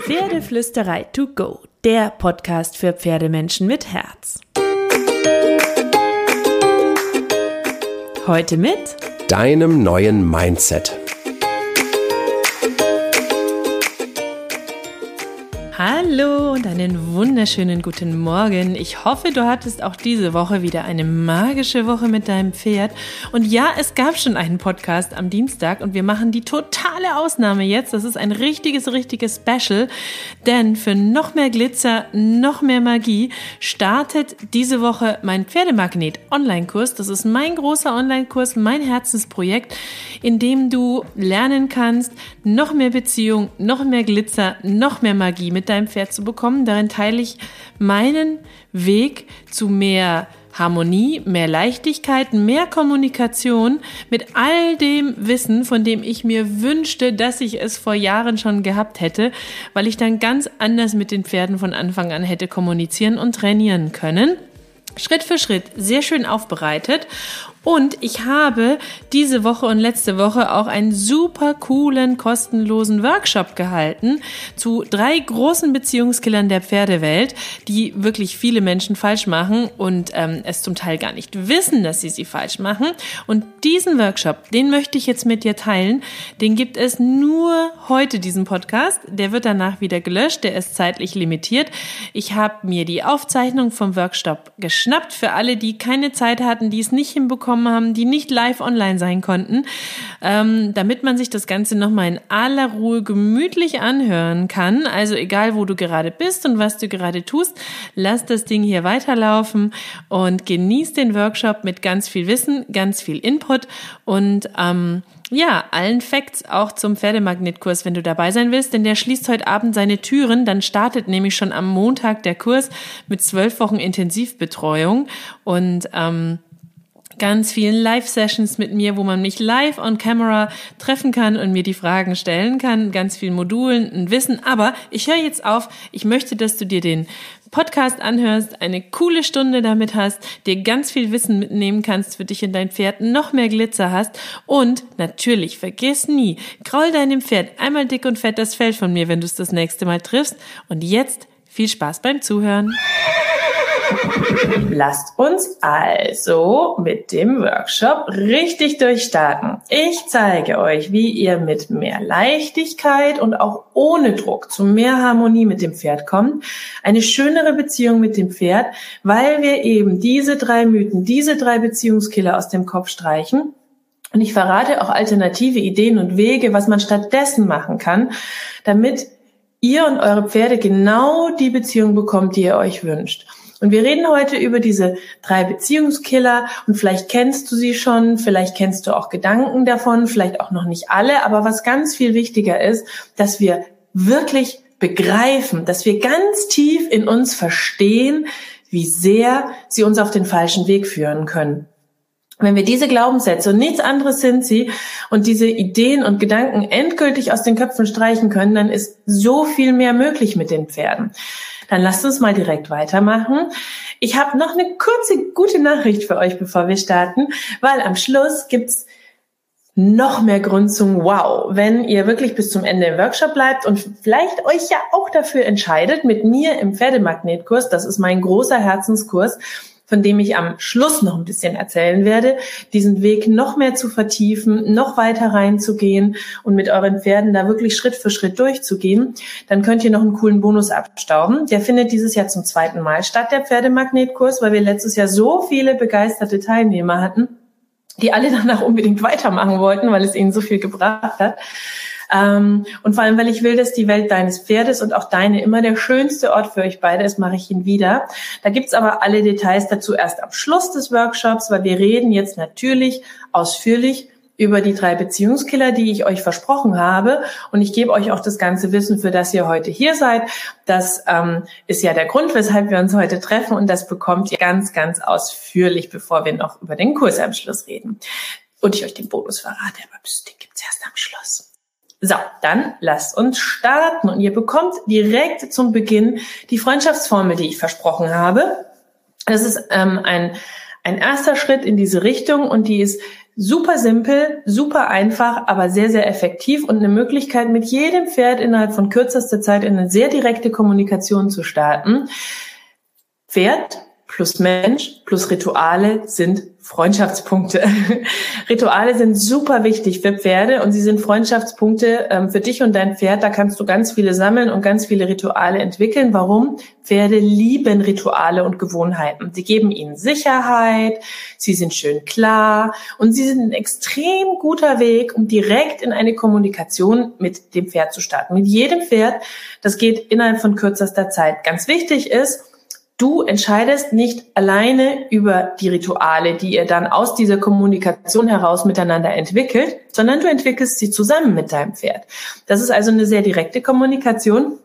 Pferdeflüsterei to go, der Podcast für Pferdemenschen mit Herz. Heute mit deinem neuen Mindset. Hallo und einen wunderschönen guten Morgen. Ich hoffe, du hattest auch diese Woche wieder eine magische Woche mit deinem Pferd. Und ja, es gab schon einen Podcast am Dienstag und wir machen die totale Ausnahme jetzt. Das ist ein richtiges, richtiges Special. Denn für noch mehr Glitzer, noch mehr Magie startet diese Woche mein Pferdemagnet Online-Kurs. Das ist mein großer Online-Kurs, mein Herzensprojekt, in dem du lernen kannst, noch mehr Beziehung, noch mehr Glitzer, noch mehr Magie mit mit deinem Pferd zu bekommen. Darin teile ich meinen Weg zu mehr Harmonie, mehr Leichtigkeit, mehr Kommunikation mit all dem Wissen, von dem ich mir wünschte, dass ich es vor Jahren schon gehabt hätte, weil ich dann ganz anders mit den Pferden von Anfang an hätte kommunizieren und trainieren können. Schritt für Schritt sehr schön aufbereitet und ich habe diese Woche und letzte Woche auch einen super coolen, kostenlosen Workshop gehalten zu drei großen Beziehungskillern der Pferdewelt, die wirklich viele Menschen falsch machen und ähm, es zum Teil gar nicht wissen, dass sie sie falsch machen. Und diesen Workshop, den möchte ich jetzt mit dir teilen. Den gibt es nur heute, diesen Podcast. Der wird danach wieder gelöscht. Der ist zeitlich limitiert. Ich habe mir die Aufzeichnung vom Workshop geschnappt für alle, die keine Zeit hatten, die es nicht hinbekommen bekommen haben, die nicht live online sein konnten, ähm, damit man sich das Ganze nochmal in aller Ruhe gemütlich anhören kann. Also egal, wo du gerade bist und was du gerade tust, lass das Ding hier weiterlaufen und genieß den Workshop mit ganz viel Wissen, ganz viel Input und ähm, ja, allen Facts auch zum Pferdemagnetkurs, wenn du dabei sein willst, denn der schließt heute Abend seine Türen. Dann startet nämlich schon am Montag der Kurs mit zwölf Wochen Intensivbetreuung und ähm, ganz vielen Live-Sessions mit mir, wo man mich live on camera treffen kann und mir die Fragen stellen kann, ganz vielen Modulen und Wissen. Aber ich höre jetzt auf. Ich möchte, dass du dir den Podcast anhörst, eine coole Stunde damit hast, dir ganz viel Wissen mitnehmen kannst für dich und dein Pferd, noch mehr Glitzer hast und natürlich vergiss nie, kraul deinem Pferd einmal dick und fett das Fell von mir, wenn du es das nächste Mal triffst. Und jetzt viel Spaß beim Zuhören. Lasst uns also mit dem Workshop richtig durchstarten. Ich zeige euch, wie ihr mit mehr Leichtigkeit und auch ohne Druck zu mehr Harmonie mit dem Pferd kommt. Eine schönere Beziehung mit dem Pferd, weil wir eben diese drei Mythen, diese drei Beziehungskiller aus dem Kopf streichen. Und ich verrate auch alternative Ideen und Wege, was man stattdessen machen kann, damit ihr und eure Pferde genau die Beziehung bekommt, die ihr euch wünscht. Und wir reden heute über diese drei Beziehungskiller und vielleicht kennst du sie schon, vielleicht kennst du auch Gedanken davon, vielleicht auch noch nicht alle, aber was ganz viel wichtiger ist, dass wir wirklich begreifen, dass wir ganz tief in uns verstehen, wie sehr sie uns auf den falschen Weg führen können. Wenn wir diese Glaubenssätze und nichts anderes sind sie und diese Ideen und Gedanken endgültig aus den Köpfen streichen können, dann ist so viel mehr möglich mit den Pferden. Dann lasst uns mal direkt weitermachen. Ich habe noch eine kurze gute Nachricht für euch, bevor wir starten, weil am Schluss gibt's noch mehr Grund zum Wow, wenn ihr wirklich bis zum Ende im Workshop bleibt und vielleicht euch ja auch dafür entscheidet, mit mir im Pferdemagnetkurs, das ist mein großer Herzenskurs, von dem ich am Schluss noch ein bisschen erzählen werde, diesen Weg noch mehr zu vertiefen, noch weiter reinzugehen und mit euren Pferden da wirklich Schritt für Schritt durchzugehen, dann könnt ihr noch einen coolen Bonus abstauben. Der findet dieses Jahr zum zweiten Mal statt, der Pferdemagnetkurs, weil wir letztes Jahr so viele begeisterte Teilnehmer hatten, die alle danach unbedingt weitermachen wollten, weil es ihnen so viel gebracht hat. Ähm, und vor allem, weil ich will, dass die Welt deines Pferdes und auch deine immer der schönste Ort für euch beide ist, mache ich ihn wieder. Da gibt's aber alle Details dazu erst am Schluss des Workshops, weil wir reden jetzt natürlich ausführlich über die drei Beziehungskiller, die ich euch versprochen habe. Und ich gebe euch auch das ganze Wissen, für das ihr heute hier seid. Das ähm, ist ja der Grund, weshalb wir uns heute treffen. Und das bekommt ihr ganz, ganz ausführlich, bevor wir noch über den Kurs am Schluss reden. Und ich euch den Bonus verrate, aber den gibt's erst am Schluss. So, dann lasst uns starten und ihr bekommt direkt zum Beginn die Freundschaftsformel, die ich versprochen habe. Das ist ähm, ein, ein erster Schritt in diese Richtung und die ist Super simpel, super einfach, aber sehr, sehr effektiv und eine Möglichkeit, mit jedem Pferd innerhalb von kürzester Zeit in eine sehr direkte Kommunikation zu starten. Pferd plus Mensch plus Rituale sind Freundschaftspunkte. Rituale sind super wichtig für Pferde und sie sind Freundschaftspunkte ähm, für dich und dein Pferd. Da kannst du ganz viele sammeln und ganz viele Rituale entwickeln. Warum? Pferde lieben Rituale und Gewohnheiten. Sie geben ihnen Sicherheit, sie sind schön klar und sie sind ein extrem guter Weg, um direkt in eine Kommunikation mit dem Pferd zu starten. Mit jedem Pferd. Das geht innerhalb von kürzester Zeit. Ganz wichtig ist, Du entscheidest nicht alleine über die Rituale, die ihr dann aus dieser Kommunikation heraus miteinander entwickelt, sondern du entwickelst sie zusammen mit deinem Pferd. Das ist also eine sehr direkte Kommunikation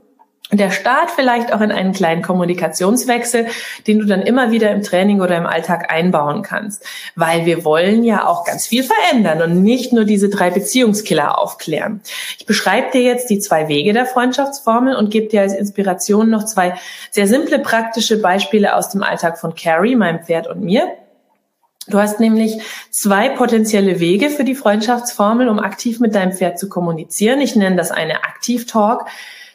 der Start vielleicht auch in einen kleinen Kommunikationswechsel, den du dann immer wieder im Training oder im Alltag einbauen kannst. Weil wir wollen ja auch ganz viel verändern und nicht nur diese drei Beziehungskiller aufklären. Ich beschreibe dir jetzt die zwei Wege der Freundschaftsformel und gebe dir als Inspiration noch zwei sehr simple praktische Beispiele aus dem Alltag von Carrie, meinem Pferd und mir. Du hast nämlich zwei potenzielle Wege für die Freundschaftsformel, um aktiv mit deinem Pferd zu kommunizieren. Ich nenne das eine Aktiv-Talk.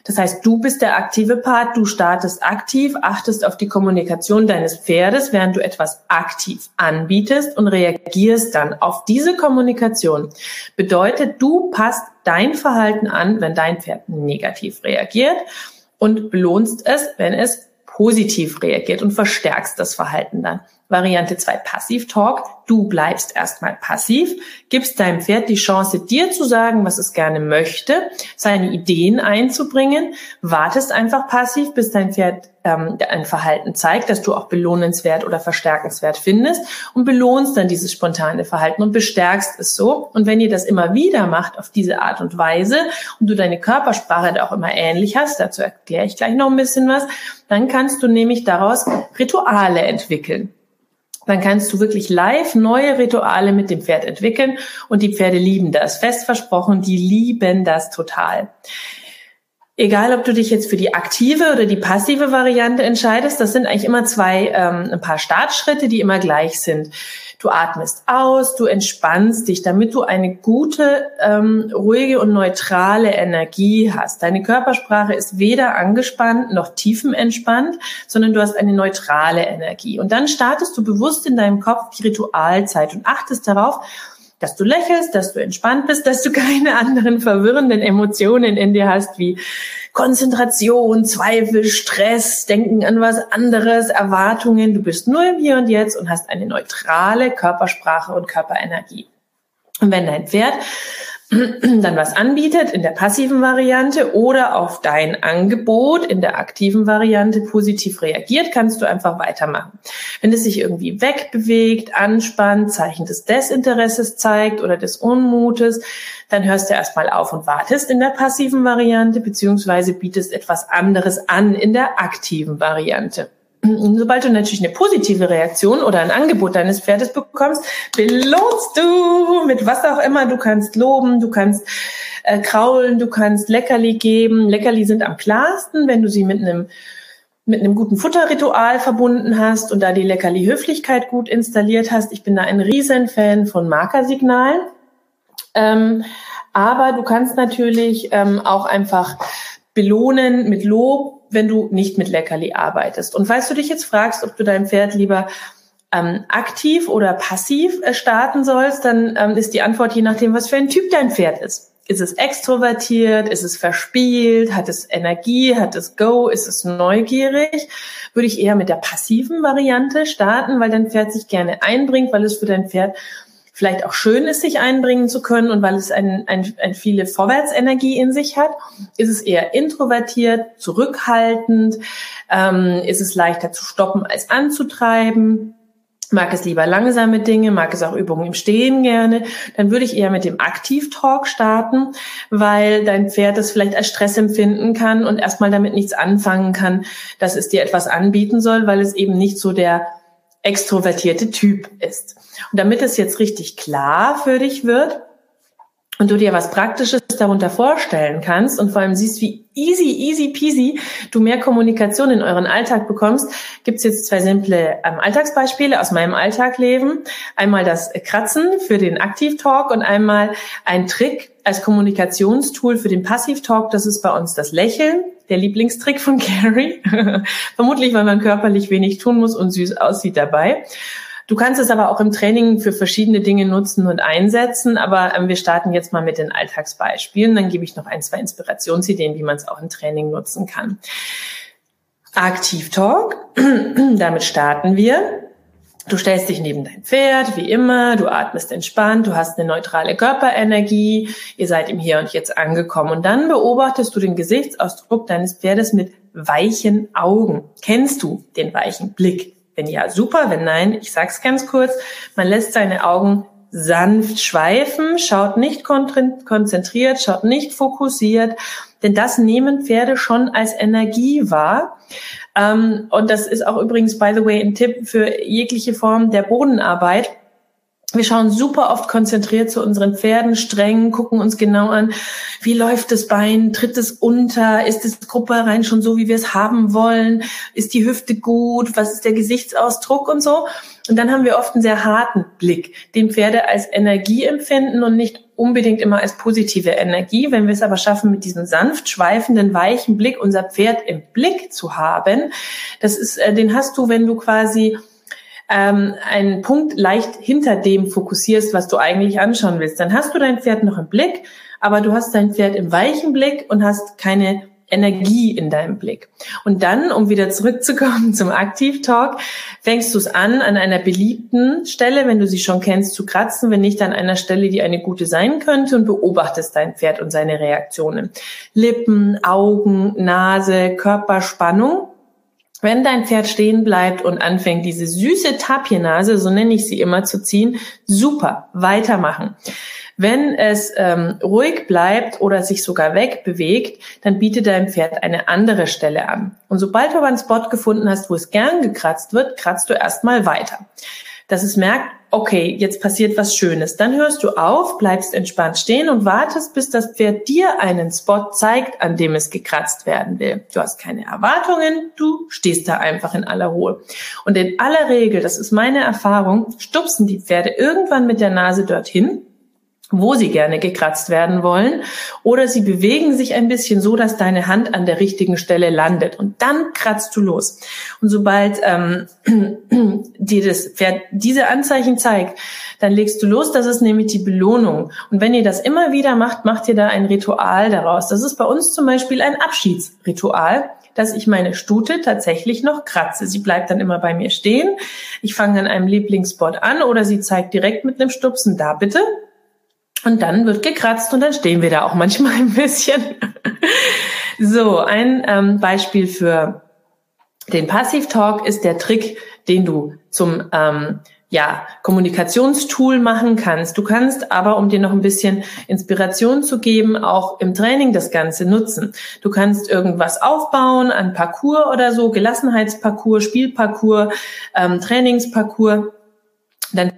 Das heißt, du bist der aktive Part, du startest aktiv, achtest auf die Kommunikation deines Pferdes, während du etwas aktiv anbietest und reagierst dann auf diese Kommunikation. Bedeutet, du passt dein Verhalten an, wenn dein Pferd negativ reagiert und belohnst es, wenn es positiv reagiert und verstärkst das Verhalten dann. Variante 2 Passiv-Talk. Du bleibst erstmal passiv, gibst deinem Pferd die Chance, dir zu sagen, was es gerne möchte, seine Ideen einzubringen, wartest einfach passiv, bis dein Pferd ähm, ein Verhalten zeigt, das du auch belohnenswert oder verstärkenswert findest und belohnst dann dieses spontane Verhalten und bestärkst es so. Und wenn ihr das immer wieder macht auf diese Art und Weise und du deine Körpersprache da auch immer ähnlich hast, dazu erkläre ich gleich noch ein bisschen was, dann kannst du nämlich daraus Rituale entwickeln dann kannst du wirklich live neue Rituale mit dem Pferd entwickeln und die Pferde lieben das. Fest versprochen, die lieben das total. Egal, ob du dich jetzt für die aktive oder die passive Variante entscheidest, das sind eigentlich immer zwei, ähm, ein paar Startschritte, die immer gleich sind. Du atmest aus, du entspannst dich, damit du eine gute, ähm, ruhige und neutrale Energie hast. Deine Körpersprache ist weder angespannt noch tiefenentspannt, sondern du hast eine neutrale Energie. Und dann startest du bewusst in deinem Kopf die Ritualzeit und achtest darauf, dass du lächelst, dass du entspannt bist, dass du keine anderen verwirrenden Emotionen in dir hast, wie Konzentration, Zweifel, Stress, Denken an was anderes, Erwartungen. Du bist nur im Hier und Jetzt und hast eine neutrale Körpersprache und Körperenergie. Und wenn dein Pferd dann was anbietet in der passiven Variante oder auf dein Angebot in der aktiven Variante positiv reagiert, kannst du einfach weitermachen. Wenn es sich irgendwie wegbewegt, anspannt, Zeichen des Desinteresses zeigt oder des Unmutes, dann hörst du erstmal auf und wartest in der passiven Variante beziehungsweise bietest etwas anderes an in der aktiven Variante. Sobald du natürlich eine positive Reaktion oder ein Angebot deines Pferdes bekommst, belohnst du mit was auch immer. Du kannst loben, du kannst äh, kraulen, du kannst Leckerli geben. Leckerli sind am klarsten, wenn du sie mit einem mit einem guten Futterritual verbunden hast und da die Leckerli-Höflichkeit gut installiert hast. Ich bin da ein Riesenfan von Markersignalen. Ähm, aber du kannst natürlich ähm, auch einfach belohnen mit Lob, wenn du nicht mit Leckerli arbeitest. Und falls du dich jetzt fragst, ob du dein Pferd lieber ähm, aktiv oder passiv äh, starten sollst, dann ähm, ist die Antwort je nachdem, was für ein Typ dein Pferd ist. Ist es extrovertiert? Ist es verspielt? Hat es Energie? Hat es Go? Ist es neugierig? Würde ich eher mit der passiven Variante starten, weil dein Pferd sich gerne einbringt, weil es für dein Pferd vielleicht auch schön ist, sich einbringen zu können und weil es ein, ein, ein viele Vorwärtsenergie in sich hat, ist es eher introvertiert, zurückhaltend, ähm, ist es leichter zu stoppen als anzutreiben. Mag es lieber langsame Dinge, mag es auch Übungen im Stehen gerne, dann würde ich eher mit dem Aktiv-Talk starten, weil dein Pferd das vielleicht als Stress empfinden kann und erstmal damit nichts anfangen kann, dass es dir etwas anbieten soll, weil es eben nicht so der extrovertierte Typ ist. Und damit es jetzt richtig klar für dich wird und du dir was Praktisches darunter vorstellen kannst und vor allem siehst, wie easy, easy peasy du mehr Kommunikation in euren Alltag bekommst, gibt's jetzt zwei simple ähm, Alltagsbeispiele aus meinem Alltagleben. Einmal das Kratzen für den Aktiv-Talk und einmal ein Trick als Kommunikationstool für den Passiv-Talk. Das ist bei uns das Lächeln, der Lieblingstrick von Carrie. Vermutlich, weil man körperlich wenig tun muss und süß aussieht dabei. Du kannst es aber auch im Training für verschiedene Dinge nutzen und einsetzen. Aber ähm, wir starten jetzt mal mit den Alltagsbeispielen. Dann gebe ich noch ein, zwei Inspirationsideen, wie man es auch im Training nutzen kann. Aktiv Talk. Damit starten wir. Du stellst dich neben dein Pferd, wie immer, du atmest entspannt, du hast eine neutrale Körperenergie, ihr seid im Hier und Jetzt angekommen und dann beobachtest du den Gesichtsausdruck deines Pferdes mit weichen Augen. Kennst du den weichen Blick? Wenn ja, super. Wenn nein, ich sag's ganz kurz. Man lässt seine Augen sanft schweifen, schaut nicht konzentriert, schaut nicht fokussiert, denn das nehmen Pferde schon als Energie wahr. Ähm, und das ist auch übrigens, by the way, ein Tipp für jegliche Form der Bodenarbeit wir schauen super oft konzentriert zu unseren Pferden, streng, gucken uns genau an, wie läuft das Bein, tritt es unter, ist das Gruppe rein schon so, wie wir es haben wollen, ist die Hüfte gut, was ist der Gesichtsausdruck und so. Und dann haben wir oft einen sehr harten Blick, den Pferde als Energie empfinden und nicht unbedingt immer als positive Energie. Wenn wir es aber schaffen, mit diesem sanft schweifenden, weichen Blick unser Pferd im Blick zu haben, das ist, äh, den hast du, wenn du quasi ähm, einen Punkt leicht hinter dem fokussierst, was du eigentlich anschauen willst. Dann hast du dein Pferd noch im Blick, aber du hast dein Pferd im weichen Blick und hast keine Energie in deinem Blick. Und dann, um wieder zurückzukommen zum Aktiv-Talk, fängst du es an, an einer beliebten Stelle, wenn du sie schon kennst, zu kratzen, wenn nicht an einer Stelle, die eine gute sein könnte und beobachtest dein Pferd und seine Reaktionen. Lippen, Augen, Nase, Körperspannung wenn dein Pferd stehen bleibt und anfängt, diese süße Tapiernase, so nenne ich sie immer, zu ziehen, super, weitermachen. Wenn es ähm, ruhig bleibt oder sich sogar wegbewegt, dann biete dein Pferd eine andere Stelle an. Und sobald du aber einen Spot gefunden hast, wo es gern gekratzt wird, kratzt du erstmal weiter dass es merkt, okay, jetzt passiert was Schönes. Dann hörst du auf, bleibst entspannt stehen und wartest, bis das Pferd dir einen Spot zeigt, an dem es gekratzt werden will. Du hast keine Erwartungen, du stehst da einfach in aller Ruhe. Und in aller Regel, das ist meine Erfahrung, stupsen die Pferde irgendwann mit der Nase dorthin wo sie gerne gekratzt werden wollen, oder sie bewegen sich ein bisschen so, dass deine Hand an der richtigen Stelle landet und dann kratzt du los. Und sobald ähm, dir das Pferd diese Anzeichen zeigt, dann legst du los. Das ist nämlich die Belohnung. Und wenn ihr das immer wieder macht, macht ihr da ein Ritual daraus. Das ist bei uns zum Beispiel ein Abschiedsritual dass ich meine Stute tatsächlich noch kratze. Sie bleibt dann immer bei mir stehen. Ich fange an einem Lieblingsspot an oder sie zeigt direkt mit einem Stupsen, da bitte, und dann wird gekratzt und dann stehen wir da auch manchmal ein bisschen. so, ein ähm, Beispiel für den Passiv-Talk ist der Trick, den du zum ähm, ja, Kommunikationstool machen kannst. Du kannst aber, um dir noch ein bisschen Inspiration zu geben, auch im Training das Ganze nutzen. Du kannst irgendwas aufbauen, ein Parcours oder so, Gelassenheitsparcours, Spielparcours, ähm, Trainingsparcours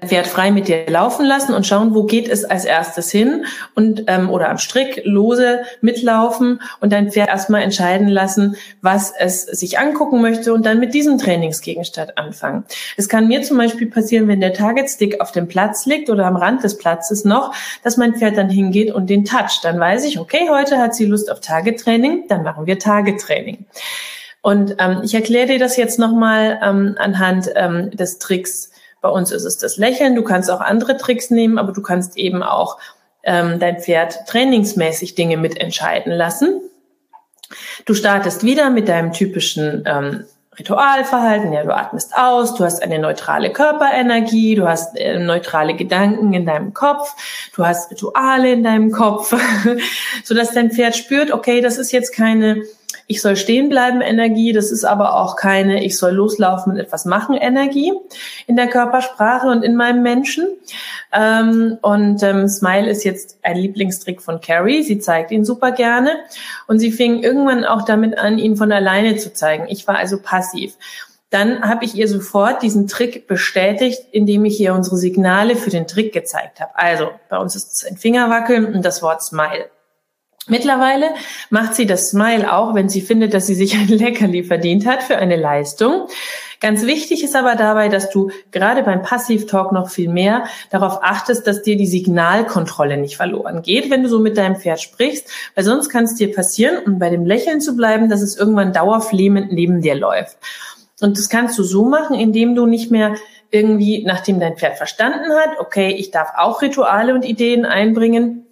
Pferd frei mit dir laufen lassen und schauen, wo geht es als erstes hin und ähm, oder am Strick lose mitlaufen und dein Pferd erstmal entscheiden lassen, was es sich angucken möchte und dann mit diesem Trainingsgegenstand anfangen. Es kann mir zum Beispiel passieren, wenn der Target Stick auf dem Platz liegt oder am Rand des Platzes noch, dass mein Pferd dann hingeht und den toucht. Dann weiß ich, okay, heute hat sie Lust auf Target Training, dann machen wir Target Training. Und ähm, ich erkläre dir das jetzt nochmal ähm, anhand ähm, des Tricks bei uns ist es das Lächeln. Du kannst auch andere Tricks nehmen, aber du kannst eben auch ähm, dein Pferd trainingsmäßig Dinge mitentscheiden lassen. Du startest wieder mit deinem typischen ähm, Ritualverhalten. Ja, du atmest aus, du hast eine neutrale Körperenergie, du hast äh, neutrale Gedanken in deinem Kopf, du hast Rituale in deinem Kopf, so dass dein Pferd spürt, okay, das ist jetzt keine ich soll stehen bleiben Energie, das ist aber auch keine ich soll loslaufen und etwas machen Energie in der Körpersprache und in meinem Menschen. Ähm, und ähm, Smile ist jetzt ein Lieblingstrick von Carrie. Sie zeigt ihn super gerne und sie fing irgendwann auch damit an, ihn von alleine zu zeigen. Ich war also passiv. Dann habe ich ihr sofort diesen Trick bestätigt, indem ich ihr unsere Signale für den Trick gezeigt habe. Also bei uns ist es ein Fingerwackeln und das Wort Smile. Mittlerweile macht sie das Smile auch, wenn sie findet, dass sie sich ein Leckerli verdient hat für eine Leistung. Ganz wichtig ist aber dabei, dass du gerade beim Passivtalk noch viel mehr darauf achtest, dass dir die Signalkontrolle nicht verloren geht, wenn du so mit deinem Pferd sprichst, weil sonst kann es dir passieren, um bei dem Lächeln zu bleiben, dass es irgendwann dauerflehmend neben dir läuft. Und das kannst du so machen, indem du nicht mehr irgendwie, nachdem dein Pferd verstanden hat, okay, ich darf auch Rituale und Ideen einbringen,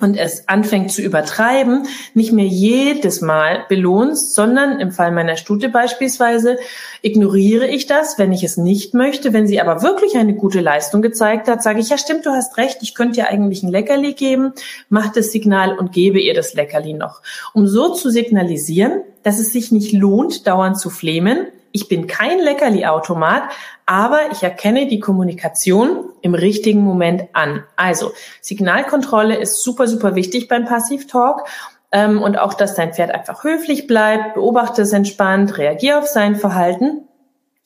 und es anfängt zu übertreiben, nicht mehr jedes Mal belohnst, sondern im Fall meiner Stute beispielsweise ignoriere ich das, wenn ich es nicht möchte. Wenn sie aber wirklich eine gute Leistung gezeigt hat, sage ich, ja stimmt, du hast recht, ich könnte dir eigentlich ein Leckerli geben, mach das Signal und gebe ihr das Leckerli noch. Um so zu signalisieren, dass es sich nicht lohnt, dauernd zu flehmen, ich bin kein Leckerli-Automat, aber ich erkenne die Kommunikation im richtigen Moment an. Also Signalkontrolle ist super, super wichtig beim Passivtalk. Ähm, und auch, dass dein Pferd einfach höflich bleibt, beobachte es entspannt, reagiere auf sein Verhalten.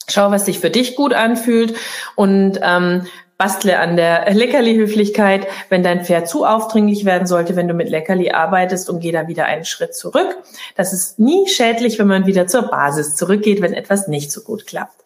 Schau, was sich für dich gut anfühlt und ähm, bastle an der Leckerli-Höflichkeit, wenn dein Pferd zu aufdringlich werden sollte, wenn du mit Leckerli arbeitest und geh da wieder einen Schritt zurück. Das ist nie schädlich, wenn man wieder zur Basis zurückgeht, wenn etwas nicht so gut klappt.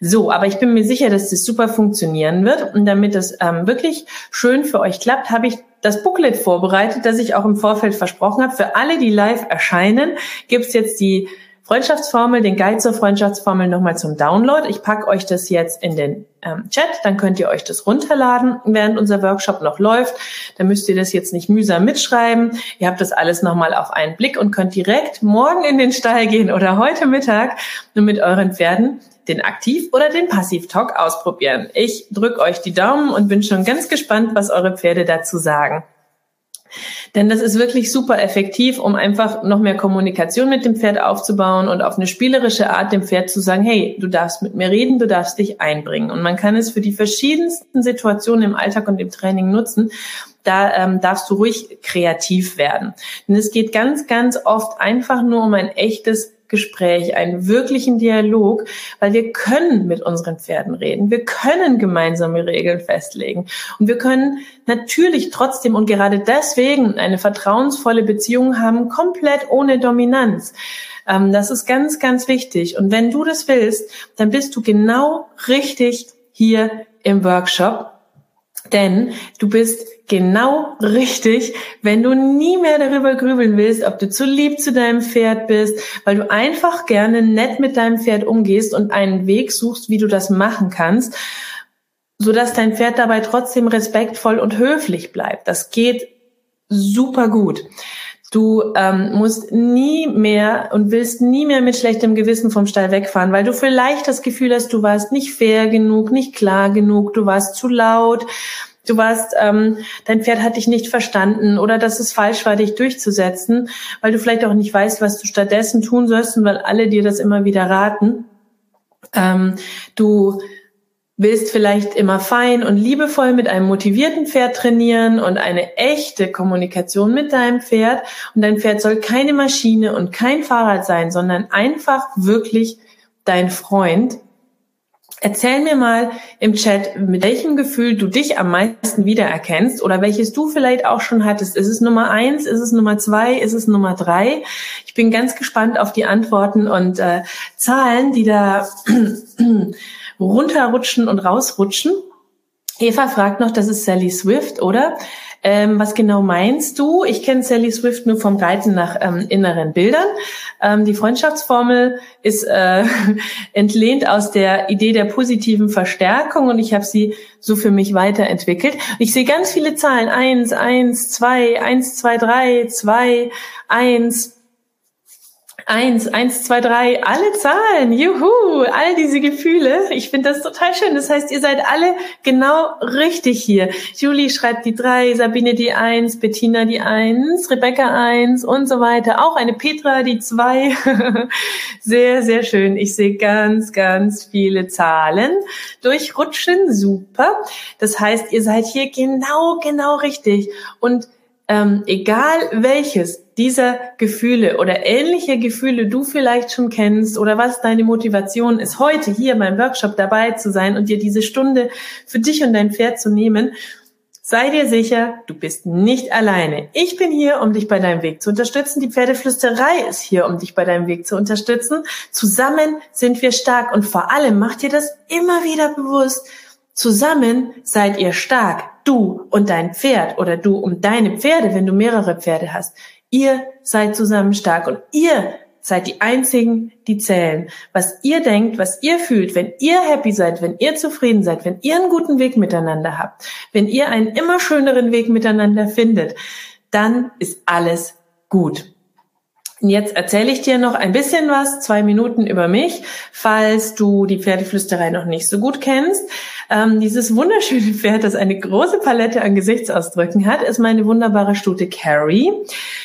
So, aber ich bin mir sicher, dass das super funktionieren wird. Und damit es ähm, wirklich schön für euch klappt, habe ich das Booklet vorbereitet, das ich auch im Vorfeld versprochen habe. Für alle, die live erscheinen, gibt's jetzt die Freundschaftsformel, den Guide zur Freundschaftsformel nochmal zum Download. Ich packe euch das jetzt in den ähm, Chat, dann könnt ihr euch das runterladen, während unser Workshop noch läuft. Dann müsst ihr das jetzt nicht mühsam mitschreiben. Ihr habt das alles nochmal auf einen Blick und könnt direkt morgen in den Stall gehen oder heute Mittag und mit euren Pferden den Aktiv- oder den Passiv-Talk ausprobieren. Ich drücke euch die Daumen und bin schon ganz gespannt, was eure Pferde dazu sagen. Denn das ist wirklich super effektiv, um einfach noch mehr Kommunikation mit dem Pferd aufzubauen und auf eine spielerische Art dem Pferd zu sagen, hey, du darfst mit mir reden, du darfst dich einbringen. Und man kann es für die verschiedensten Situationen im Alltag und im Training nutzen. Da ähm, darfst du ruhig kreativ werden. Denn es geht ganz, ganz oft einfach nur um ein echtes Gespräch, einen wirklichen Dialog, weil wir können mit unseren Pferden reden. Wir können gemeinsame Regeln festlegen. Und wir können natürlich trotzdem und gerade deswegen eine vertrauensvolle Beziehung haben, komplett ohne Dominanz. Ähm, das ist ganz, ganz wichtig. Und wenn du das willst, dann bist du genau richtig hier im Workshop. Denn du bist genau richtig, wenn du nie mehr darüber grübeln willst, ob du zu lieb zu deinem Pferd bist, weil du einfach gerne nett mit deinem Pferd umgehst und einen Weg suchst, wie du das machen kannst, so dass dein Pferd dabei trotzdem respektvoll und höflich bleibt. Das geht super gut. Du ähm, musst nie mehr und willst nie mehr mit schlechtem Gewissen vom Stall wegfahren, weil du vielleicht das Gefühl hast, du warst nicht fair genug, nicht klar genug, du warst zu laut, du warst, ähm, dein Pferd hat dich nicht verstanden oder dass es falsch war, dich durchzusetzen, weil du vielleicht auch nicht weißt, was du stattdessen tun sollst und weil alle dir das immer wieder raten. Ähm, du willst vielleicht immer fein und liebevoll mit einem motivierten Pferd trainieren und eine echte Kommunikation mit deinem Pferd. Und dein Pferd soll keine Maschine und kein Fahrrad sein, sondern einfach wirklich dein Freund, Erzähl mir mal im Chat, mit welchem Gefühl du dich am meisten wiedererkennst oder welches du vielleicht auch schon hattest. Ist es Nummer eins? Ist es Nummer zwei? Ist es Nummer drei? Ich bin ganz gespannt auf die Antworten und äh, Zahlen, die da runterrutschen und rausrutschen. Eva fragt noch, das ist Sally Swift, oder? Ähm, was genau meinst du? Ich kenne Sally Swift nur vom Reiten nach ähm, inneren Bildern. Ähm, die Freundschaftsformel ist äh, entlehnt aus der Idee der positiven Verstärkung und ich habe sie so für mich weiterentwickelt. Ich sehe ganz viele Zahlen. Eins, eins, zwei, eins, zwei, drei, zwei, eins. Eins, eins, zwei, drei, alle Zahlen, juhu, all diese Gefühle. Ich finde das total schön. Das heißt, ihr seid alle genau richtig hier. Julie schreibt die drei, Sabine die eins, Bettina die eins, Rebecca eins und so weiter. Auch eine Petra die zwei. sehr, sehr schön. Ich sehe ganz, ganz viele Zahlen durchrutschen. Super. Das heißt, ihr seid hier genau, genau richtig. Und ähm, egal welches dieser Gefühle oder ähnliche Gefühle du vielleicht schon kennst oder was deine Motivation ist, heute hier beim Workshop dabei zu sein und dir diese Stunde für dich und dein Pferd zu nehmen, Sei dir sicher, du bist nicht alleine. Ich bin hier, um dich bei deinem Weg zu unterstützen. Die Pferdeflüsterei ist hier, um dich bei deinem Weg zu unterstützen. Zusammen sind wir stark und vor allem macht dir das immer wieder bewusst. Zusammen seid ihr stark, du und dein Pferd oder du und deine Pferde, wenn du mehrere Pferde hast. Ihr seid zusammen stark und ihr seid die einzigen, die zählen. Was ihr denkt, was ihr fühlt, wenn ihr happy seid, wenn ihr zufrieden seid, wenn ihr einen guten Weg miteinander habt, wenn ihr einen immer schöneren Weg miteinander findet, dann ist alles gut. Jetzt erzähle ich dir noch ein bisschen was, zwei Minuten über mich, falls du die Pferdeflüsterei noch nicht so gut kennst. Ähm, dieses wunderschöne Pferd, das eine große Palette an Gesichtsausdrücken hat, ist meine wunderbare Stute Carrie.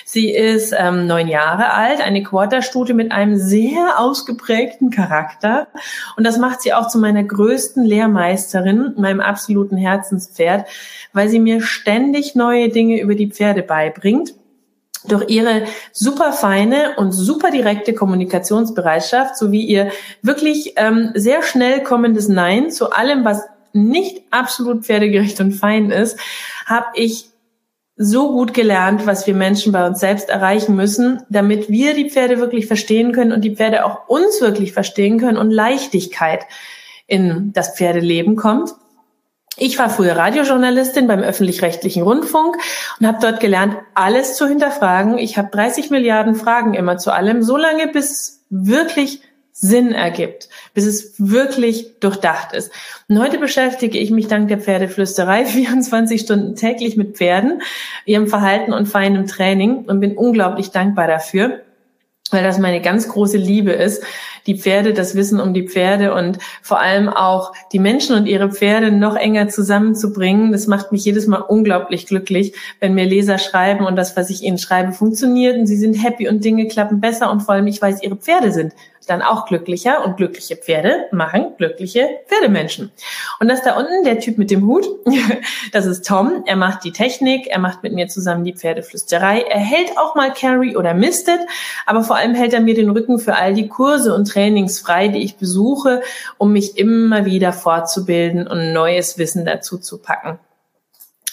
Sie ist ähm, neun Jahre alt, eine Quarterstute mit einem sehr ausgeprägten Charakter. Und das macht sie auch zu meiner größten Lehrmeisterin, meinem absoluten Herzenspferd, weil sie mir ständig neue Dinge über die Pferde beibringt durch ihre super feine und super direkte Kommunikationsbereitschaft sowie ihr wirklich ähm, sehr schnell kommendes Nein zu allem, was nicht absolut pferdegerecht und fein ist, habe ich so gut gelernt, was wir Menschen bei uns selbst erreichen müssen, damit wir die Pferde wirklich verstehen können und die Pferde auch uns wirklich verstehen können und Leichtigkeit in das Pferdeleben kommt. Ich war früher Radiojournalistin beim öffentlich-rechtlichen Rundfunk und habe dort gelernt, alles zu hinterfragen. Ich habe 30 Milliarden Fragen immer zu allem, so lange bis wirklich Sinn ergibt, bis es wirklich durchdacht ist. Und heute beschäftige ich mich dank der Pferdeflüsterei 24 Stunden täglich mit Pferden, ihrem Verhalten und feinem Training und bin unglaublich dankbar dafür weil das meine ganz große Liebe ist. Die Pferde, das Wissen um die Pferde und vor allem auch die Menschen und ihre Pferde noch enger zusammenzubringen. Das macht mich jedes Mal unglaublich glücklich, wenn mir Leser schreiben und das, was ich ihnen schreibe, funktioniert und sie sind happy und Dinge klappen besser und vor allem ich weiß, ihre Pferde sind dann auch glücklicher und glückliche Pferde machen glückliche Pferdemenschen. Und das da unten, der Typ mit dem Hut, das ist Tom. Er macht die Technik, er macht mit mir zusammen die Pferdeflüsterei. Er hält auch mal Carry oder Misted, aber vor allem hält er mir den Rücken für all die Kurse und Trainings frei, die ich besuche, um mich immer wieder fortzubilden und neues Wissen dazu zu packen.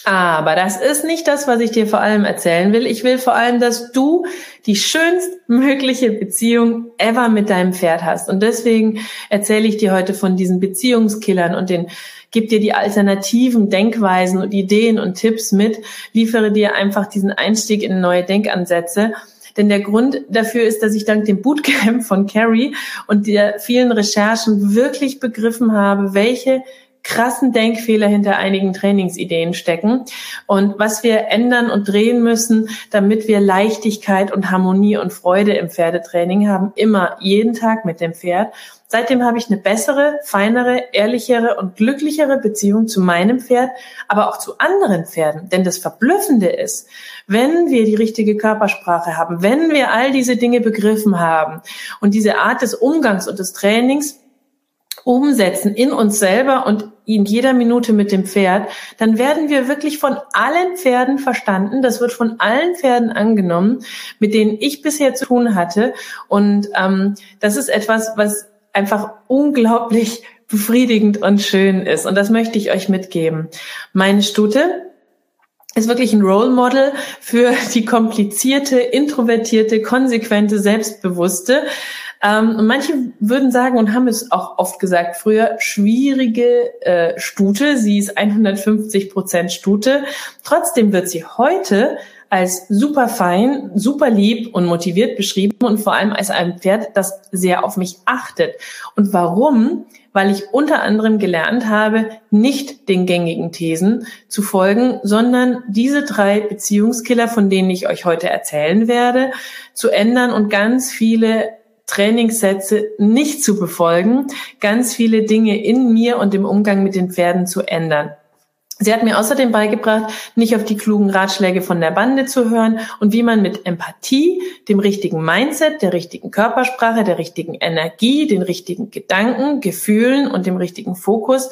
Aber das ist nicht das, was ich dir vor allem erzählen will. Ich will vor allem, dass du die schönstmögliche Beziehung ever mit deinem Pferd hast. Und deswegen erzähle ich dir heute von diesen Beziehungskillern und den gib dir die alternativen Denkweisen und Ideen und Tipps mit, liefere dir einfach diesen Einstieg in neue Denkansätze. Denn der Grund dafür ist, dass ich dank dem Bootcamp von Carrie und der vielen Recherchen wirklich begriffen habe, welche krassen Denkfehler hinter einigen Trainingsideen stecken und was wir ändern und drehen müssen, damit wir Leichtigkeit und Harmonie und Freude im Pferdetraining haben, immer jeden Tag mit dem Pferd. Seitdem habe ich eine bessere, feinere, ehrlichere und glücklichere Beziehung zu meinem Pferd, aber auch zu anderen Pferden. Denn das Verblüffende ist, wenn wir die richtige Körpersprache haben, wenn wir all diese Dinge begriffen haben und diese Art des Umgangs und des Trainings umsetzen in uns selber und in jeder Minute mit dem Pferd, dann werden wir wirklich von allen Pferden verstanden. Das wird von allen Pferden angenommen, mit denen ich bisher zu tun hatte. Und ähm, das ist etwas, was einfach unglaublich befriedigend und schön ist. Und das möchte ich euch mitgeben. Meine Stute ist wirklich ein Role Model für die komplizierte, introvertierte, konsequente, selbstbewusste, ähm, und manche würden sagen und haben es auch oft gesagt früher, schwierige äh, Stute. Sie ist 150 Prozent Stute. Trotzdem wird sie heute als super fein, super lieb und motiviert beschrieben und vor allem als ein Pferd, das sehr auf mich achtet. Und warum? Weil ich unter anderem gelernt habe, nicht den gängigen Thesen zu folgen, sondern diese drei Beziehungskiller, von denen ich euch heute erzählen werde, zu ändern und ganz viele Trainingssätze nicht zu befolgen, ganz viele Dinge in mir und im Umgang mit den Pferden zu ändern. Sie hat mir außerdem beigebracht, nicht auf die klugen Ratschläge von der Bande zu hören und wie man mit Empathie, dem richtigen Mindset, der richtigen Körpersprache, der richtigen Energie, den richtigen Gedanken, Gefühlen und dem richtigen Fokus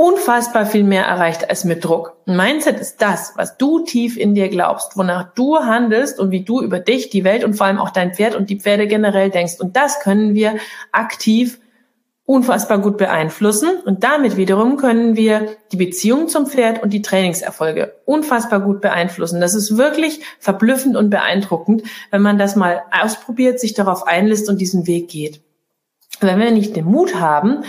unfassbar viel mehr erreicht als mit Druck. Ein Mindset ist das, was du tief in dir glaubst, wonach du handelst und wie du über dich, die Welt und vor allem auch dein Pferd und die Pferde generell denkst. Und das können wir aktiv unfassbar gut beeinflussen und damit wiederum können wir die Beziehung zum Pferd und die Trainingserfolge unfassbar gut beeinflussen. Das ist wirklich verblüffend und beeindruckend, wenn man das mal ausprobiert, sich darauf einlässt und diesen Weg geht. Wenn wir nicht den Mut haben,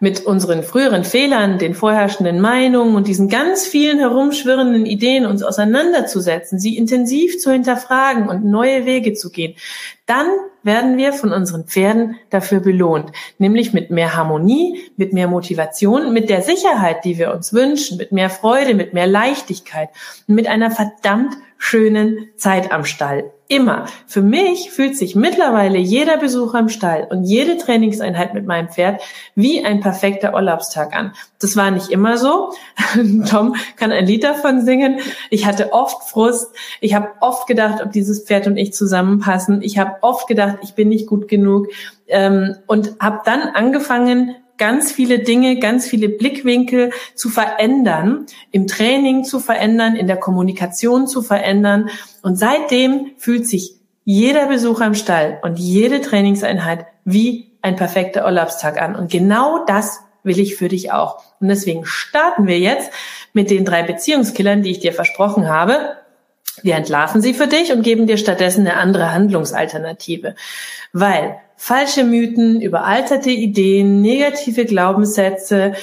mit unseren früheren Fehlern, den vorherrschenden Meinungen und diesen ganz vielen herumschwirrenden Ideen uns auseinanderzusetzen, sie intensiv zu hinterfragen und neue Wege zu gehen, dann werden wir von unseren Pferden dafür belohnt, nämlich mit mehr Harmonie, mit mehr Motivation, mit der Sicherheit, die wir uns wünschen, mit mehr Freude, mit mehr Leichtigkeit und mit einer verdammt schönen Zeit am Stall. Immer. Für mich fühlt sich mittlerweile jeder Besuch am Stall und jede Trainingseinheit mit meinem Pferd wie ein perfekter Urlaubstag an. Das war nicht immer so. Tom kann ein Lied davon singen. Ich hatte oft Frust. Ich habe oft gedacht, ob dieses Pferd und ich zusammenpassen. Ich habe oft gedacht, ich bin nicht gut genug ähm, und habe dann angefangen, ganz viele Dinge, ganz viele Blickwinkel zu verändern, im Training zu verändern, in der Kommunikation zu verändern. Und seitdem fühlt sich jeder Besuch am Stall und jede Trainingseinheit wie ein perfekter Urlaubstag an. Und genau das will ich für dich auch. Und deswegen starten wir jetzt mit den drei Beziehungskillern, die ich dir versprochen habe. Wir entlarven sie für dich und geben dir stattdessen eine andere Handlungsalternative. Weil falsche Mythen, überalterte Ideen, negative Glaubenssätze,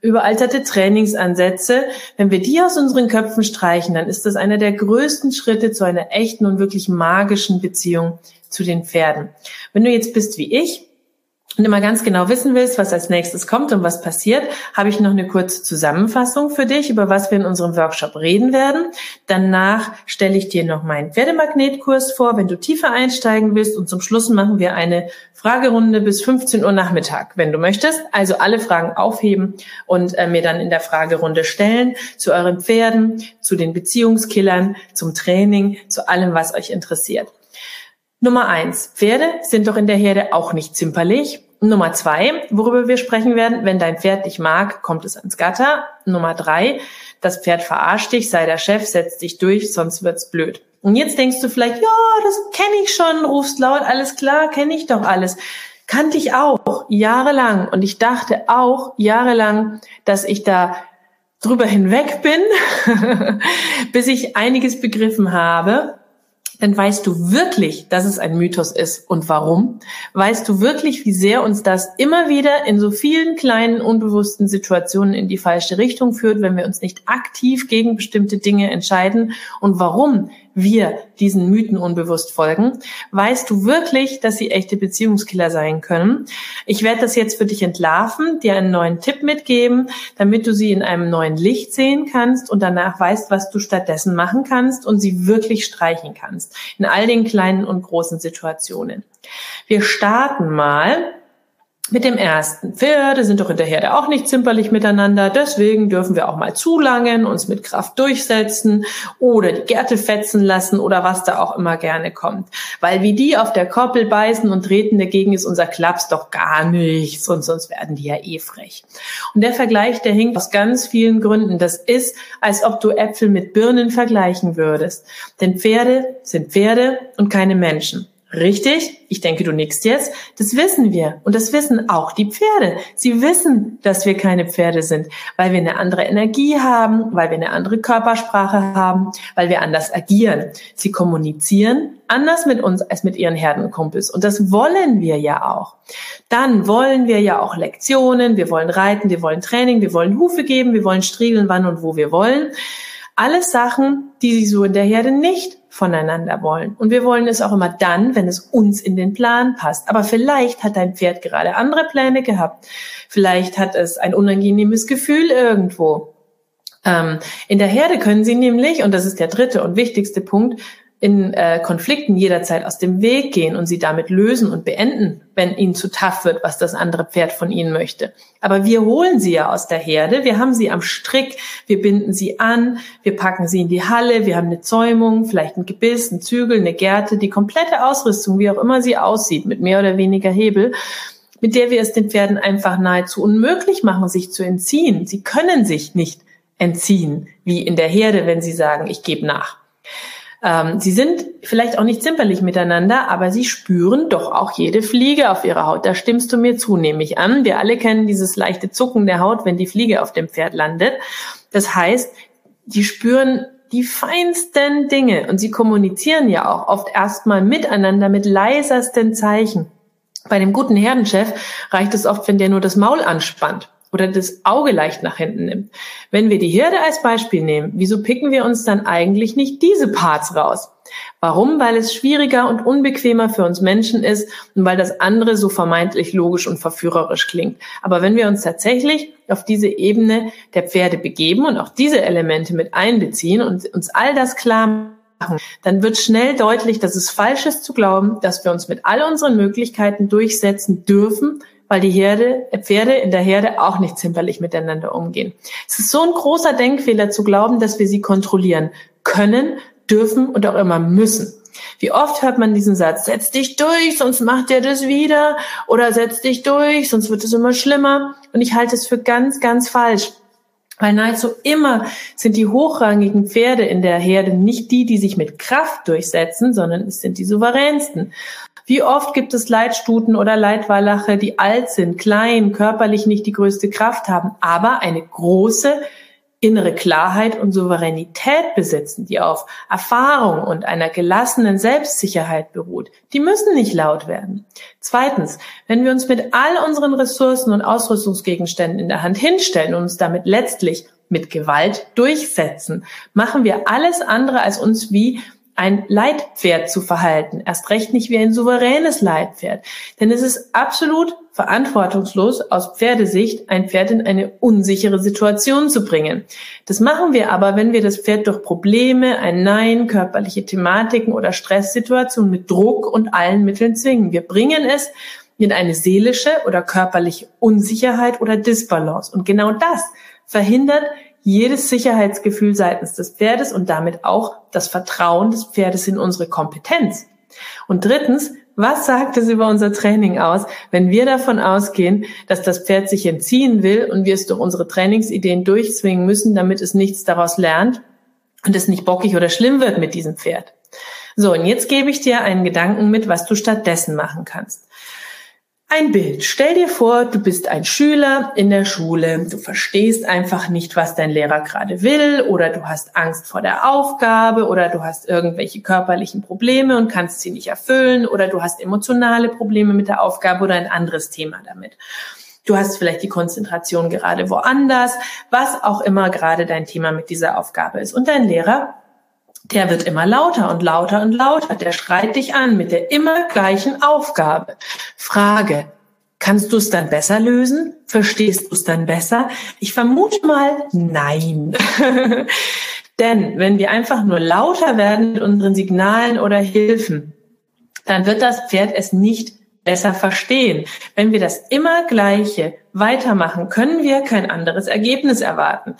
überalterte Trainingsansätze, wenn wir die aus unseren Köpfen streichen, dann ist das einer der größten Schritte zu einer echten und wirklich magischen Beziehung zu den Pferden. Wenn du jetzt bist wie ich, und immer ganz genau wissen willst, was als nächstes kommt und was passiert, habe ich noch eine kurze Zusammenfassung für dich, über was wir in unserem Workshop reden werden. Danach stelle ich dir noch meinen Pferdemagnetkurs vor, wenn du tiefer einsteigen willst. Und zum Schluss machen wir eine Fragerunde bis 15 Uhr Nachmittag, wenn du möchtest. Also alle Fragen aufheben und äh, mir dann in der Fragerunde stellen zu euren Pferden, zu den Beziehungskillern, zum Training, zu allem, was euch interessiert. Nummer eins. Pferde sind doch in der Herde auch nicht zimperlich. Nummer zwei, worüber wir sprechen werden, wenn dein Pferd dich mag, kommt es ans Gatter. Nummer drei, das Pferd verarscht dich, sei der Chef, setz dich durch, sonst wird's blöd. Und jetzt denkst du vielleicht, ja, das kenne ich schon, rufst laut, alles klar, kenne ich doch alles. Kannte ich auch jahrelang. Und ich dachte auch jahrelang, dass ich da drüber hinweg bin, bis ich einiges begriffen habe dann weißt du wirklich, dass es ein Mythos ist und warum. Weißt du wirklich, wie sehr uns das immer wieder in so vielen kleinen unbewussten Situationen in die falsche Richtung führt, wenn wir uns nicht aktiv gegen bestimmte Dinge entscheiden und warum wir diesen Mythen unbewusst folgen, weißt du wirklich, dass sie echte Beziehungskiller sein können. Ich werde das jetzt für dich entlarven, dir einen neuen Tipp mitgeben, damit du sie in einem neuen Licht sehen kannst und danach weißt, was du stattdessen machen kannst und sie wirklich streichen kannst. In all den kleinen und großen Situationen. Wir starten mal mit dem ersten. Pferde sind doch in der Herde auch nicht zimperlich miteinander, deswegen dürfen wir auch mal zulangen, uns mit Kraft durchsetzen oder die Gärte fetzen lassen oder was da auch immer gerne kommt. Weil wie die auf der Koppel beißen und treten, dagegen ist unser Klaps doch gar nichts und sonst werden die ja eh frech. Und der Vergleich, der hinkt aus ganz vielen Gründen. Das ist, als ob du Äpfel mit Birnen vergleichen würdest. Denn Pferde sind Pferde und keine Menschen. Richtig? Ich denke, du nickst jetzt. Das wissen wir. Und das wissen auch die Pferde. Sie wissen, dass wir keine Pferde sind, weil wir eine andere Energie haben, weil wir eine andere Körpersprache haben, weil wir anders agieren. Sie kommunizieren anders mit uns als mit ihren Herdenkumpels. Und das wollen wir ja auch. Dann wollen wir ja auch Lektionen. Wir wollen reiten, wir wollen Training, wir wollen Hufe geben, wir wollen striegeln, wann und wo wir wollen. Alles Sachen, die sie so in der Herde nicht voneinander wollen. Und wir wollen es auch immer dann, wenn es uns in den Plan passt. Aber vielleicht hat dein Pferd gerade andere Pläne gehabt. Vielleicht hat es ein unangenehmes Gefühl irgendwo. Ähm, in der Herde können sie nämlich, und das ist der dritte und wichtigste Punkt, in äh, Konflikten jederzeit aus dem Weg gehen und sie damit lösen und beenden, wenn ihnen zu tough wird, was das andere Pferd von ihnen möchte. Aber wir holen sie ja aus der Herde, wir haben sie am Strick, wir binden sie an, wir packen sie in die Halle, wir haben eine Zäumung, vielleicht ein Gebiss, ein Zügel, eine Gerte, die komplette Ausrüstung, wie auch immer sie aussieht, mit mehr oder weniger Hebel, mit der wir es den Pferden einfach nahezu unmöglich machen, sich zu entziehen. Sie können sich nicht entziehen, wie in der Herde, wenn sie sagen, ich gebe nach. Ähm, sie sind vielleicht auch nicht zimperlich miteinander, aber sie spüren doch auch jede Fliege auf ihrer Haut. Da stimmst du mir zu, nehme ich an. Wir alle kennen dieses leichte Zucken der Haut, wenn die Fliege auf dem Pferd landet. Das heißt, die spüren die feinsten Dinge und sie kommunizieren ja auch oft erstmal miteinander mit leisesten Zeichen. Bei dem guten Herdenchef reicht es oft, wenn der nur das Maul anspannt oder das Auge leicht nach hinten nimmt. Wenn wir die Herde als Beispiel nehmen, wieso picken wir uns dann eigentlich nicht diese Parts raus? Warum? Weil es schwieriger und unbequemer für uns Menschen ist und weil das andere so vermeintlich logisch und verführerisch klingt. Aber wenn wir uns tatsächlich auf diese Ebene der Pferde begeben und auch diese Elemente mit einbeziehen und uns all das klar machen, dann wird schnell deutlich, dass es falsch ist zu glauben, dass wir uns mit all unseren Möglichkeiten durchsetzen dürfen, weil die Herde, Pferde in der Herde auch nicht zimperlich miteinander umgehen. Es ist so ein großer Denkfehler zu glauben, dass wir sie kontrollieren können, dürfen und auch immer müssen. Wie oft hört man diesen Satz, setz dich durch, sonst macht er das wieder, oder setz dich durch, sonst wird es immer schlimmer. Und ich halte es für ganz, ganz falsch. Weil nahezu immer sind die hochrangigen Pferde in der Herde nicht die, die sich mit Kraft durchsetzen, sondern es sind die souveränsten. Wie oft gibt es Leitstuten oder Leitwallache, die alt sind, klein, körperlich nicht die größte Kraft haben, aber eine große innere Klarheit und Souveränität besitzen, die auf Erfahrung und einer gelassenen Selbstsicherheit beruht. Die müssen nicht laut werden. Zweitens, wenn wir uns mit all unseren Ressourcen und Ausrüstungsgegenständen in der Hand hinstellen und uns damit letztlich mit Gewalt durchsetzen, machen wir alles andere als uns wie ein Leitpferd zu verhalten, erst recht nicht wie ein souveränes Leitpferd. Denn es ist absolut verantwortungslos aus Pferdesicht, ein Pferd in eine unsichere Situation zu bringen. Das machen wir aber, wenn wir das Pferd durch Probleme, ein Nein, körperliche Thematiken oder Stresssituationen mit Druck und allen Mitteln zwingen. Wir bringen es in eine seelische oder körperliche Unsicherheit oder Disbalance. Und genau das verhindert jedes Sicherheitsgefühl seitens des Pferdes und damit auch das Vertrauen des Pferdes in unsere Kompetenz. Und drittens, was sagt es über unser Training aus, wenn wir davon ausgehen, dass das Pferd sich entziehen will und wir es durch unsere Trainingsideen durchzwingen müssen, damit es nichts daraus lernt und es nicht bockig oder schlimm wird mit diesem Pferd? So, und jetzt gebe ich dir einen Gedanken mit, was du stattdessen machen kannst. Ein Bild. Stell dir vor, du bist ein Schüler in der Schule. Du verstehst einfach nicht, was dein Lehrer gerade will oder du hast Angst vor der Aufgabe oder du hast irgendwelche körperlichen Probleme und kannst sie nicht erfüllen oder du hast emotionale Probleme mit der Aufgabe oder ein anderes Thema damit. Du hast vielleicht die Konzentration gerade woanders, was auch immer gerade dein Thema mit dieser Aufgabe ist. Und dein Lehrer der wird immer lauter und lauter und lauter. Der schreit dich an mit der immer gleichen Aufgabe. Frage, kannst du es dann besser lösen? Verstehst du es dann besser? Ich vermute mal, nein. Denn wenn wir einfach nur lauter werden mit unseren Signalen oder Hilfen, dann wird das Pferd es nicht besser verstehen. Wenn wir das immer Gleiche weitermachen, können wir kein anderes Ergebnis erwarten.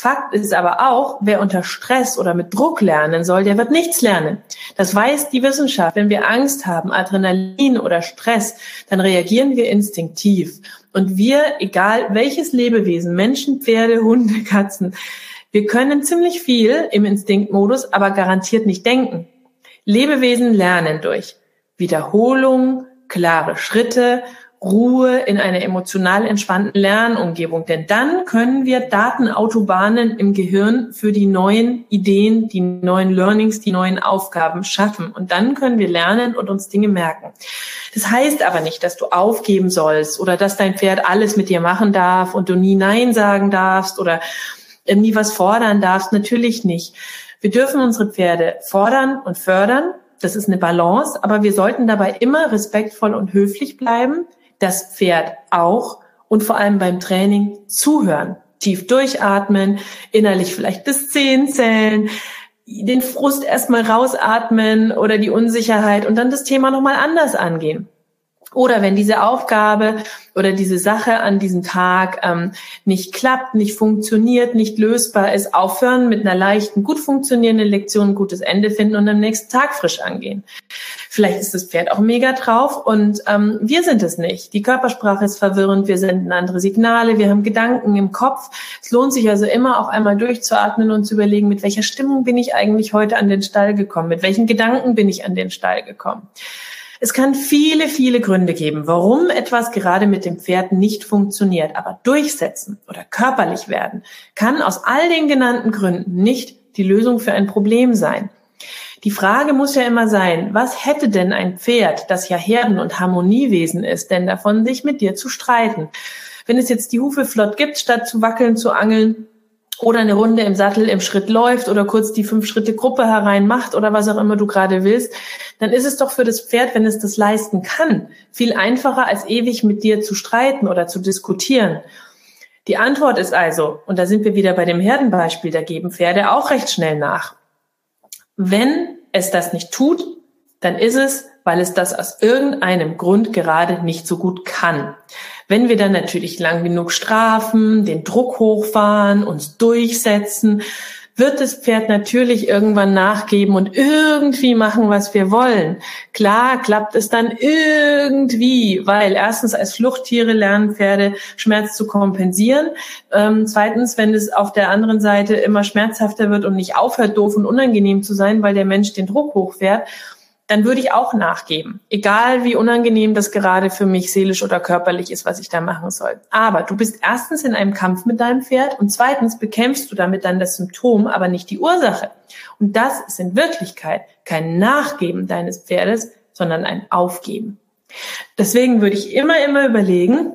Fakt ist aber auch, wer unter Stress oder mit Druck lernen soll, der wird nichts lernen. Das weiß die Wissenschaft. Wenn wir Angst haben, Adrenalin oder Stress, dann reagieren wir instinktiv. Und wir, egal welches Lebewesen, Menschen, Pferde, Hunde, Katzen, wir können ziemlich viel im Instinktmodus, aber garantiert nicht denken. Lebewesen lernen durch Wiederholung, klare Schritte Ruhe in einer emotional entspannten Lernumgebung. Denn dann können wir Datenautobahnen im Gehirn für die neuen Ideen, die neuen Learnings, die neuen Aufgaben schaffen. Und dann können wir lernen und uns Dinge merken. Das heißt aber nicht, dass du aufgeben sollst oder dass dein Pferd alles mit dir machen darf und du nie Nein sagen darfst oder nie was fordern darfst. Natürlich nicht. Wir dürfen unsere Pferde fordern und fördern. Das ist eine Balance, aber wir sollten dabei immer respektvoll und höflich bleiben das Pferd auch und vor allem beim Training zuhören. Tief durchatmen, innerlich vielleicht bis zehn zählen, den Frust erstmal rausatmen oder die Unsicherheit und dann das Thema nochmal anders angehen. Oder wenn diese Aufgabe oder diese Sache an diesem Tag ähm, nicht klappt, nicht funktioniert, nicht lösbar ist, aufhören mit einer leichten, gut funktionierenden Lektion ein gutes Ende finden und am nächsten Tag frisch angehen. Vielleicht ist das Pferd auch mega drauf und ähm, wir sind es nicht. Die Körpersprache ist verwirrend, wir senden andere Signale, wir haben Gedanken im Kopf. Es lohnt sich also immer auch einmal durchzuatmen und zu überlegen, mit welcher Stimmung bin ich eigentlich heute an den Stall gekommen, mit welchen Gedanken bin ich an den Stall gekommen. Es kann viele, viele Gründe geben, warum etwas gerade mit dem Pferd nicht funktioniert. Aber durchsetzen oder körperlich werden kann aus all den genannten Gründen nicht die Lösung für ein Problem sein. Die Frage muss ja immer sein, was hätte denn ein Pferd, das ja Herden- und Harmoniewesen ist, denn davon, sich mit dir zu streiten? Wenn es jetzt die Hufe flott gibt, statt zu wackeln, zu angeln, oder eine Runde im Sattel im Schritt läuft oder kurz die fünf Schritte Gruppe herein macht oder was auch immer du gerade willst, dann ist es doch für das Pferd, wenn es das leisten kann, viel einfacher als ewig mit dir zu streiten oder zu diskutieren. Die Antwort ist also, und da sind wir wieder bei dem Herdenbeispiel, da geben Pferde auch recht schnell nach. Wenn es das nicht tut, dann ist es, weil es das aus irgendeinem Grund gerade nicht so gut kann. Wenn wir dann natürlich lang genug strafen, den Druck hochfahren, uns durchsetzen, wird das Pferd natürlich irgendwann nachgeben und irgendwie machen, was wir wollen. Klar klappt es dann irgendwie, weil erstens als Fluchttiere lernen Pferde Schmerz zu kompensieren. Ähm, zweitens, wenn es auf der anderen Seite immer schmerzhafter wird und nicht aufhört, doof und unangenehm zu sein, weil der Mensch den Druck hochfährt, dann würde ich auch nachgeben. Egal wie unangenehm das gerade für mich seelisch oder körperlich ist, was ich da machen soll. Aber du bist erstens in einem Kampf mit deinem Pferd und zweitens bekämpfst du damit dann das Symptom, aber nicht die Ursache. Und das ist in Wirklichkeit kein Nachgeben deines Pferdes, sondern ein Aufgeben. Deswegen würde ich immer, immer überlegen,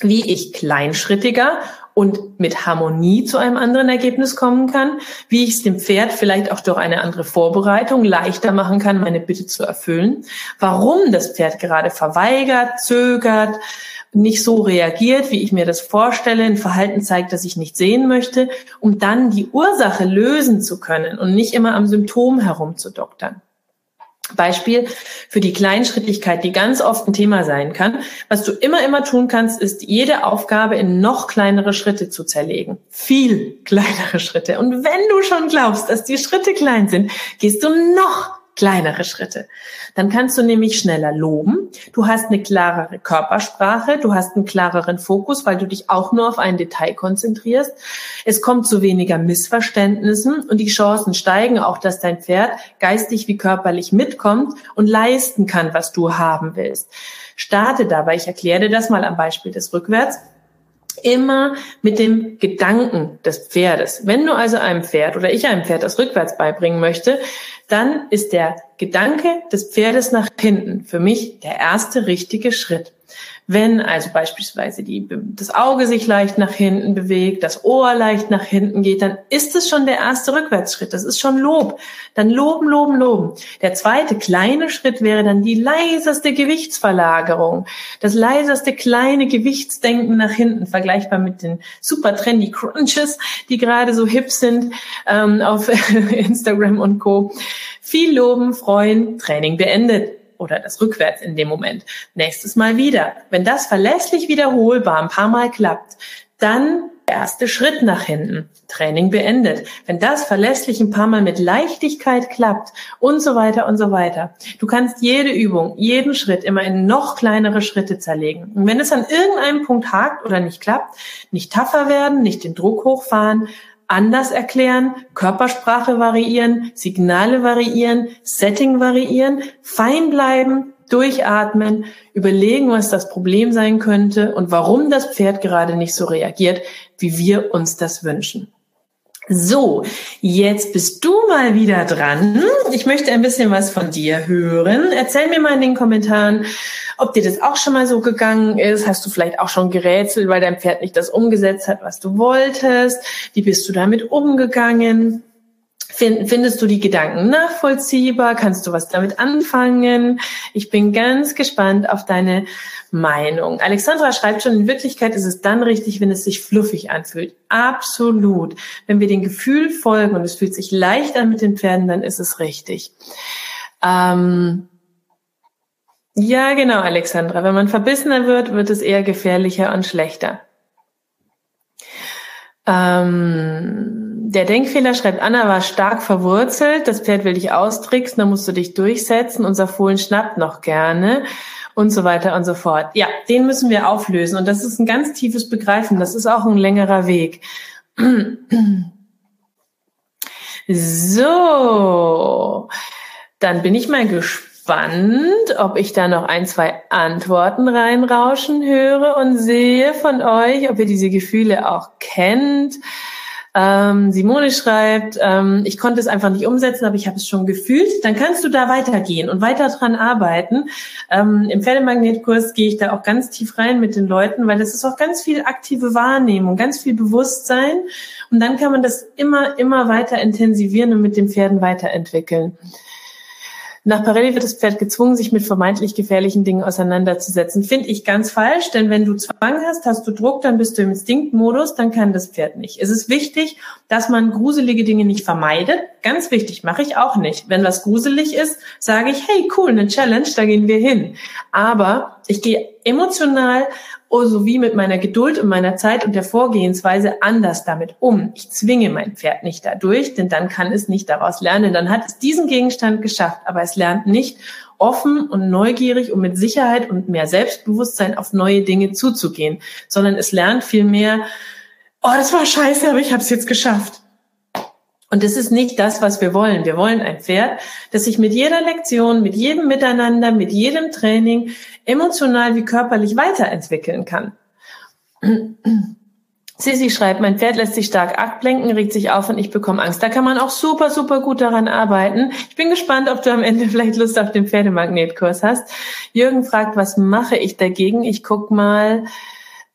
wie ich kleinschrittiger und mit Harmonie zu einem anderen Ergebnis kommen kann, wie ich es dem Pferd vielleicht auch durch eine andere Vorbereitung leichter machen kann, meine Bitte zu erfüllen, warum das Pferd gerade verweigert, zögert, nicht so reagiert, wie ich mir das vorstelle, ein Verhalten zeigt, das ich nicht sehen möchte, um dann die Ursache lösen zu können und nicht immer am Symptom herumzudoktern. Beispiel für die Kleinschrittigkeit, die ganz oft ein Thema sein kann. Was du immer, immer tun kannst, ist jede Aufgabe in noch kleinere Schritte zu zerlegen. Viel kleinere Schritte. Und wenn du schon glaubst, dass die Schritte klein sind, gehst du noch kleinere Schritte. Dann kannst du nämlich schneller loben. Du hast eine klarere Körpersprache. Du hast einen klareren Fokus, weil du dich auch nur auf ein Detail konzentrierst. Es kommt zu weniger Missverständnissen und die Chancen steigen auch, dass dein Pferd geistig wie körperlich mitkommt und leisten kann, was du haben willst. Starte dabei. Ich erkläre dir das mal am Beispiel des Rückwärts immer mit dem Gedanken des Pferdes. Wenn du also einem Pferd oder ich einem Pferd das rückwärts beibringen möchte, dann ist der Gedanke des Pferdes nach hinten für mich der erste richtige Schritt. Wenn also beispielsweise die, das Auge sich leicht nach hinten bewegt, das Ohr leicht nach hinten geht, dann ist es schon der erste Rückwärtsschritt. Das ist schon Lob. Dann loben, loben, loben. Der zweite kleine Schritt wäre dann die leiseste Gewichtsverlagerung. Das leiseste kleine Gewichtsdenken nach hinten, vergleichbar mit den super trendy Crunches, die gerade so hip sind ähm, auf Instagram und Co. Viel loben, freuen, Training beendet oder das rückwärts in dem Moment. Nächstes Mal wieder. Wenn das verlässlich wiederholbar ein paar Mal klappt, dann der erste Schritt nach hinten. Training beendet. Wenn das verlässlich ein paar Mal mit Leichtigkeit klappt und so weiter und so weiter. Du kannst jede Übung, jeden Schritt immer in noch kleinere Schritte zerlegen. Und wenn es an irgendeinem Punkt hakt oder nicht klappt, nicht tougher werden, nicht den Druck hochfahren, anders erklären, Körpersprache variieren, Signale variieren, Setting variieren, fein bleiben, durchatmen, überlegen, was das Problem sein könnte und warum das Pferd gerade nicht so reagiert, wie wir uns das wünschen. So, jetzt bist du mal wieder dran. Ich möchte ein bisschen was von dir hören. Erzähl mir mal in den Kommentaren, ob dir das auch schon mal so gegangen ist. Hast du vielleicht auch schon gerätselt, weil dein Pferd nicht das umgesetzt hat, was du wolltest? Wie bist du damit umgegangen? Findest du die Gedanken nachvollziehbar? Kannst du was damit anfangen? Ich bin ganz gespannt auf deine Meinung. Alexandra schreibt schon, in Wirklichkeit ist es dann richtig, wenn es sich fluffig anfühlt. Absolut. Wenn wir dem Gefühl folgen und es fühlt sich leicht an mit den Pferden, dann ist es richtig. Ähm, Ja, genau, Alexandra. Wenn man verbissener wird, wird es eher gefährlicher und schlechter. Ähm, der Denkfehler, schreibt Anna, war stark verwurzelt. Das Pferd will dich austricksen, dann musst du dich durchsetzen. Unser Fohlen schnappt noch gerne und so weiter und so fort. Ja, den müssen wir auflösen. Und das ist ein ganz tiefes Begreifen. Das ist auch ein längerer Weg. So, dann bin ich mal gespannt, ob ich da noch ein, zwei Antworten reinrauschen höre und sehe von euch, ob ihr diese Gefühle auch kennt. Ähm, Simone schreibt, ähm, ich konnte es einfach nicht umsetzen, aber ich habe es schon gefühlt. Dann kannst du da weitergehen und weiter dran arbeiten. Ähm, Im Pferdemagnetkurs gehe ich da auch ganz tief rein mit den Leuten, weil das ist auch ganz viel aktive Wahrnehmung, ganz viel Bewusstsein. Und dann kann man das immer, immer weiter intensivieren und mit den Pferden weiterentwickeln. Nach Parelli wird das Pferd gezwungen, sich mit vermeintlich gefährlichen Dingen auseinanderzusetzen. Finde ich ganz falsch, denn wenn du Zwang hast, hast du Druck, dann bist du im Instinktmodus, dann kann das Pferd nicht. Es ist wichtig, dass man gruselige Dinge nicht vermeidet. Ganz wichtig, mache ich auch nicht. Wenn was gruselig ist, sage ich, hey, cool, eine Challenge, da gehen wir hin. Aber ich gehe emotional oh, sowie mit meiner Geduld und meiner Zeit und der Vorgehensweise anders damit um. Ich zwinge mein Pferd nicht dadurch, denn dann kann es nicht daraus lernen. Dann hat es diesen Gegenstand geschafft, aber es lernt nicht offen und neugierig und mit Sicherheit und mehr Selbstbewusstsein auf neue Dinge zuzugehen, sondern es lernt vielmehr, oh, das war scheiße, aber ich habe es jetzt geschafft. Und das ist nicht das, was wir wollen. Wir wollen ein Pferd, das sich mit jeder Lektion, mit jedem Miteinander, mit jedem Training emotional wie körperlich weiterentwickeln kann. Sisi schreibt, mein Pferd lässt sich stark ablenken, regt sich auf und ich bekomme Angst. Da kann man auch super, super gut daran arbeiten. Ich bin gespannt, ob du am Ende vielleicht Lust auf den Pferdemagnetkurs hast. Jürgen fragt, was mache ich dagegen? Ich guck mal.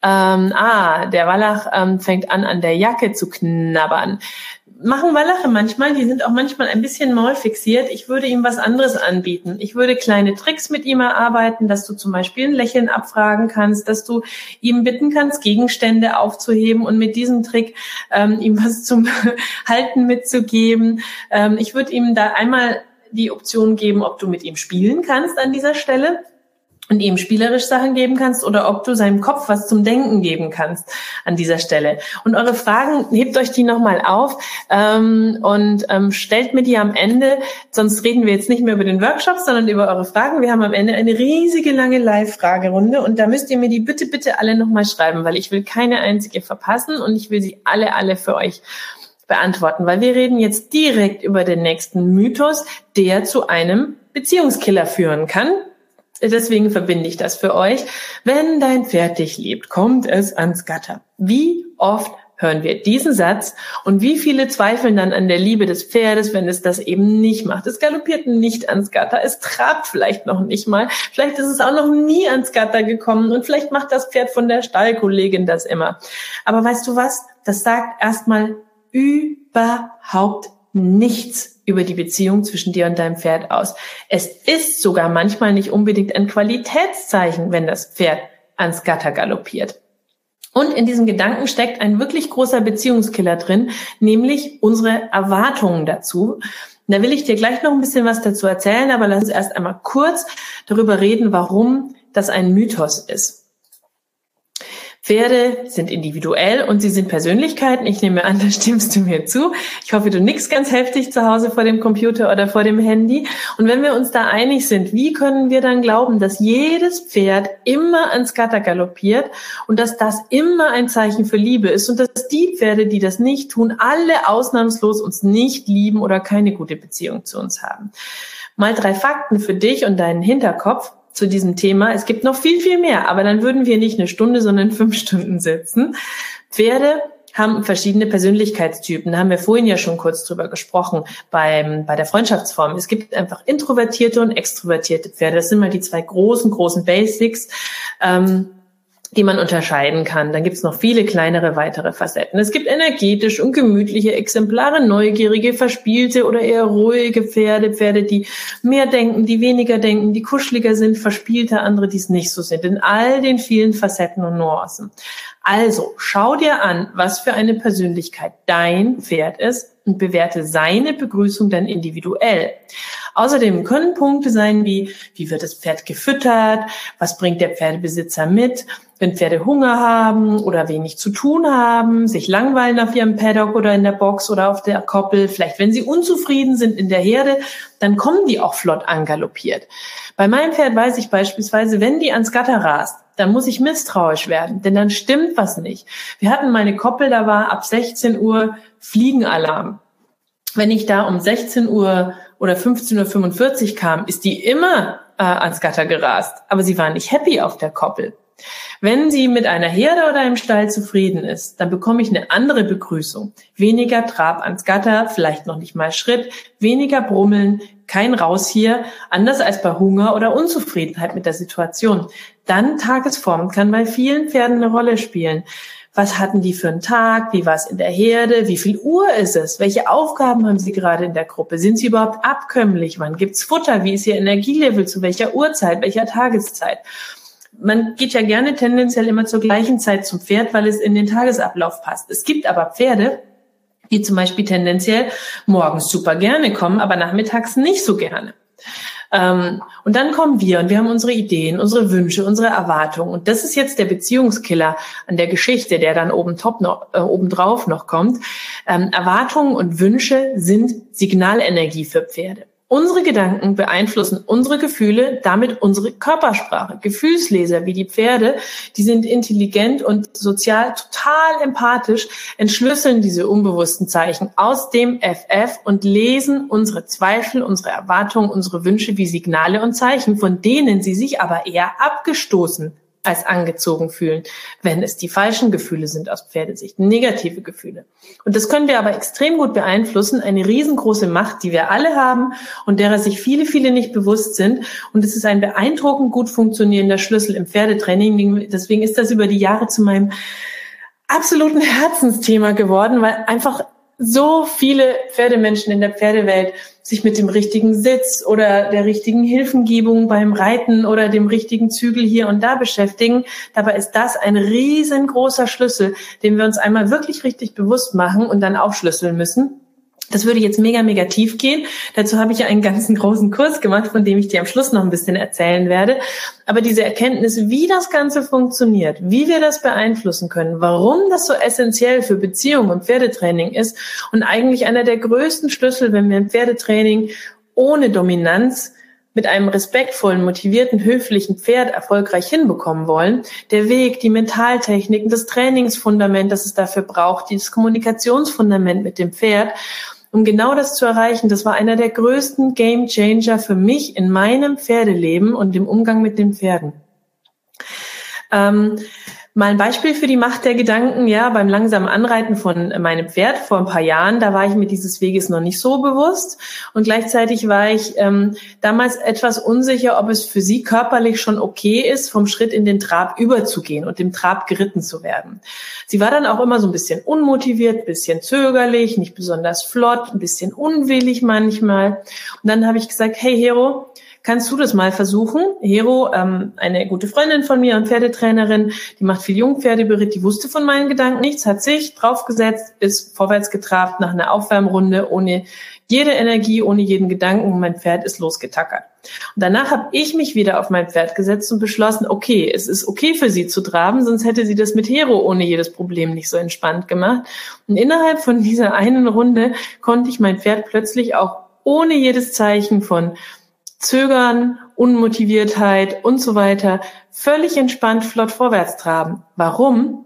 Ähm, ah, der Wallach ähm, fängt an, an der Jacke zu knabbern machen Wallache manchmal, die sind auch manchmal ein bisschen maulfixiert. Ich würde ihm was anderes anbieten. Ich würde kleine Tricks mit ihm erarbeiten, dass du zum Beispiel ein Lächeln abfragen kannst, dass du ihm bitten kannst, Gegenstände aufzuheben und mit diesem Trick ähm, ihm was zum Halten mitzugeben. Ähm, ich würde ihm da einmal die Option geben, ob du mit ihm spielen kannst an dieser Stelle und ihm spielerisch Sachen geben kannst oder ob du seinem Kopf was zum Denken geben kannst an dieser Stelle. Und eure Fragen, hebt euch die nochmal auf ähm, und ähm, stellt mir die am Ende, sonst reden wir jetzt nicht mehr über den Workshop, sondern über eure Fragen. Wir haben am Ende eine riesige lange Live-Fragerunde und da müsst ihr mir die bitte, bitte alle nochmal schreiben, weil ich will keine einzige verpassen und ich will sie alle, alle für euch beantworten, weil wir reden jetzt direkt über den nächsten Mythos, der zu einem Beziehungskiller führen kann Deswegen verbinde ich das für euch. Wenn dein Pferd dich liebt, kommt es ans Gatter. Wie oft hören wir diesen Satz und wie viele zweifeln dann an der Liebe des Pferdes, wenn es das eben nicht macht. Es galoppiert nicht ans Gatter, es trabt vielleicht noch nicht mal, vielleicht ist es auch noch nie ans Gatter gekommen und vielleicht macht das Pferd von der Stallkollegin das immer. Aber weißt du was? Das sagt erstmal überhaupt nichts über die Beziehung zwischen dir und deinem Pferd aus. Es ist sogar manchmal nicht unbedingt ein Qualitätszeichen, wenn das Pferd ans Gatter galoppiert. Und in diesem Gedanken steckt ein wirklich großer Beziehungskiller drin, nämlich unsere Erwartungen dazu. Da will ich dir gleich noch ein bisschen was dazu erzählen, aber lass uns erst einmal kurz darüber reden, warum das ein Mythos ist. Pferde sind individuell und sie sind Persönlichkeiten. Ich nehme an, da stimmst du mir zu. Ich hoffe, du nix ganz heftig zu Hause vor dem Computer oder vor dem Handy. Und wenn wir uns da einig sind, wie können wir dann glauben, dass jedes Pferd immer ans Gatter galoppiert und dass das immer ein Zeichen für Liebe ist und dass die Pferde, die das nicht tun, alle ausnahmslos uns nicht lieben oder keine gute Beziehung zu uns haben? Mal drei Fakten für dich und deinen Hinterkopf zu diesem Thema. Es gibt noch viel, viel mehr, aber dann würden wir nicht eine Stunde, sondern fünf Stunden sitzen. Pferde haben verschiedene Persönlichkeitstypen. Da haben wir vorhin ja schon kurz drüber gesprochen beim, bei der Freundschaftsform. Es gibt einfach introvertierte und extrovertierte Pferde. Das sind mal die zwei großen, großen Basics. Ähm, die man unterscheiden kann. Dann gibt es noch viele kleinere weitere Facetten. Es gibt energetisch und gemütliche Exemplare, neugierige, verspielte oder eher ruhige Pferde, Pferde, die mehr denken, die weniger denken, die kuscheliger sind, verspielte, andere, die es nicht so sind. In all den vielen Facetten und Nuancen. Also schau dir an, was für eine Persönlichkeit dein Pferd ist und bewerte seine Begrüßung dann individuell. Außerdem können Punkte sein wie, wie wird das Pferd gefüttert, was bringt der Pferdebesitzer mit, wenn Pferde Hunger haben oder wenig zu tun haben, sich langweilen auf ihrem Paddock oder in der Box oder auf der Koppel, vielleicht wenn sie unzufrieden sind in der Herde, dann kommen die auch flott angaloppiert. Bei meinem Pferd weiß ich beispielsweise, wenn die ans Gatter rast, dann muss ich misstrauisch werden, denn dann stimmt was nicht. Wir hatten meine Koppel, da war ab 16 Uhr Fliegenalarm. Wenn ich da um 16 Uhr oder 15.45 Uhr kam, ist die immer äh, ans Gatter gerast. Aber sie war nicht happy auf der Koppel. Wenn sie mit einer Herde oder einem Stall zufrieden ist, dann bekomme ich eine andere Begrüßung. Weniger Trab ans Gatter, vielleicht noch nicht mal Schritt, weniger Brummeln, kein Raus hier, anders als bei Hunger oder Unzufriedenheit mit der Situation. Dann Tagesform kann bei vielen Pferden eine Rolle spielen. Was hatten die für einen Tag? Wie war es in der Herde? Wie viel Uhr ist es? Welche Aufgaben haben sie gerade in der Gruppe? Sind sie überhaupt abkömmlich? Wann gibt's Futter? Wie ist ihr Energielevel? Zu welcher Uhrzeit? Welcher Tageszeit? Man geht ja gerne tendenziell immer zur gleichen Zeit zum Pferd, weil es in den Tagesablauf passt. Es gibt aber Pferde, die zum Beispiel tendenziell morgens super gerne kommen, aber nachmittags nicht so gerne. Ähm, und dann kommen wir und wir haben unsere Ideen, unsere Wünsche, unsere Erwartungen. Und das ist jetzt der Beziehungskiller an der Geschichte, der dann oben top noch, äh, obendrauf noch kommt. Ähm, Erwartungen und Wünsche sind Signalenergie für Pferde. Unsere Gedanken beeinflussen unsere Gefühle, damit unsere Körpersprache. Gefühlsleser wie die Pferde, die sind intelligent und sozial total empathisch, entschlüsseln diese unbewussten Zeichen aus dem FF und lesen unsere Zweifel, unsere Erwartungen, unsere Wünsche wie Signale und Zeichen, von denen sie sich aber eher abgestoßen als angezogen fühlen, wenn es die falschen Gefühle sind aus Pferdesicht, negative Gefühle. Und das können wir aber extrem gut beeinflussen, eine riesengroße Macht, die wir alle haben und derer sich viele, viele nicht bewusst sind. Und es ist ein beeindruckend gut funktionierender Schlüssel im Pferdetraining. Deswegen ist das über die Jahre zu meinem absoluten Herzensthema geworden, weil einfach so viele Pferdemenschen in der Pferdewelt sich mit dem richtigen Sitz oder der richtigen Hilfengebung beim Reiten oder dem richtigen Zügel hier und da beschäftigen. Dabei ist das ein riesengroßer Schlüssel, den wir uns einmal wirklich richtig bewusst machen und dann aufschlüsseln müssen. Das würde jetzt mega, mega tief gehen. Dazu habe ich ja einen ganzen großen Kurs gemacht, von dem ich dir am Schluss noch ein bisschen erzählen werde. Aber diese Erkenntnis, wie das Ganze funktioniert, wie wir das beeinflussen können, warum das so essentiell für Beziehung und Pferdetraining ist und eigentlich einer der größten Schlüssel, wenn wir ein Pferdetraining ohne Dominanz mit einem respektvollen, motivierten, höflichen Pferd erfolgreich hinbekommen wollen, der Weg, die Mentaltechniken, das Trainingsfundament, das es dafür braucht, dieses Kommunikationsfundament mit dem Pferd um genau das zu erreichen, das war einer der größten Game Changer für mich in meinem Pferdeleben und dem Umgang mit den Pferden. Ähm, Mal ein Beispiel für die Macht der Gedanken, ja, beim langsamen Anreiten von meinem Pferd vor ein paar Jahren, da war ich mir dieses Weges noch nicht so bewusst und gleichzeitig war ich ähm, damals etwas unsicher, ob es für sie körperlich schon okay ist, vom Schritt in den Trab überzugehen und dem Trab geritten zu werden. Sie war dann auch immer so ein bisschen unmotiviert, bisschen zögerlich, nicht besonders flott, ein bisschen unwillig manchmal. Und dann habe ich gesagt, hey Hero, Kannst du das mal versuchen? Hero, ähm, eine gute Freundin von mir und Pferdetrainerin, die macht viel Jungpferdeberitt, die wusste von meinen Gedanken nichts, hat sich draufgesetzt, ist vorwärts getrabt nach einer Aufwärmrunde ohne jede Energie, ohne jeden Gedanken und mein Pferd ist losgetackert. Und danach habe ich mich wieder auf mein Pferd gesetzt und beschlossen, okay, es ist okay für sie zu traben, sonst hätte sie das mit Hero ohne jedes Problem nicht so entspannt gemacht. Und innerhalb von dieser einen Runde konnte ich mein Pferd plötzlich auch ohne jedes Zeichen von Zögern, Unmotiviertheit und so weiter völlig entspannt flott vorwärts traben. Warum?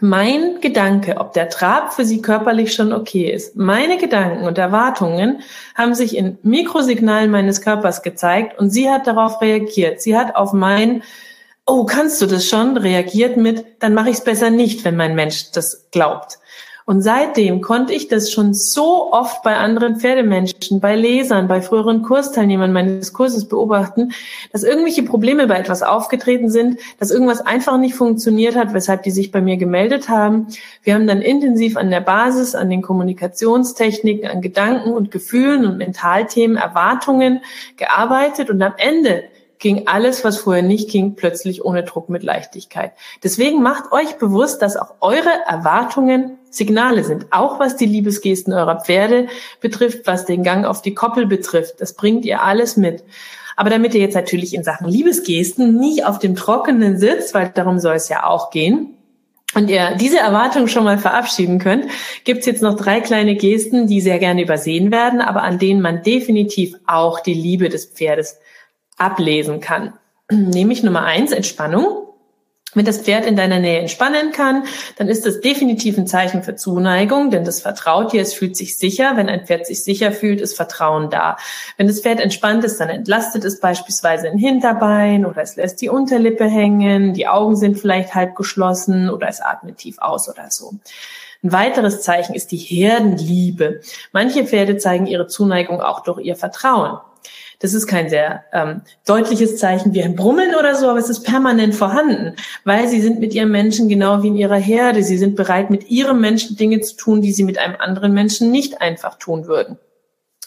Mein Gedanke, ob der Trab für sie körperlich schon okay ist, meine Gedanken und Erwartungen haben sich in Mikrosignalen meines Körpers gezeigt und sie hat darauf reagiert. Sie hat auf mein Oh, kannst du das schon? reagiert mit, dann mache ich es besser nicht, wenn mein Mensch das glaubt. Und seitdem konnte ich das schon so oft bei anderen Pferdemenschen, bei Lesern, bei früheren Kursteilnehmern meines Kurses beobachten, dass irgendwelche Probleme bei etwas aufgetreten sind, dass irgendwas einfach nicht funktioniert hat, weshalb die sich bei mir gemeldet haben. Wir haben dann intensiv an der Basis, an den Kommunikationstechniken, an Gedanken und Gefühlen und Mentalthemen, Erwartungen gearbeitet und am Ende ging alles, was vorher nicht ging, plötzlich ohne Druck mit Leichtigkeit. Deswegen macht euch bewusst, dass auch eure Erwartungen Signale sind, auch was die Liebesgesten eurer Pferde betrifft, was den Gang auf die Koppel betrifft. Das bringt ihr alles mit. Aber damit ihr jetzt natürlich in Sachen Liebesgesten nie auf dem Trockenen sitzt, weil darum soll es ja auch gehen, und ihr diese Erwartung schon mal verabschieden könnt, gibt's jetzt noch drei kleine Gesten, die sehr gerne übersehen werden, aber an denen man definitiv auch die Liebe des Pferdes ablesen kann. Nämlich Nummer eins, Entspannung. Wenn das Pferd in deiner Nähe entspannen kann, dann ist das definitiv ein Zeichen für Zuneigung, denn das vertraut dir, es fühlt sich sicher. Wenn ein Pferd sich sicher fühlt, ist Vertrauen da. Wenn das Pferd entspannt ist, dann entlastet es beispielsweise ein Hinterbein oder es lässt die Unterlippe hängen, die Augen sind vielleicht halb geschlossen oder es atmet tief aus oder so. Ein weiteres Zeichen ist die Herdenliebe. Manche Pferde zeigen ihre Zuneigung auch durch ihr Vertrauen. Das ist kein sehr ähm, deutliches Zeichen wie ein Brummeln oder so, aber es ist permanent vorhanden, weil sie sind mit ihrem Menschen genau wie in ihrer Herde. Sie sind bereit, mit ihrem Menschen Dinge zu tun, die sie mit einem anderen Menschen nicht einfach tun würden.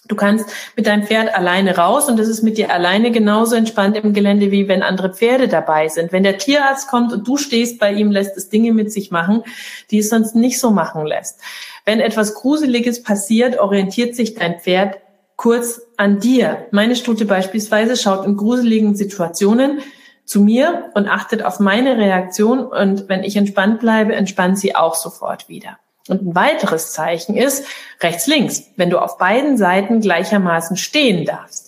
Du kannst mit deinem Pferd alleine raus und das ist mit dir alleine genauso entspannt im Gelände, wie wenn andere Pferde dabei sind. Wenn der Tierarzt kommt und du stehst bei ihm, lässt es Dinge mit sich machen, die es sonst nicht so machen lässt. Wenn etwas Gruseliges passiert, orientiert sich dein Pferd kurz an dir. Meine Stute beispielsweise schaut in gruseligen Situationen zu mir und achtet auf meine Reaktion und wenn ich entspannt bleibe, entspannt sie auch sofort wieder. Und ein weiteres Zeichen ist rechts-links, wenn du auf beiden Seiten gleichermaßen stehen darfst.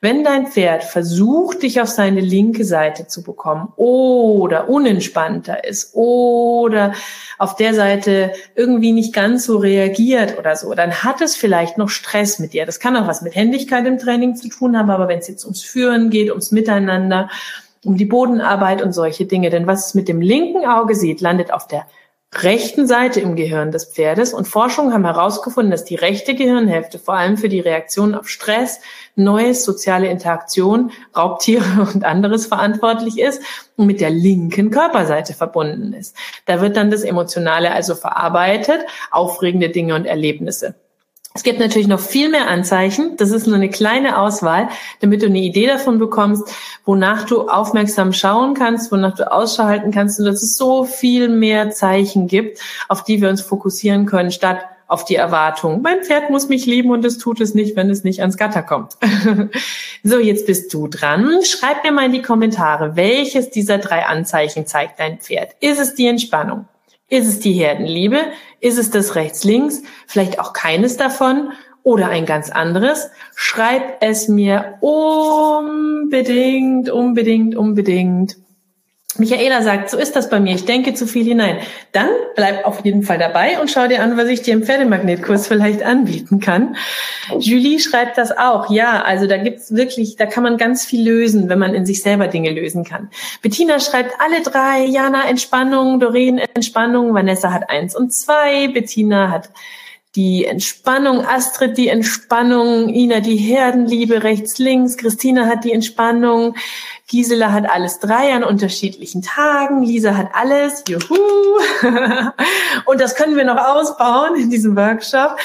Wenn dein Pferd versucht, dich auf seine linke Seite zu bekommen oder unentspannter ist oder auf der Seite irgendwie nicht ganz so reagiert oder so, dann hat es vielleicht noch Stress mit dir. Das kann auch was mit Händigkeit im Training zu tun haben, aber wenn es jetzt ums Führen geht, ums Miteinander, um die Bodenarbeit und solche Dinge, denn was es mit dem linken Auge sieht, landet auf der rechten Seite im Gehirn des Pferdes und Forschungen haben herausgefunden, dass die rechte Gehirnhälfte vor allem für die Reaktion auf Stress, Neues, soziale Interaktion, Raubtiere und anderes verantwortlich ist und mit der linken Körperseite verbunden ist. Da wird dann das Emotionale also verarbeitet, aufregende Dinge und Erlebnisse. Es gibt natürlich noch viel mehr Anzeichen. Das ist nur eine kleine Auswahl, damit du eine Idee davon bekommst, wonach du aufmerksam schauen kannst, wonach du Ausschau halten kannst und dass es so viel mehr Zeichen gibt, auf die wir uns fokussieren können, statt auf die Erwartung. Mein Pferd muss mich lieben und es tut es nicht, wenn es nicht ans Gatter kommt. so, jetzt bist du dran. Schreib mir mal in die Kommentare, welches dieser drei Anzeichen zeigt dein Pferd. Ist es die Entspannung? Ist es die Herdenliebe? Ist es das rechts-links? Vielleicht auch keines davon oder ein ganz anderes? Schreib es mir unbedingt, unbedingt, unbedingt. Michaela sagt, so ist das bei mir, ich denke zu viel hinein. Dann bleib auf jeden Fall dabei und schau dir an, was ich dir im Pferdemagnetkurs vielleicht anbieten kann. Julie schreibt das auch. Ja, also da gibt's wirklich, da kann man ganz viel lösen, wenn man in sich selber Dinge lösen kann. Bettina schreibt alle drei, Jana Entspannung, Doreen Entspannung, Vanessa hat eins und zwei, Bettina hat die Entspannung, Astrid die Entspannung, Ina die Herdenliebe rechts, links, Christina hat die Entspannung, Gisela hat alles drei an unterschiedlichen Tagen, Lisa hat alles, juhu! Und das können wir noch ausbauen in diesem Workshop.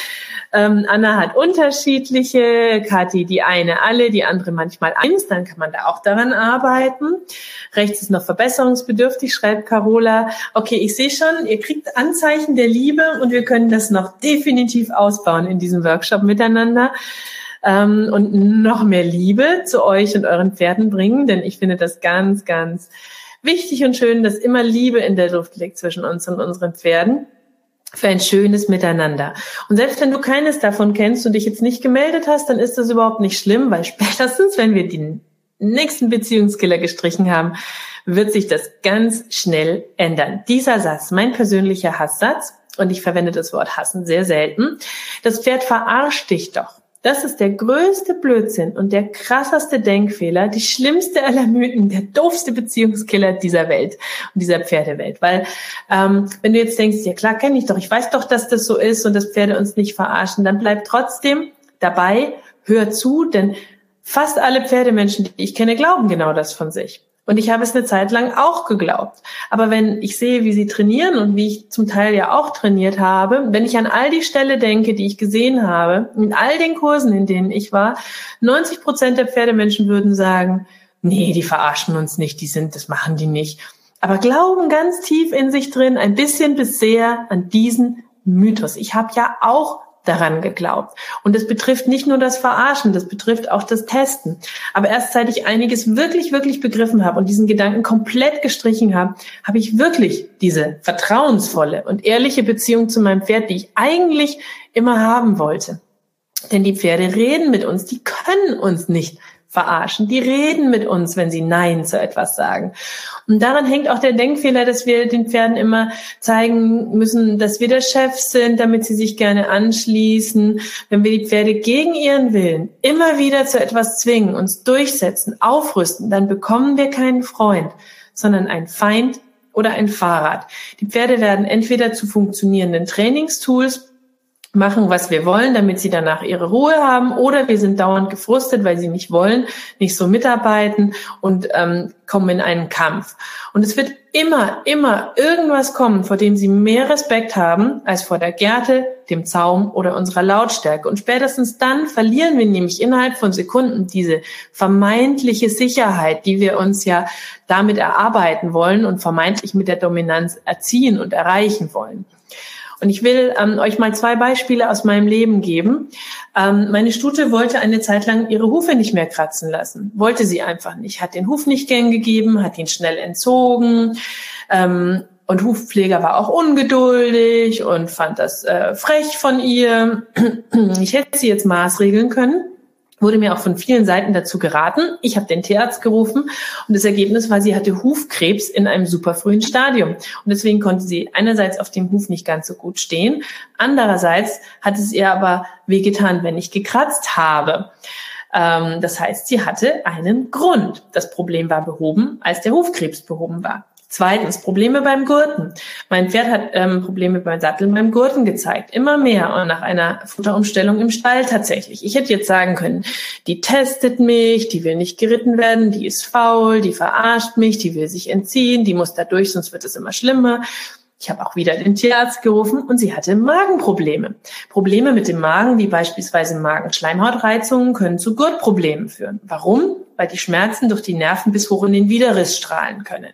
Ähm, Anna hat unterschiedliche, Kathi die eine alle, die andere manchmal eins, dann kann man da auch daran arbeiten. Rechts ist noch verbesserungsbedürftig, schreibt Carola. Okay, ich sehe schon, ihr kriegt Anzeichen der Liebe und wir können das noch definitiv ausbauen in diesem Workshop miteinander ähm, und noch mehr Liebe zu euch und euren Pferden bringen, denn ich finde das ganz, ganz wichtig und schön, dass immer Liebe in der Luft liegt zwischen uns und unseren Pferden für ein schönes Miteinander. Und selbst wenn du keines davon kennst und dich jetzt nicht gemeldet hast, dann ist das überhaupt nicht schlimm, weil spätestens, wenn wir den nächsten Beziehungskiller gestrichen haben, wird sich das ganz schnell ändern. Dieser Satz, mein persönlicher Hasssatz, und ich verwende das Wort hassen sehr selten, das Pferd verarscht dich doch. Das ist der größte Blödsinn und der krasseste Denkfehler, die schlimmste aller Mythen, der doofste Beziehungskiller dieser Welt und dieser Pferdewelt. Weil ähm, wenn du jetzt denkst, ja klar, kenne ich doch, ich weiß doch, dass das so ist und dass Pferde uns nicht verarschen, dann bleib trotzdem dabei, hör zu, denn fast alle Pferdemenschen, die ich kenne, glauben genau das von sich. Und ich habe es eine Zeit lang auch geglaubt. Aber wenn ich sehe, wie sie trainieren und wie ich zum Teil ja auch trainiert habe, wenn ich an all die Ställe denke, die ich gesehen habe, in all den Kursen, in denen ich war, 90 Prozent der Pferdemenschen würden sagen, nee, die verarschen uns nicht, die sind, das machen die nicht. Aber glauben ganz tief in sich drin, ein bisschen bis sehr an diesen Mythos. Ich habe ja auch daran geglaubt. Und das betrifft nicht nur das Verarschen, das betrifft auch das Testen. Aber erst seit ich einiges wirklich, wirklich begriffen habe und diesen Gedanken komplett gestrichen habe, habe ich wirklich diese vertrauensvolle und ehrliche Beziehung zu meinem Pferd, die ich eigentlich immer haben wollte. Denn die Pferde reden mit uns, die können uns nicht verarschen. Die reden mit uns, wenn sie Nein zu etwas sagen. Und daran hängt auch der Denkfehler, dass wir den Pferden immer zeigen müssen, dass wir der Chef sind, damit sie sich gerne anschließen. Wenn wir die Pferde gegen ihren Willen immer wieder zu etwas zwingen, uns durchsetzen, aufrüsten, dann bekommen wir keinen Freund, sondern einen Feind oder ein Fahrrad. Die Pferde werden entweder zu funktionierenden Trainingstools machen, was wir wollen, damit sie danach ihre Ruhe haben, oder wir sind dauernd gefrustet, weil sie nicht wollen, nicht so mitarbeiten und ähm, kommen in einen Kampf. Und es wird immer, immer irgendwas kommen, vor dem sie mehr Respekt haben als vor der Gerte, dem Zaum oder unserer Lautstärke. Und spätestens dann verlieren wir nämlich innerhalb von Sekunden diese vermeintliche Sicherheit, die wir uns ja damit erarbeiten wollen und vermeintlich mit der Dominanz erziehen und erreichen wollen. Und ich will ähm, euch mal zwei Beispiele aus meinem Leben geben. Ähm, meine Stute wollte eine Zeit lang ihre Hufe nicht mehr kratzen lassen. Wollte sie einfach nicht. Hat den Huf nicht gern gegeben, hat ihn schnell entzogen. Ähm, und Hufpfleger war auch ungeduldig und fand das äh, frech von ihr. Ich hätte sie jetzt maßregeln können wurde mir auch von vielen Seiten dazu geraten. Ich habe den Tierarzt gerufen und das Ergebnis war, sie hatte Hufkrebs in einem super frühen Stadium. Und deswegen konnte sie einerseits auf dem Huf nicht ganz so gut stehen, andererseits hat es ihr aber wehgetan, wenn ich gekratzt habe. Ähm, das heißt, sie hatte einen Grund. Das Problem war behoben, als der Hufkrebs behoben war. Zweitens, Probleme beim Gurten. Mein Pferd hat ähm, Probleme beim Satteln beim Gurten gezeigt. Immer mehr und nach einer Futterumstellung im Stall tatsächlich. Ich hätte jetzt sagen können, die testet mich, die will nicht geritten werden, die ist faul, die verarscht mich, die will sich entziehen, die muss da durch, sonst wird es immer schlimmer. Ich habe auch wieder den Tierarzt gerufen und sie hatte Magenprobleme. Probleme mit dem Magen, wie beispielsweise Magenschleimhautreizungen, können zu Gurtproblemen führen. Warum? Weil die Schmerzen durch die Nerven bis hoch in den Widerriss strahlen können.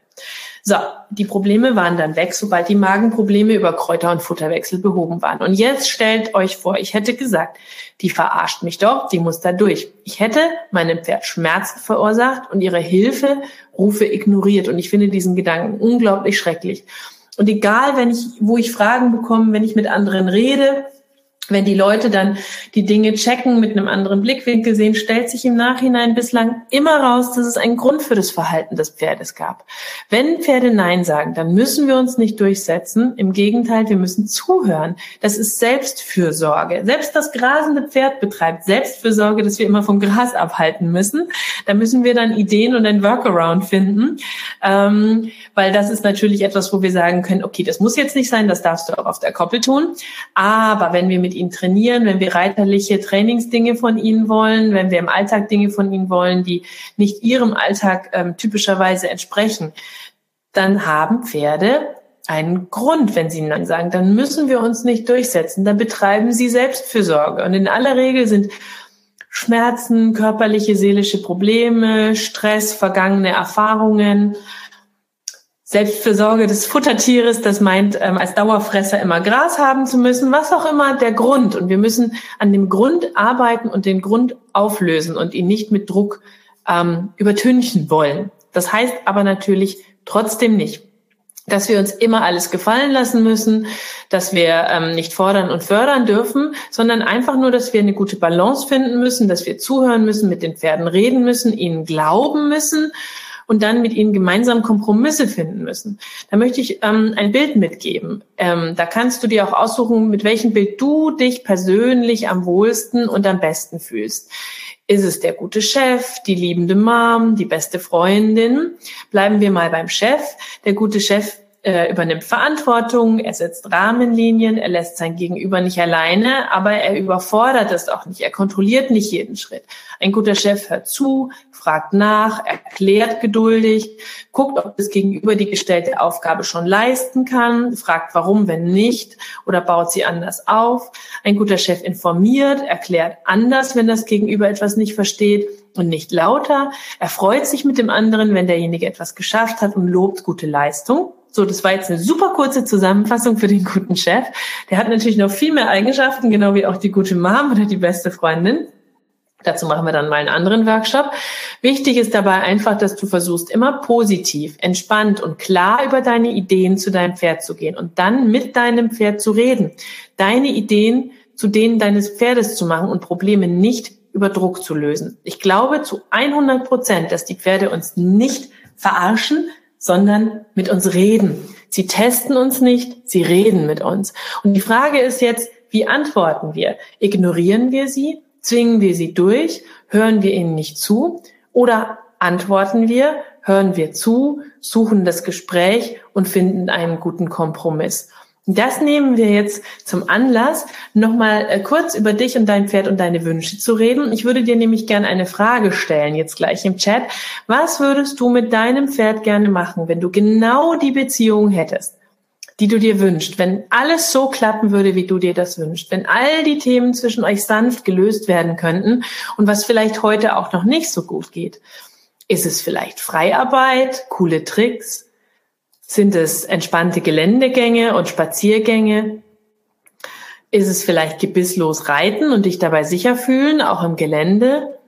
So, die Probleme waren dann weg, sobald die Magenprobleme über Kräuter- und Futterwechsel behoben waren. Und jetzt stellt euch vor, ich hätte gesagt, die verarscht mich doch, die muss da durch. Ich hätte meinem Pferd Schmerzen verursacht und ihre Hilferufe ignoriert. Und ich finde diesen Gedanken unglaublich schrecklich. Und egal, wenn ich, wo ich Fragen bekomme, wenn ich mit anderen rede, wenn die Leute dann die Dinge checken, mit einem anderen Blickwinkel sehen, stellt sich im Nachhinein bislang immer raus, dass es einen Grund für das Verhalten des Pferdes gab. Wenn Pferde Nein sagen, dann müssen wir uns nicht durchsetzen. Im Gegenteil, wir müssen zuhören. Das ist Selbstfürsorge. Selbst das grasende Pferd betreibt Selbstfürsorge, dass wir immer vom Gras abhalten müssen. Da müssen wir dann Ideen und ein Workaround finden, ähm, weil das ist natürlich etwas, wo wir sagen können, okay, das muss jetzt nicht sein, das darfst du auch auf der Koppel tun. Aber wenn wir mit ihnen trainieren, wenn wir reiterliche Trainingsdinge von ihnen wollen, wenn wir im Alltag Dinge von ihnen wollen, die nicht ihrem Alltag ähm, typischerweise entsprechen, dann haben Pferde einen Grund, wenn sie Nein sagen. Dann müssen wir uns nicht durchsetzen. Dann betreiben sie Selbstfürsorge. Und in aller Regel sind Schmerzen, körperliche, seelische Probleme, Stress, vergangene Erfahrungen, Selbstfürsorge des Futtertieres, das meint, ähm, als Dauerfresser immer Gras haben zu müssen, was auch immer der Grund. Und wir müssen an dem Grund arbeiten und den Grund auflösen und ihn nicht mit Druck ähm, übertünchen wollen. Das heißt aber natürlich trotzdem nicht, dass wir uns immer alles gefallen lassen müssen, dass wir ähm, nicht fordern und fördern dürfen, sondern einfach nur, dass wir eine gute Balance finden müssen, dass wir zuhören müssen, mit den Pferden reden müssen, ihnen glauben müssen und dann mit ihnen gemeinsam Kompromisse finden müssen. Da möchte ich ähm, ein Bild mitgeben. Ähm, da kannst du dir auch aussuchen, mit welchem Bild du dich persönlich am wohlsten und am besten fühlst. Ist es der gute Chef, die liebende Mom, die beste Freundin? Bleiben wir mal beim Chef. Der gute Chef äh, übernimmt Verantwortung, er setzt Rahmenlinien, er lässt sein Gegenüber nicht alleine, aber er überfordert es auch nicht, er kontrolliert nicht jeden Schritt. Ein guter Chef hört zu, fragt nach, erklärt geduldig, guckt, ob das Gegenüber die gestellte Aufgabe schon leisten kann, fragt warum, wenn nicht, oder baut sie anders auf. Ein guter Chef informiert, erklärt anders, wenn das Gegenüber etwas nicht versteht und nicht lauter. Er freut sich mit dem anderen, wenn derjenige etwas geschafft hat und lobt gute Leistung. So, das war jetzt eine super kurze Zusammenfassung für den guten Chef. Der hat natürlich noch viel mehr Eigenschaften, genau wie auch die gute Mom oder die beste Freundin. Dazu machen wir dann mal einen anderen Workshop. Wichtig ist dabei einfach, dass du versuchst, immer positiv, entspannt und klar über deine Ideen zu deinem Pferd zu gehen und dann mit deinem Pferd zu reden. Deine Ideen zu denen deines Pferdes zu machen und Probleme nicht über Druck zu lösen. Ich glaube zu 100 Prozent, dass die Pferde uns nicht verarschen, sondern mit uns reden. Sie testen uns nicht, sie reden mit uns. Und die Frage ist jetzt, wie antworten wir? Ignorieren wir sie? Zwingen wir sie durch? Hören wir ihnen nicht zu? Oder antworten wir, hören wir zu, suchen das Gespräch und finden einen guten Kompromiss? Das nehmen wir jetzt zum Anlass, nochmal äh, kurz über dich und dein Pferd und deine Wünsche zu reden. Ich würde dir nämlich gerne eine Frage stellen, jetzt gleich im Chat. Was würdest du mit deinem Pferd gerne machen, wenn du genau die Beziehung hättest? Die du dir wünschst, wenn alles so klappen würde, wie du dir das wünschst, wenn all die Themen zwischen euch sanft gelöst werden könnten und was vielleicht heute auch noch nicht so gut geht. Ist es vielleicht Freiarbeit, coole Tricks? Sind es entspannte Geländegänge und Spaziergänge? Ist es vielleicht gebisslos reiten und dich dabei sicher fühlen, auch im Gelände?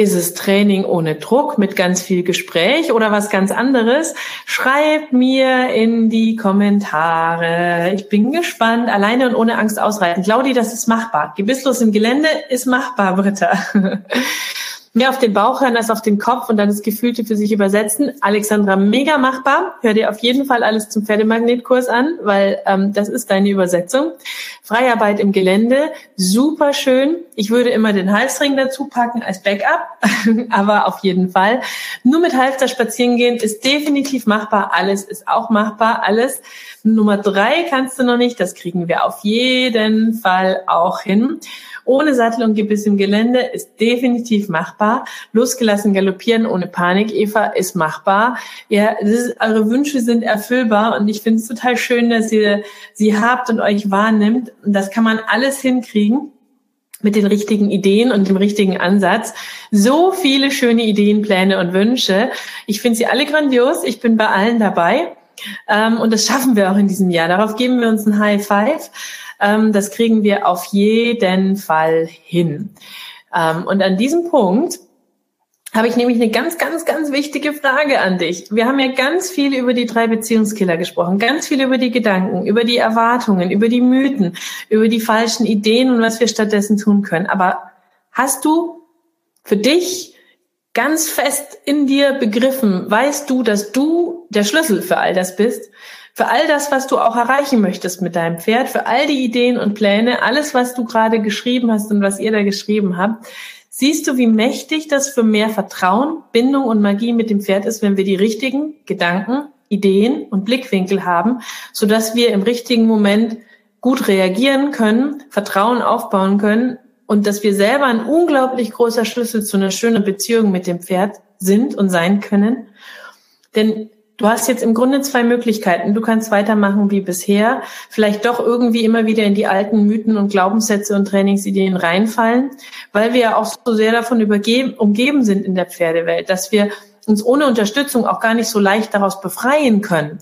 Ist es Training ohne Druck mit ganz viel Gespräch oder was ganz anderes? Schreib mir in die Kommentare. Ich bin gespannt. Alleine und ohne Angst ausreiten. Claudi, das ist machbar. Gebisslos im Gelände ist machbar, Britta. mehr auf den Bauch hören als auf den Kopf und dann das Gefühlte für sich übersetzen. Alexandra, mega machbar. Hör dir auf jeden Fall alles zum Pferdemagnetkurs an, weil ähm, das ist deine Übersetzung. Freiarbeit im Gelände, super schön. Ich würde immer den Halsring dazu packen als Backup, aber auf jeden Fall. Nur mit Halfter spazieren gehen ist definitiv machbar. Alles ist auch machbar. Alles. Nummer drei kannst du noch nicht. Das kriegen wir auf jeden Fall auch hin ohne Sattel und Gebiss im Gelände ist definitiv machbar. Losgelassen galoppieren ohne Panik, Eva, ist machbar. Ja, ist, eure Wünsche sind erfüllbar und ich finde es total schön, dass ihr sie habt und euch wahrnimmt. Und das kann man alles hinkriegen mit den richtigen Ideen und dem richtigen Ansatz. So viele schöne Ideen, Pläne und Wünsche. Ich finde sie alle grandios. Ich bin bei allen dabei. Ähm, und das schaffen wir auch in diesem Jahr. Darauf geben wir uns ein High Five. Ähm, das kriegen wir auf jeden Fall hin. Ähm, und an diesem Punkt habe ich nämlich eine ganz, ganz, ganz wichtige Frage an dich. Wir haben ja ganz viel über die drei Beziehungskiller gesprochen, ganz viel über die Gedanken, über die Erwartungen, über die Mythen, über die falschen Ideen und was wir stattdessen tun können. Aber hast du für dich ganz fest in dir begriffen, weißt du, dass du der Schlüssel für all das bist? Für all das, was du auch erreichen möchtest mit deinem Pferd, für all die Ideen und Pläne, alles, was du gerade geschrieben hast und was ihr da geschrieben habt. Siehst du, wie mächtig das für mehr Vertrauen, Bindung und Magie mit dem Pferd ist, wenn wir die richtigen Gedanken, Ideen und Blickwinkel haben, so dass wir im richtigen Moment gut reagieren können, Vertrauen aufbauen können und dass wir selber ein unglaublich großer Schlüssel zu einer schönen Beziehung mit dem Pferd sind und sein können. Denn Du hast jetzt im Grunde zwei Möglichkeiten. Du kannst weitermachen wie bisher, vielleicht doch irgendwie immer wieder in die alten Mythen und Glaubenssätze und Trainingsideen reinfallen, weil wir ja auch so sehr davon übergeben, umgeben sind in der Pferdewelt, dass wir uns ohne Unterstützung auch gar nicht so leicht daraus befreien können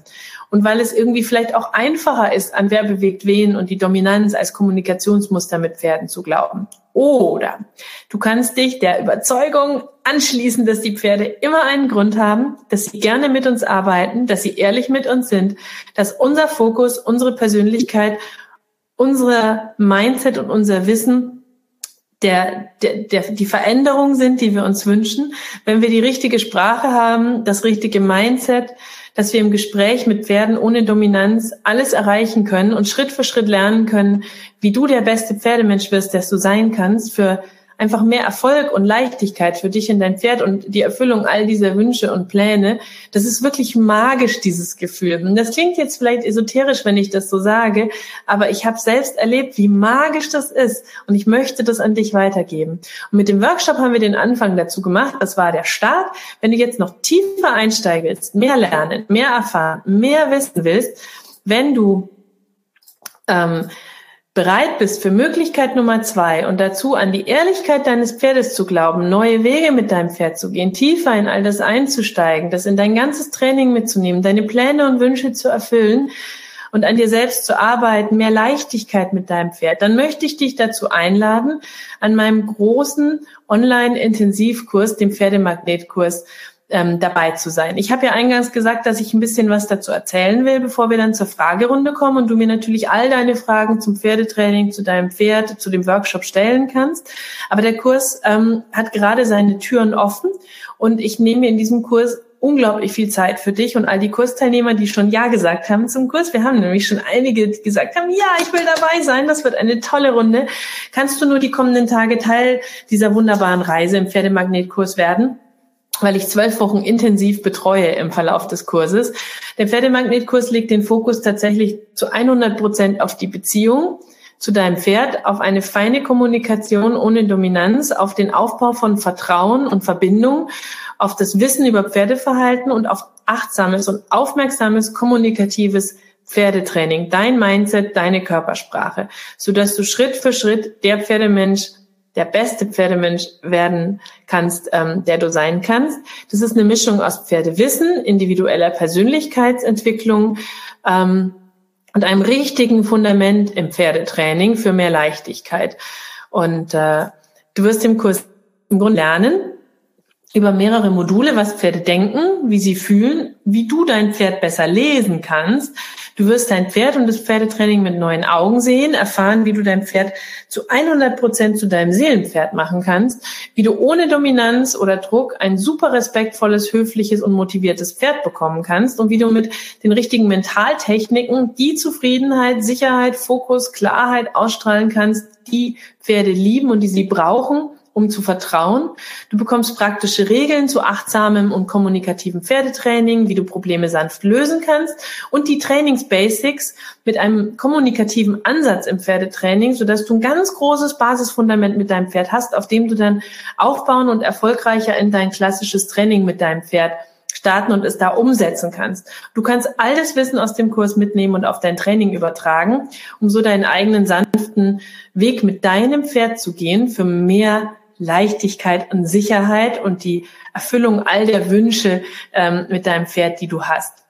und weil es irgendwie vielleicht auch einfacher ist, an wer bewegt wen und die Dominanz als Kommunikationsmuster mit Pferden zu glauben. Oder du kannst dich der Überzeugung anschließen, dass die Pferde immer einen Grund haben, dass sie gerne mit uns arbeiten, dass sie ehrlich mit uns sind, dass unser Fokus, unsere Persönlichkeit, unser Mindset und unser Wissen der, der, der, die Veränderung sind, die wir uns wünschen, wenn wir die richtige Sprache haben, das richtige Mindset, dass wir im Gespräch mit Pferden ohne Dominanz alles erreichen können und Schritt für Schritt lernen können, wie du der beste Pferdemensch wirst, der du sein kannst, für einfach mehr Erfolg und Leichtigkeit für dich und dein Pferd und die Erfüllung all dieser Wünsche und Pläne. Das ist wirklich magisch, dieses Gefühl. Und das klingt jetzt vielleicht esoterisch, wenn ich das so sage, aber ich habe selbst erlebt, wie magisch das ist und ich möchte das an dich weitergeben. Und mit dem Workshop haben wir den Anfang dazu gemacht. Das war der Start. Wenn du jetzt noch tiefer einsteigst, mehr lernen, mehr erfahren, mehr wissen willst, wenn du ähm, bereit bist für Möglichkeit Nummer zwei und dazu an die Ehrlichkeit deines Pferdes zu glauben, neue Wege mit deinem Pferd zu gehen, tiefer in all das einzusteigen, das in dein ganzes Training mitzunehmen, deine Pläne und Wünsche zu erfüllen und an dir selbst zu arbeiten, mehr Leichtigkeit mit deinem Pferd, dann möchte ich dich dazu einladen, an meinem großen Online-Intensivkurs, dem Pferdemagnetkurs, ähm, dabei zu sein. Ich habe ja eingangs gesagt, dass ich ein bisschen was dazu erzählen will, bevor wir dann zur Fragerunde kommen und du mir natürlich all deine Fragen zum Pferdetraining, zu deinem Pferd, zu dem Workshop stellen kannst. Aber der Kurs ähm, hat gerade seine Türen offen und ich nehme in diesem Kurs unglaublich viel Zeit für dich und all die Kursteilnehmer, die schon Ja gesagt haben zum Kurs. Wir haben nämlich schon einige, die gesagt haben, ja, ich will dabei sein. Das wird eine tolle Runde. Kannst du nur die kommenden Tage Teil dieser wunderbaren Reise im Pferdemagnetkurs werden? Weil ich zwölf Wochen intensiv betreue im Verlauf des Kurses. Der Pferdemagnetkurs legt den Fokus tatsächlich zu 100 Prozent auf die Beziehung zu deinem Pferd, auf eine feine Kommunikation ohne Dominanz, auf den Aufbau von Vertrauen und Verbindung, auf das Wissen über Pferdeverhalten und auf achtsames und aufmerksames kommunikatives Pferdetraining, dein Mindset, deine Körpersprache, so dass du Schritt für Schritt der Pferdemensch der beste Pferdemensch werden kannst, ähm, der du sein kannst. Das ist eine Mischung aus Pferdewissen, individueller Persönlichkeitsentwicklung ähm, und einem richtigen Fundament im Pferdetraining für mehr Leichtigkeit. Und äh, du wirst im Kurs im Grunde lernen, über mehrere Module, was Pferde denken, wie sie fühlen, wie du dein Pferd besser lesen kannst. Du wirst dein Pferd und das Pferdetraining mit neuen Augen sehen, erfahren, wie du dein Pferd zu 100 Prozent zu deinem Seelenpferd machen kannst, wie du ohne Dominanz oder Druck ein super respektvolles, höfliches und motiviertes Pferd bekommen kannst und wie du mit den richtigen Mentaltechniken die Zufriedenheit, Sicherheit, Fokus, Klarheit ausstrahlen kannst, die Pferde lieben und die sie brauchen, um zu vertrauen. Du bekommst praktische Regeln zu achtsamem und kommunikativem Pferdetraining, wie du Probleme sanft lösen kannst und die Trainingsbasics mit einem kommunikativen Ansatz im Pferdetraining, sodass du ein ganz großes Basisfundament mit deinem Pferd hast, auf dem du dann aufbauen und erfolgreicher in dein klassisches Training mit deinem Pferd starten und es da umsetzen kannst. Du kannst all das Wissen aus dem Kurs mitnehmen und auf dein Training übertragen, um so deinen eigenen sanften Weg mit deinem Pferd zu gehen für mehr Leichtigkeit und Sicherheit und die Erfüllung all der Wünsche ähm, mit deinem Pferd, die du hast.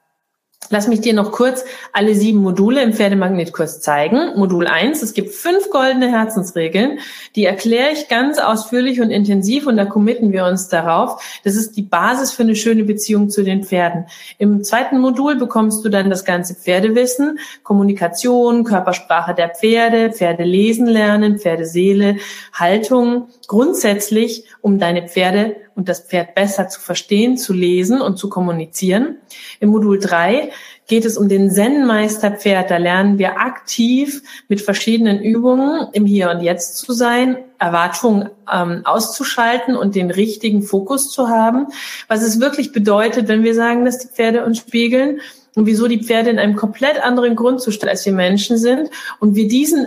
Lass mich dir noch kurz alle sieben Module im Pferdemagnetkurs zeigen. Modul eins: es gibt fünf goldene Herzensregeln, die erkläre ich ganz ausführlich und intensiv und da committen wir uns darauf. Das ist die Basis für eine schöne Beziehung zu den Pferden. Im zweiten Modul bekommst du dann das ganze Pferdewissen, Kommunikation, Körpersprache der Pferde, Pferde lesen lernen, Pferdeseele, Haltung, grundsätzlich um deine Pferde und das Pferd besser zu verstehen, zu lesen und zu kommunizieren. Im Modul 3 geht es um den Zen-Meister-Pferd. Da lernen wir aktiv mit verschiedenen Übungen im Hier und Jetzt zu sein, Erwartungen ähm, auszuschalten und den richtigen Fokus zu haben. Was es wirklich bedeutet, wenn wir sagen, dass die Pferde uns spiegeln und wieso die Pferde in einem komplett anderen Grundzustand als wir Menschen sind und wir diesen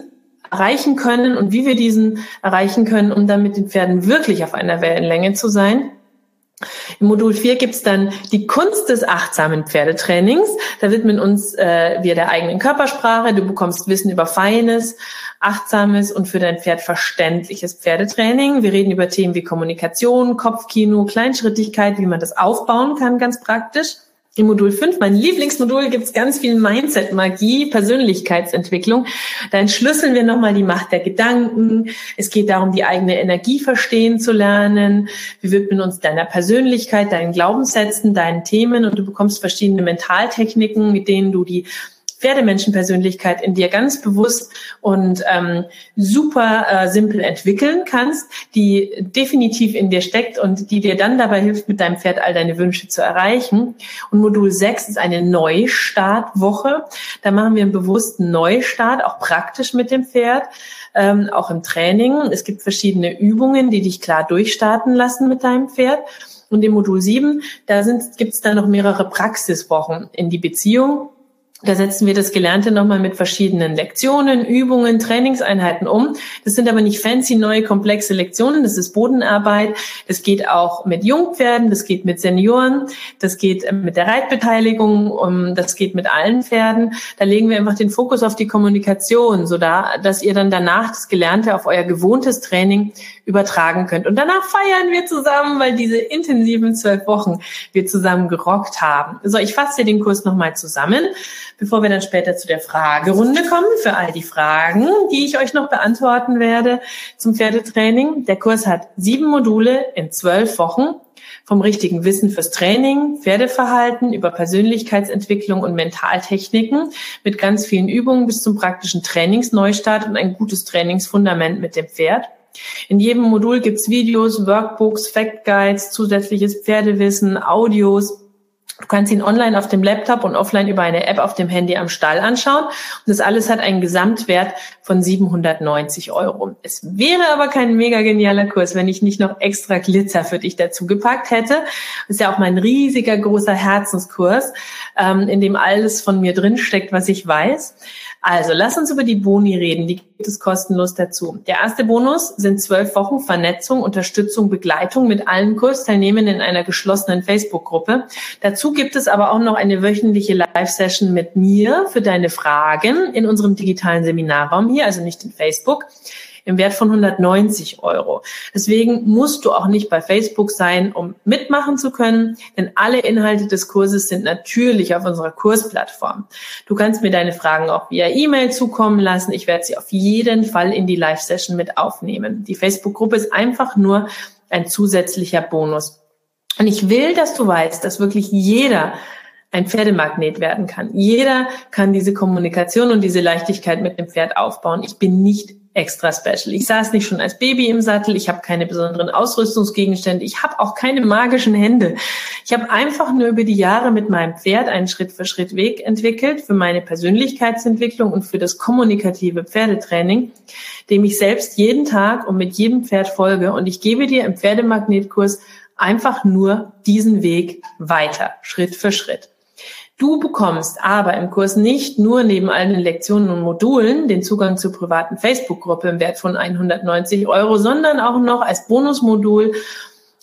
erreichen können und wie wir diesen erreichen können, um dann mit den Pferden wirklich auf einer Wellenlänge zu sein. Im Modul 4 gibt's dann die Kunst des achtsamen Pferdetrainings. Da widmen uns äh, wir der eigenen Körpersprache. Du bekommst Wissen über feines, achtsames und für dein Pferd verständliches Pferdetraining. Wir reden über Themen wie Kommunikation, Kopfkino, Kleinschrittigkeit, wie man das aufbauen kann, ganz praktisch. Im Modul 5, mein Lieblingsmodul, gibt es ganz viel Mindset-Magie, Persönlichkeitsentwicklung. Da entschlüsseln wir nochmal die Macht der Gedanken. Es geht darum, die eigene Energie verstehen zu lernen. Wir widmen uns deiner Persönlichkeit, deinen Glaubenssätzen, deinen Themen und du bekommst verschiedene Mentaltechniken, mit denen du die Pferdemenschenpersönlichkeit in dir ganz bewusst und ähm, super äh, simpel entwickeln kannst, die definitiv in dir steckt und die dir dann dabei hilft, mit deinem Pferd all deine Wünsche zu erreichen. Und Modul 6 ist eine Neustartwoche. Da machen wir einen bewussten Neustart, auch praktisch mit dem Pferd. Ähm, auch im Training. Es gibt verschiedene Übungen, die dich klar durchstarten lassen mit deinem Pferd. Und im Modul 7, da gibt es dann noch mehrere Praxiswochen in die Beziehung Da setzen wir das Gelernte nochmal mit verschiedenen Lektionen, Übungen, Trainingseinheiten um. Das sind aber nicht fancy, neue, komplexe Lektionen. Das ist Bodenarbeit. Das geht auch mit Jungpferden, das geht mit Senioren, das geht äh, mit der Reitbeteiligung, das geht mit allen Pferden. Da legen wir einfach den Fokus auf die Kommunikation, so da, dass ihr dann danach das Gelernte auf euer gewohntes Training übertragen könnt. Und danach feiern wir zusammen, weil diese intensiven zwölf Wochen wir zusammen gerockt haben. So, ich fasse den Kurs nochmal zusammen bevor wir dann später zu der Fragerunde kommen, für all die Fragen, die ich euch noch beantworten werde zum Pferdetraining. Der Kurs hat sieben Module in zwölf Wochen vom richtigen Wissen fürs Training, Pferdeverhalten, über Persönlichkeitsentwicklung und Mentaltechniken mit ganz vielen Übungen bis zum praktischen Trainingsneustart und ein gutes Trainingsfundament mit dem Pferd. In jedem Modul gibt's Videos, Workbooks, Fact Guides, zusätzliches Pferdewissen, Audios, Du kannst ihn online auf dem Laptop und offline über eine App auf dem Handy am Stall anschauen. Und das alles hat einen Gesamtwert von 790 Euro. Es wäre aber kein mega genialer Kurs, wenn ich nicht noch extra Glitzer für dich dazu gepackt hätte. Das ist ja auch mein riesiger, großer Herzenskurs, ähm, in dem alles von mir drinsteckt, was ich weiß. Also, lass uns über die Boni reden. Die gibt es kostenlos dazu. Der erste Bonus sind zwölf Wochen Vernetzung, Unterstützung, Begleitung mit allen Kursteilnehmern in einer geschlossenen Facebook-Gruppe. Dazu gibt es aber auch noch eine wöchentliche Live-Session mit mir für deine Fragen in unserem digitalen Seminarraum hier, also nicht in Facebook im Wert von 190 Euro. Deswegen musst du auch nicht bei Facebook sein, um mitmachen zu können, denn alle Inhalte des Kurses sind natürlich auf unserer Kursplattform. Du kannst mir deine Fragen auch via E-Mail zukommen lassen. Ich werde sie auf jeden Fall in die Live-Session mit aufnehmen. Die Facebook-Gruppe ist einfach nur ein zusätzlicher Bonus. Und ich will, dass du weißt, dass wirklich jeder ein Pferdemagnet werden kann. Jeder kann diese Kommunikation und diese Leichtigkeit mit dem Pferd aufbauen. Ich bin nicht extra special. Ich saß nicht schon als Baby im Sattel, ich habe keine besonderen Ausrüstungsgegenstände, ich habe auch keine magischen Hände. Ich habe einfach nur über die Jahre mit meinem Pferd einen Schritt für Schritt Weg entwickelt für meine Persönlichkeitsentwicklung und für das kommunikative Pferdetraining, dem ich selbst jeden Tag und mit jedem Pferd folge. Und ich gebe dir im Pferdemagnetkurs einfach nur diesen Weg weiter, Schritt für Schritt. Du bekommst aber im Kurs nicht nur neben allen Lektionen und Modulen den Zugang zur privaten Facebook-Gruppe im Wert von 190 Euro, sondern auch noch als Bonusmodul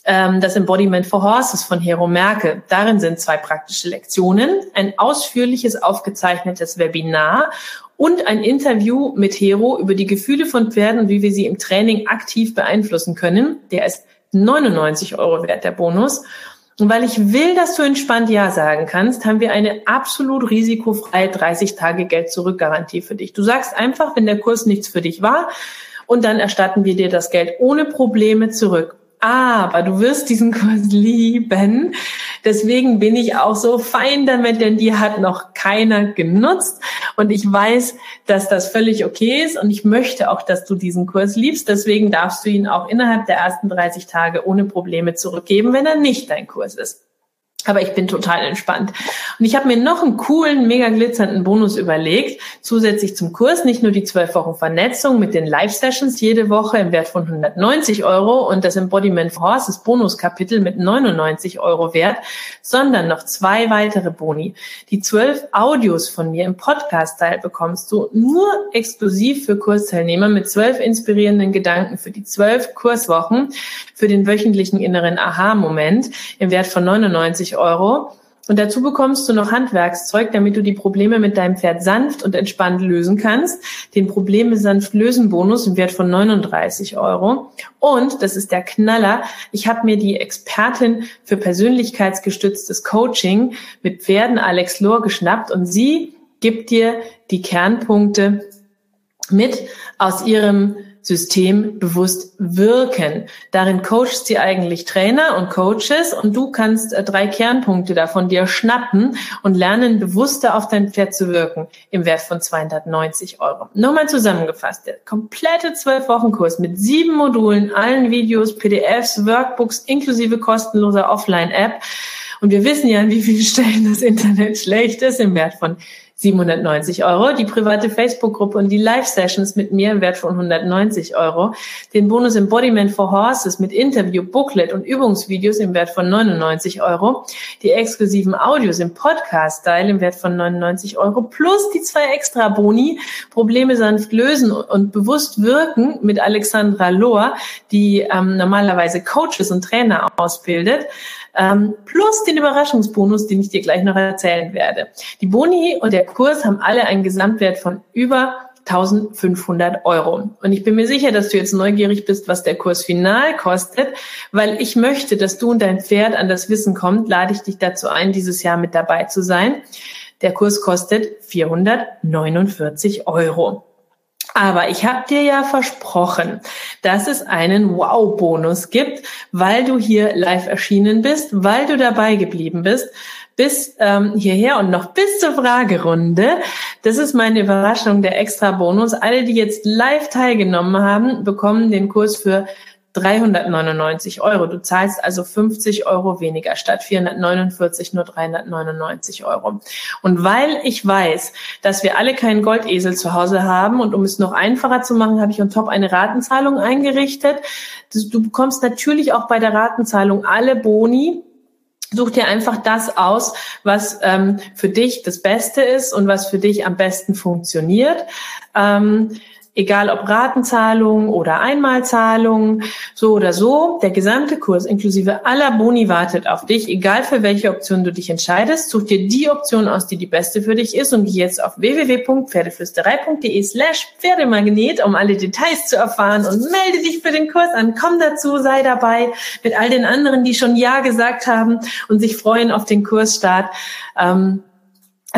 ähm, das Embodiment for Horses von Hero Merkel. Darin sind zwei praktische Lektionen, ein ausführliches aufgezeichnetes Webinar und ein Interview mit Hero über die Gefühle von Pferden und wie wir sie im Training aktiv beeinflussen können. Der ist 99 Euro wert, der Bonus. Und weil ich will, dass du entspannt Ja sagen kannst, haben wir eine absolut risikofreie 30 Tage Geld zurück Garantie für dich. Du sagst einfach, wenn der Kurs nichts für dich war, und dann erstatten wir dir das Geld ohne Probleme zurück aber du wirst diesen Kurs lieben. Deswegen bin ich auch so fein damit, denn die hat noch keiner genutzt. Und ich weiß, dass das völlig okay ist. Und ich möchte auch, dass du diesen Kurs liebst. Deswegen darfst du ihn auch innerhalb der ersten 30 Tage ohne Probleme zurückgeben, wenn er nicht dein Kurs ist. Aber ich bin total entspannt. Und ich habe mir noch einen coolen, mega glitzernden Bonus überlegt, zusätzlich zum Kurs. Nicht nur die zwölf Wochen Vernetzung mit den Live-Sessions jede Woche im Wert von 190 Euro und das Embodiment for Horses Bonuskapitel mit 99 Euro wert, sondern noch zwei weitere Boni. Die zwölf Audios von mir im Podcast-Teil bekommst du nur exklusiv für Kursteilnehmer mit zwölf inspirierenden Gedanken für die zwölf Kurswochen für den wöchentlichen inneren Aha-Moment im Wert von 99 50 Euro. Und dazu bekommst du noch Handwerkszeug, damit du die Probleme mit deinem Pferd sanft und entspannt lösen kannst. Den Probleme sanft lösen Bonus im Wert von 39 Euro. Und, das ist der Knaller, ich habe mir die Expertin für persönlichkeitsgestütztes Coaching mit Pferden Alex Lohr geschnappt und sie gibt dir die Kernpunkte mit aus ihrem System bewusst wirken. Darin coacht sie eigentlich Trainer und Coaches und du kannst äh, drei Kernpunkte davon dir schnappen und lernen, bewusster auf dein Pferd zu wirken im Wert von 290 Euro. Nochmal zusammengefasst, der komplette zwölf Wochen Kurs mit sieben Modulen, allen Videos, PDFs, Workbooks inklusive kostenloser Offline-App. Und wir wissen ja, an wie vielen Stellen das Internet schlecht ist im Wert von 790 Euro, die private Facebook-Gruppe und die Live-Sessions mit mir im Wert von 190 Euro, den Bonus Embodiment for Horses mit Interview, Booklet und Übungsvideos im Wert von 99 Euro, die exklusiven Audios im Podcast-Style im Wert von 99 Euro, plus die zwei extra Boni, Probleme sanft lösen und bewusst wirken mit Alexandra Lohr, die ähm, normalerweise Coaches und Trainer ausbildet, ähm, plus den Überraschungsbonus, den ich dir gleich noch erzählen werde. Die Boni und der Kurs haben alle einen Gesamtwert von über 1500 Euro. Und ich bin mir sicher, dass du jetzt neugierig bist, was der Kurs final kostet, weil ich möchte, dass du und dein Pferd an das Wissen kommt, lade ich dich dazu ein, dieses Jahr mit dabei zu sein. Der Kurs kostet 449 Euro. Aber ich habe dir ja versprochen, dass es einen Wow-Bonus gibt, weil du hier live erschienen bist, weil du dabei geblieben bist bis ähm, hierher und noch bis zur Fragerunde. Das ist meine Überraschung, der extra Bonus. Alle, die jetzt live teilgenommen haben, bekommen den Kurs für 399 Euro. Du zahlst also 50 Euro weniger statt 449 nur 399 Euro. Und weil ich weiß, dass wir alle keinen Goldesel zu Hause haben und um es noch einfacher zu machen, habe ich on top eine Ratenzahlung eingerichtet. Du bekommst natürlich auch bei der Ratenzahlung alle Boni, Such dir einfach das aus, was ähm, für dich das Beste ist und was für dich am besten funktioniert. Ähm, egal ob Ratenzahlung oder Einmalzahlung, so oder so, der gesamte Kurs inklusive aller Boni wartet auf dich, egal für welche Option du dich entscheidest, such dir die Option aus, die die beste für dich ist und geh jetzt auf www.pferdeflüsterei.de slash Pferdemagnet, um alle Details zu erfahren und melde dich für den Kurs an, komm dazu, sei dabei mit all den anderen, die schon Ja gesagt haben und sich freuen auf den Kursstart. Ähm,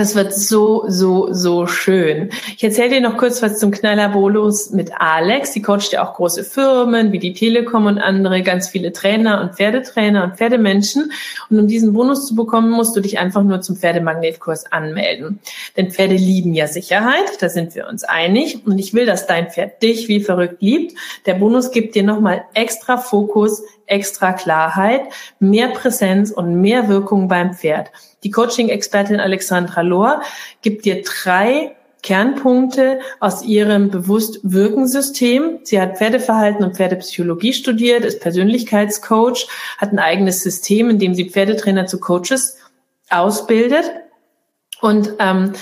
es wird so, so, so schön. Ich erzähle dir noch kurz was zum Knallerbolus mit Alex. Die coacht ja auch große Firmen wie die Telekom und andere, ganz viele Trainer und Pferdetrainer und Pferdemenschen. Und um diesen Bonus zu bekommen, musst du dich einfach nur zum Pferdemagnetkurs anmelden. Denn Pferde lieben ja Sicherheit, da sind wir uns einig. Und ich will, dass dein Pferd dich wie verrückt liebt. Der Bonus gibt dir nochmal extra Fokus, extra Klarheit, mehr Präsenz und mehr Wirkung beim Pferd. Die Coaching-Expertin Alexandra Lohr gibt dir drei Kernpunkte aus ihrem Bewusst-Wirken-System. Sie hat Pferdeverhalten und Pferdepsychologie studiert, ist Persönlichkeitscoach, hat ein eigenes System, in dem sie Pferdetrainer zu Coaches ausbildet. Und ähm,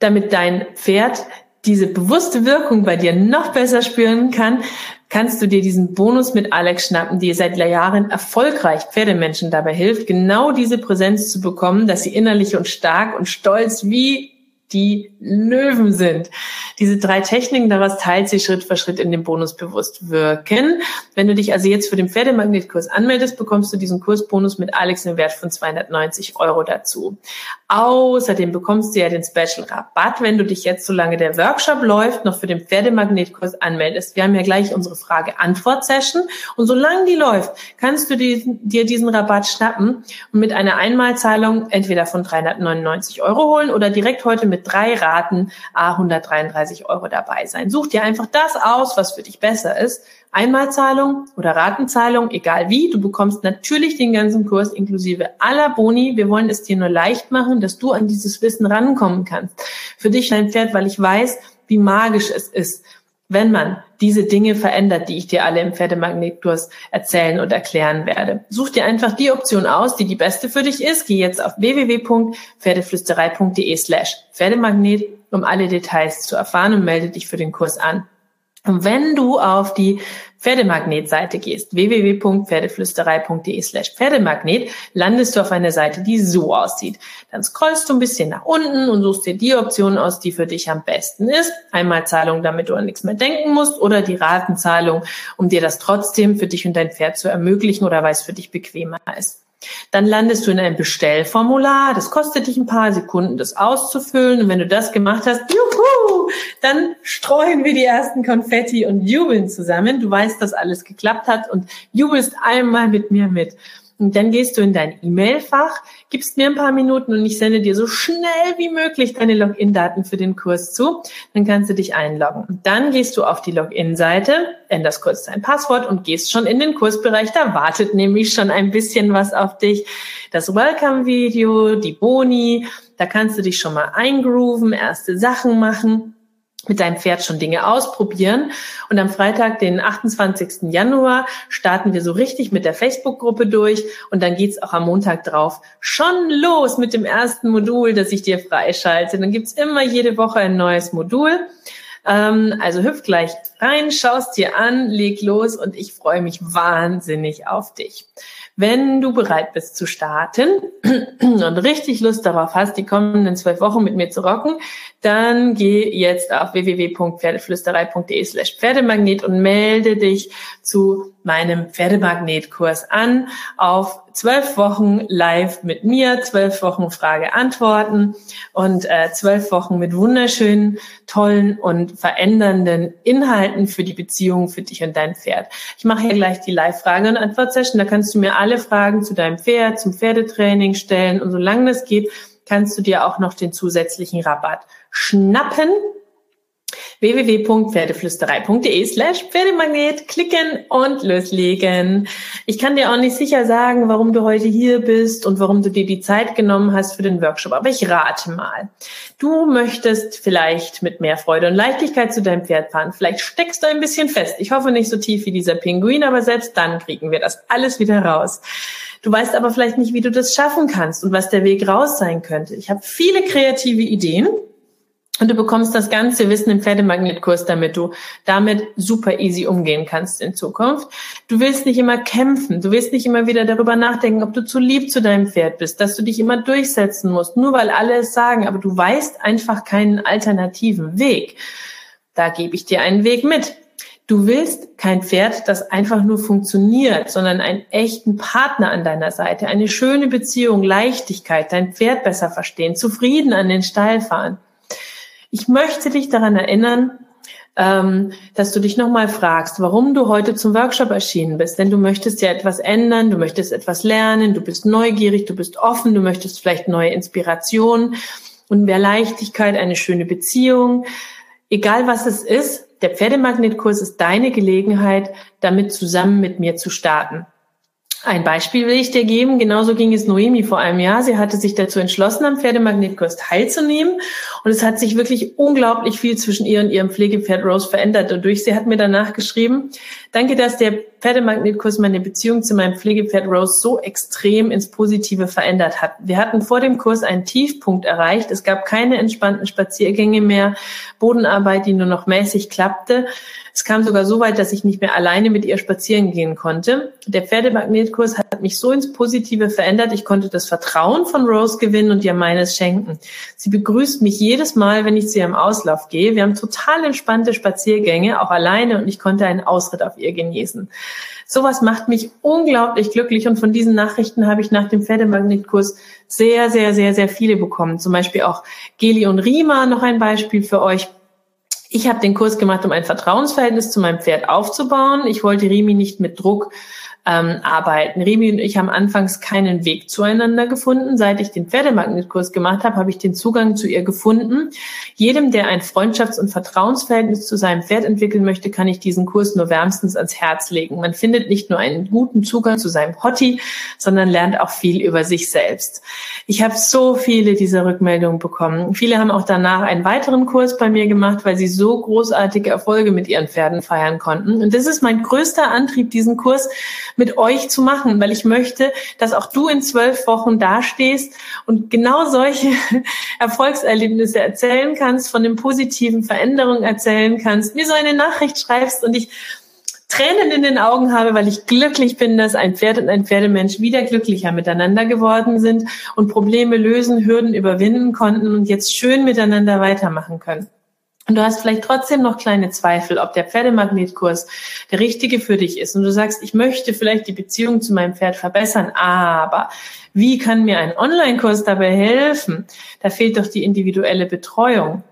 damit dein Pferd diese bewusste Wirkung bei dir noch besser spüren kann, kannst du dir diesen Bonus mit Alex schnappen, die seit Jahren erfolgreich Pferdemenschen dabei hilft, genau diese Präsenz zu bekommen, dass sie innerlich und stark und stolz wie die Löwen sind. Diese drei Techniken, daraus teilt sie Schritt für Schritt in dem Bonus bewusst wirken. Wenn du dich also jetzt für den Pferdemagnetkurs anmeldest, bekommst du diesen Kursbonus mit Alex im Wert von 290 Euro dazu. Außerdem bekommst du ja den Special Rabatt, wenn du dich jetzt, solange der Workshop läuft, noch für den Pferdemagnetkurs anmeldest. Wir haben ja gleich unsere Frage-Antwort-Session und solange die läuft, kannst du dir diesen Rabatt schnappen und mit einer Einmalzahlung entweder von 399 Euro holen oder direkt heute mit mit drei Raten A 133 Euro dabei sein. Such dir einfach das aus, was für dich besser ist. Einmalzahlung oder Ratenzahlung, egal wie. Du bekommst natürlich den ganzen Kurs inklusive aller Boni. Wir wollen es dir nur leicht machen, dass du an dieses Wissen rankommen kannst. Für dich, dein Pferd, weil ich weiß, wie magisch es ist, wenn man diese Dinge verändert, die ich dir alle im Pferdemagnetkurs erzählen und erklären werde. Such dir einfach die Option aus, die die beste für dich ist. Geh jetzt auf www.pferdeflüsterei.de slash Pferdemagnet, um alle Details zu erfahren und melde dich für den Kurs an. Und wenn du auf die Pferdemagnet-Seite gehst, www.pferdeflüsterei.de slash Pferdemagnet, landest du auf einer Seite, die so aussieht. Dann scrollst du ein bisschen nach unten und suchst dir die Option aus, die für dich am besten ist. Einmal Zahlung, damit du an nichts mehr denken musst, oder die Ratenzahlung, um dir das trotzdem für dich und dein Pferd zu ermöglichen oder weil es für dich bequemer ist. Dann landest du in einem Bestellformular. Das kostet dich ein paar Sekunden, das auszufüllen. Und wenn du das gemacht hast, juhu, dann streuen wir die ersten Konfetti und jubeln zusammen. Du weißt, dass alles geklappt hat und jubelst einmal mit mir mit. Und dann gehst du in dein E-Mail-Fach, gibst mir ein paar Minuten und ich sende dir so schnell wie möglich deine Login-Daten für den Kurs zu. Dann kannst du dich einloggen. Dann gehst du auf die Login-Seite, änderst kurz dein Passwort und gehst schon in den Kursbereich. Da wartet nämlich schon ein bisschen was auf dich. Das Welcome-Video, die Boni, da kannst du dich schon mal eingrooven, erste Sachen machen mit deinem Pferd schon Dinge ausprobieren. Und am Freitag, den 28. Januar, starten wir so richtig mit der Facebook-Gruppe durch. Und dann geht's auch am Montag drauf schon los mit dem ersten Modul, das ich dir freischalte. Dann gibt's immer jede Woche ein neues Modul. Ähm, also hüpf gleich rein, schaust dir an, leg los und ich freue mich wahnsinnig auf dich. Wenn du bereit bist zu starten und richtig Lust darauf hast, die kommenden zwölf Wochen mit mir zu rocken, dann geh jetzt auf www.pferdeflüsterei.de slash Pferdemagnet und melde dich zu meinem Pferdemagnetkurs an auf zwölf Wochen live mit mir, zwölf Wochen Frage-Antworten und äh, zwölf Wochen mit wunderschönen, tollen und verändernden Inhalten für die Beziehung für dich und dein Pferd. Ich mache hier gleich die Live-Frage- und Antwort-Session. Da kannst du mir alle Fragen zu deinem Pferd, zum Pferdetraining stellen und solange das geht, kannst du dir auch noch den zusätzlichen Rabatt schnappen www.pferdeflüsterei.de slash Pferdemagnet klicken und loslegen. Ich kann dir auch nicht sicher sagen, warum du heute hier bist und warum du dir die Zeit genommen hast für den Workshop, aber ich rate mal. Du möchtest vielleicht mit mehr Freude und Leichtigkeit zu deinem Pferd fahren. Vielleicht steckst du ein bisschen fest. Ich hoffe nicht so tief wie dieser Pinguin, aber selbst dann kriegen wir das alles wieder raus. Du weißt aber vielleicht nicht, wie du das schaffen kannst und was der Weg raus sein könnte. Ich habe viele kreative Ideen und du bekommst das ganze Wissen im Pferdemagnetkurs, damit du damit super easy umgehen kannst in Zukunft. Du willst nicht immer kämpfen. Du willst nicht immer wieder darüber nachdenken, ob du zu lieb zu deinem Pferd bist, dass du dich immer durchsetzen musst, nur weil alle es sagen. Aber du weißt einfach keinen alternativen Weg. Da gebe ich dir einen Weg mit. Du willst kein Pferd, das einfach nur funktioniert, sondern einen echten Partner an deiner Seite, eine schöne Beziehung, Leichtigkeit, dein Pferd besser verstehen, zufrieden an den Stall fahren. Ich möchte dich daran erinnern, ähm, dass du dich nochmal fragst, warum du heute zum Workshop erschienen bist. Denn du möchtest ja etwas ändern, du möchtest etwas lernen, du bist neugierig, du bist offen, du möchtest vielleicht neue Inspirationen und mehr Leichtigkeit, eine schöne Beziehung. Egal was es ist, der Pferdemagnetkurs ist deine Gelegenheit, damit zusammen mit mir zu starten. Ein Beispiel will ich dir geben. Genauso ging es Noemi vor einem Jahr. Sie hatte sich dazu entschlossen, am Pferdemagnetkurs teilzunehmen. Und es hat sich wirklich unglaublich viel zwischen ihr und ihrem Pflegepferd Rose verändert. Dadurch, sie hat mir danach geschrieben, danke, dass der Pferdemagnetkurs meine Beziehung zu meinem Pflegepferd Rose so extrem ins Positive verändert hat. Wir hatten vor dem Kurs einen Tiefpunkt erreicht. Es gab keine entspannten Spaziergänge mehr, Bodenarbeit, die nur noch mäßig klappte. Es kam sogar so weit, dass ich nicht mehr alleine mit ihr spazieren gehen konnte. Der Pferdemagnetkurs hat mich so ins Positive verändert. Ich konnte das Vertrauen von Rose gewinnen und ihr meines schenken. Sie begrüßt mich jedes Mal, wenn ich zu ihrem Auslauf gehe. Wir haben total entspannte Spaziergänge, auch alleine, und ich konnte einen Ausritt auf ihr genießen. Sowas macht mich unglaublich glücklich und von diesen Nachrichten habe ich nach dem Pferdemagnetkurs sehr, sehr, sehr, sehr viele bekommen. Zum Beispiel auch Geli und Rima, noch ein Beispiel für euch. Ich habe den Kurs gemacht, um ein Vertrauensverhältnis zu meinem Pferd aufzubauen. Ich wollte Rimi nicht mit Druck ähm, arbeiten. Remi und ich haben anfangs keinen Weg zueinander gefunden. Seit ich den Pferdemagnetkurs gemacht habe, habe ich den Zugang zu ihr gefunden. Jedem, der ein Freundschafts- und Vertrauensverhältnis zu seinem Pferd entwickeln möchte, kann ich diesen Kurs nur wärmstens ans Herz legen. Man findet nicht nur einen guten Zugang zu seinem Hottie, sondern lernt auch viel über sich selbst. Ich habe so viele dieser Rückmeldungen bekommen. Viele haben auch danach einen weiteren Kurs bei mir gemacht, weil sie so großartige Erfolge mit ihren Pferden feiern konnten. Und das ist mein größter Antrieb, diesen Kurs mit euch zu machen, weil ich möchte, dass auch du in zwölf Wochen dastehst und genau solche Erfolgserlebnisse erzählen kannst, von den positiven Veränderungen erzählen kannst, mir so eine Nachricht schreibst und ich Tränen in den Augen habe, weil ich glücklich bin, dass ein Pferd und ein Pferdemensch wieder glücklicher miteinander geworden sind und Probleme lösen, Hürden überwinden konnten und jetzt schön miteinander weitermachen können. Und du hast vielleicht trotzdem noch kleine Zweifel, ob der Pferdemagnetkurs der richtige für dich ist. Und du sagst, ich möchte vielleicht die Beziehung zu meinem Pferd verbessern, aber wie kann mir ein Online-Kurs dabei helfen? Da fehlt doch die individuelle Betreuung.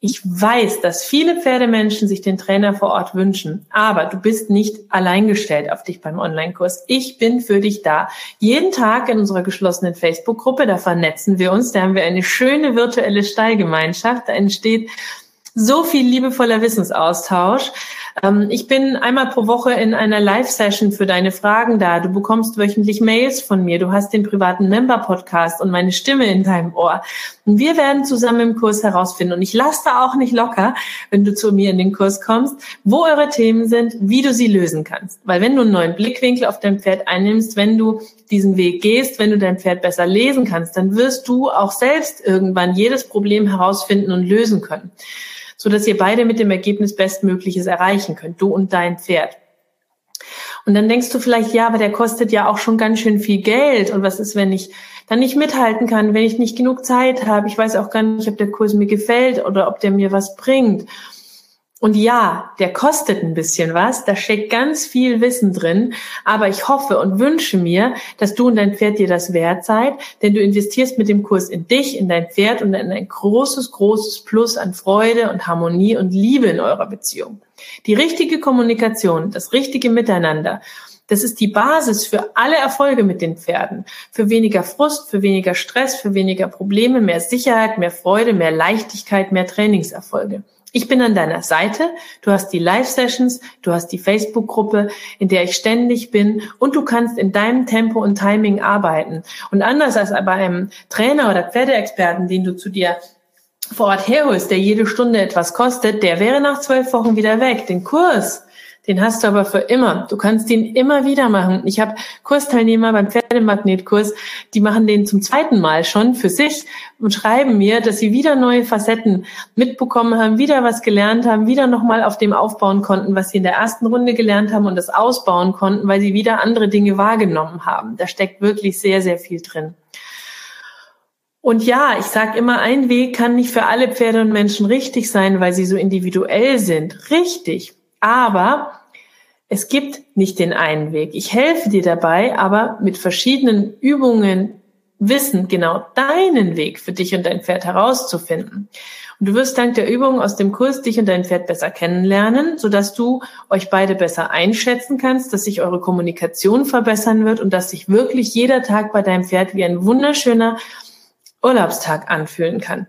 Ich weiß, dass viele Pferdemenschen sich den Trainer vor Ort wünschen, aber du bist nicht alleingestellt auf dich beim Online-Kurs. Ich bin für dich da. Jeden Tag in unserer geschlossenen Facebook-Gruppe, da vernetzen wir uns, da haben wir eine schöne virtuelle Stallgemeinschaft, da entsteht so viel liebevoller Wissensaustausch. Ähm, ich bin einmal pro Woche in einer Live-Session für deine Fragen da. Du bekommst wöchentlich Mails von mir. Du hast den privaten Member-Podcast und meine Stimme in deinem Ohr. Und wir werden zusammen im Kurs herausfinden. Und ich lasse da auch nicht locker, wenn du zu mir in den Kurs kommst, wo eure Themen sind, wie du sie lösen kannst. Weil wenn du einen neuen Blickwinkel auf dein Pferd einnimmst, wenn du diesen Weg gehst, wenn du dein Pferd besser lesen kannst, dann wirst du auch selbst irgendwann jedes Problem herausfinden und lösen können so dass ihr beide mit dem Ergebnis Bestmögliches erreichen könnt, du und dein Pferd. Und dann denkst du vielleicht, ja, aber der kostet ja auch schon ganz schön viel Geld. Und was ist, wenn ich dann nicht mithalten kann, wenn ich nicht genug Zeit habe? Ich weiß auch gar nicht, ob der Kurs mir gefällt oder ob der mir was bringt. Und ja, der kostet ein bisschen was, da steckt ganz viel Wissen drin, aber ich hoffe und wünsche mir, dass du und dein Pferd dir das wert seid, denn du investierst mit dem Kurs in dich, in dein Pferd und in ein großes, großes Plus an Freude und Harmonie und Liebe in eurer Beziehung. Die richtige Kommunikation, das richtige Miteinander, das ist die Basis für alle Erfolge mit den Pferden. Für weniger Frust, für weniger Stress, für weniger Probleme, mehr Sicherheit, mehr Freude, mehr Leichtigkeit, mehr Trainingserfolge. Ich bin an deiner Seite. Du hast die Live-Sessions, du hast die Facebook-Gruppe, in der ich ständig bin und du kannst in deinem Tempo und Timing arbeiten. Und anders als bei einem Trainer oder Pferdeexperten, den du zu dir vor Ort herholst, der jede Stunde etwas kostet, der wäre nach zwölf Wochen wieder weg. Den Kurs, den hast du aber für immer. Du kannst ihn immer wieder machen. Ich habe Kursteilnehmer beim Pferdemagnetkurs, die machen den zum zweiten Mal schon für sich und schreiben mir, dass sie wieder neue Facetten mitbekommen haben, wieder was gelernt haben, wieder nochmal auf dem aufbauen konnten, was sie in der ersten Runde gelernt haben und das ausbauen konnten, weil sie wieder andere Dinge wahrgenommen haben. Da steckt wirklich sehr, sehr viel drin. Und ja, ich sage immer, ein Weg kann nicht für alle Pferde und Menschen richtig sein, weil sie so individuell sind. Richtig. Aber es gibt nicht den einen Weg. Ich helfe dir dabei, aber mit verschiedenen Übungen, Wissen, genau deinen Weg für dich und dein Pferd herauszufinden. Und du wirst dank der Übungen aus dem Kurs dich und dein Pferd besser kennenlernen, sodass du euch beide besser einschätzen kannst, dass sich eure Kommunikation verbessern wird und dass sich wirklich jeder Tag bei deinem Pferd wie ein wunderschöner Urlaubstag anfühlen kann.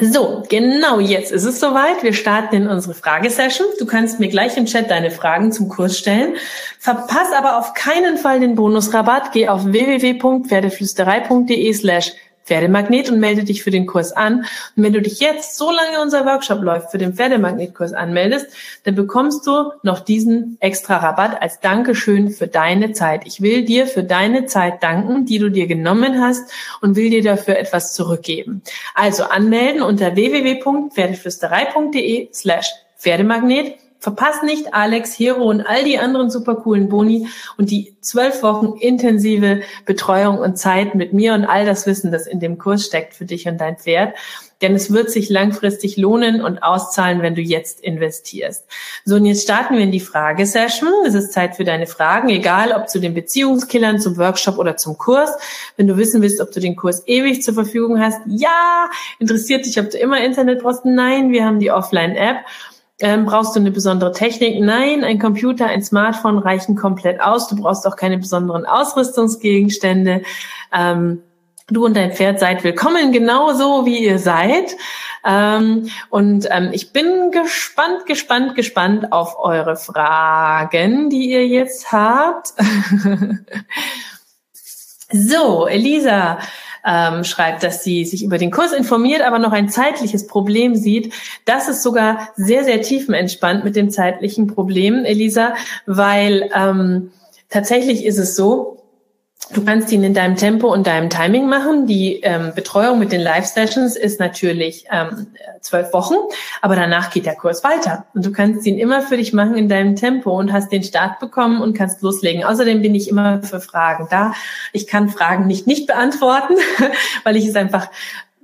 So, genau jetzt ist es soweit. Wir starten in unsere Fragesession. Du kannst mir gleich im Chat deine Fragen zum Kurs stellen. Verpass aber auf keinen Fall den Bonusrabatt. Geh auf www.pferdeflüsterei.de slash Pferdemagnet und melde dich für den Kurs an. Und wenn du dich jetzt, so lange unser Workshop läuft, für den Pferdemagnetkurs anmeldest, dann bekommst du noch diesen extra Rabatt als Dankeschön für deine Zeit. Ich will dir für deine Zeit danken, die du dir genommen hast und will dir dafür etwas zurückgeben. Also anmelden unter www.pferdeflüsterei.de slash Pferdemagnet Verpasst nicht Alex, Hero und all die anderen super coolen Boni und die zwölf Wochen intensive Betreuung und Zeit mit mir und all das Wissen, das in dem Kurs steckt für dich und dein Pferd. Denn es wird sich langfristig lohnen und auszahlen, wenn du jetzt investierst. So, und jetzt starten wir in die Fragesession. Es ist Zeit für deine Fragen, egal ob zu den Beziehungskillern, zum Workshop oder zum Kurs. Wenn du wissen willst, ob du den Kurs ewig zur Verfügung hast, ja, interessiert dich, ob du immer Internet brauchst? Nein, wir haben die Offline-App. Ähm, brauchst du eine besondere Technik? Nein, ein Computer, ein Smartphone reichen komplett aus. Du brauchst auch keine besonderen Ausrüstungsgegenstände. Ähm, du und dein Pferd seid willkommen, genauso wie ihr seid. Ähm, und ähm, ich bin gespannt, gespannt, gespannt auf eure Fragen, die ihr jetzt habt. so, Elisa, ähm, schreibt, dass sie sich über den Kurs informiert, aber noch ein zeitliches Problem sieht. Das ist sogar sehr, sehr tiefenentspannt mit dem zeitlichen Problem, Elisa, weil ähm, tatsächlich ist es so, Du kannst ihn in deinem Tempo und deinem Timing machen. Die ähm, Betreuung mit den Live-Sessions ist natürlich ähm, zwölf Wochen, aber danach geht der Kurs weiter. Und du kannst ihn immer für dich machen in deinem Tempo und hast den Start bekommen und kannst loslegen. Außerdem bin ich immer für Fragen da. Ich kann Fragen nicht nicht beantworten, weil ich es einfach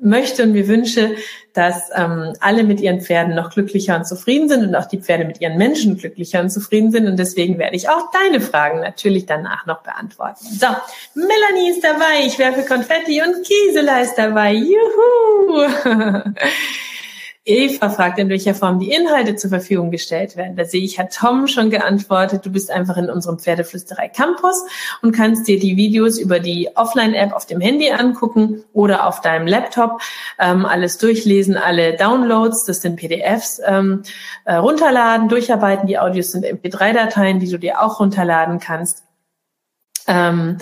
möchte und mir wünsche, dass ähm, alle mit ihren Pferden noch glücklicher und zufrieden sind und auch die Pferde mit ihren Menschen glücklicher und zufrieden sind. Und deswegen werde ich auch deine Fragen natürlich danach noch beantworten. So, Melanie ist dabei, ich werfe Konfetti und Gisela ist dabei. Juhu! Eva fragt, in welcher Form die Inhalte zur Verfügung gestellt werden. Da sehe ich, hat Tom schon geantwortet. Du bist einfach in unserem Pferdeflüsterei Campus und kannst dir die Videos über die Offline-App auf dem Handy angucken oder auf deinem Laptop. Ähm, alles durchlesen, alle Downloads, das sind PDFs, ähm, äh, runterladen, durcharbeiten. Die Audios sind MP3-Dateien, die du dir auch runterladen kannst. Ähm,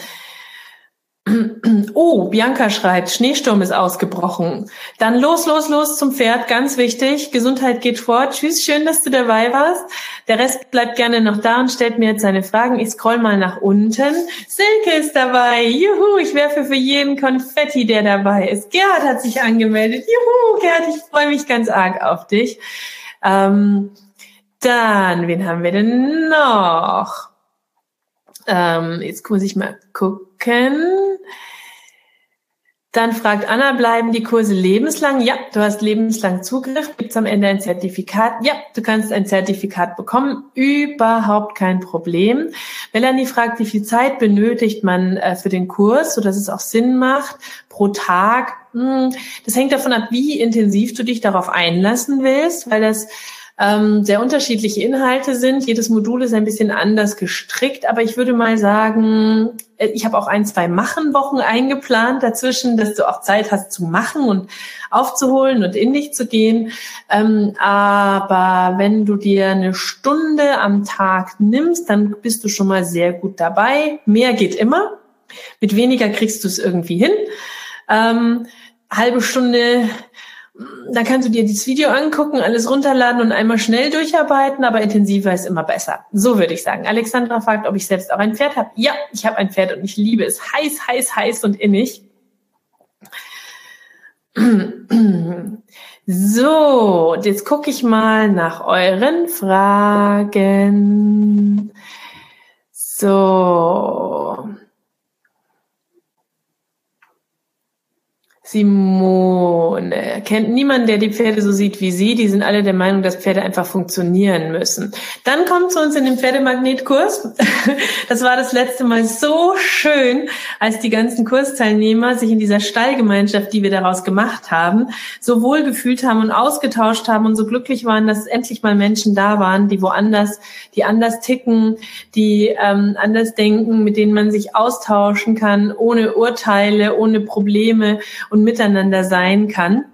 Oh, Bianca schreibt, Schneesturm ist ausgebrochen. Dann los, los, los zum Pferd, ganz wichtig. Gesundheit geht vor. Tschüss, schön, dass du dabei warst. Der Rest bleibt gerne noch da und stellt mir jetzt seine Fragen. Ich scroll mal nach unten. Silke ist dabei. Juhu, ich werfe für jeden Konfetti, der dabei ist. Gerhard hat sich angemeldet. Juhu, Gerhard, ich freue mich ganz arg auf dich. Ähm, dann, wen haben wir denn noch? Ähm, jetzt muss ich mal gucken. Dann fragt Anna, bleiben die Kurse lebenslang? Ja, du hast lebenslang Zugriff. Gibt es am Ende ein Zertifikat? Ja, du kannst ein Zertifikat bekommen. Überhaupt kein Problem. Melanie fragt, wie viel Zeit benötigt man äh, für den Kurs, so dass es auch Sinn macht pro Tag? Hm, das hängt davon ab, wie intensiv du dich darauf einlassen willst, weil das ähm, sehr unterschiedliche Inhalte sind. Jedes Modul ist ein bisschen anders gestrickt, aber ich würde mal sagen, äh, ich habe auch ein, zwei Machenwochen eingeplant dazwischen, dass du auch Zeit hast zu machen und aufzuholen und in dich zu gehen. Ähm, aber wenn du dir eine Stunde am Tag nimmst, dann bist du schon mal sehr gut dabei. Mehr geht immer. Mit weniger kriegst du es irgendwie hin. Ähm, halbe Stunde da kannst du dir dieses Video angucken, alles runterladen und einmal schnell durcharbeiten, aber intensiver ist immer besser. So würde ich sagen. Alexandra fragt, ob ich selbst auch ein Pferd habe. Ja, ich habe ein Pferd und ich liebe es heiß, heiß, heiß und innig. So, jetzt gucke ich mal nach euren Fragen. So. Simone kennt niemanden, der die Pferde so sieht wie sie. Die sind alle der Meinung, dass Pferde einfach funktionieren müssen. Dann kommt zu uns in den Pferdemagnetkurs. Das war das letzte Mal so schön, als die ganzen Kursteilnehmer sich in dieser Stallgemeinschaft, die wir daraus gemacht haben, so wohl gefühlt haben und ausgetauscht haben und so glücklich waren, dass endlich mal Menschen da waren, die woanders, die anders ticken, die ähm, anders denken, mit denen man sich austauschen kann, ohne Urteile, ohne Probleme und und miteinander sein kann.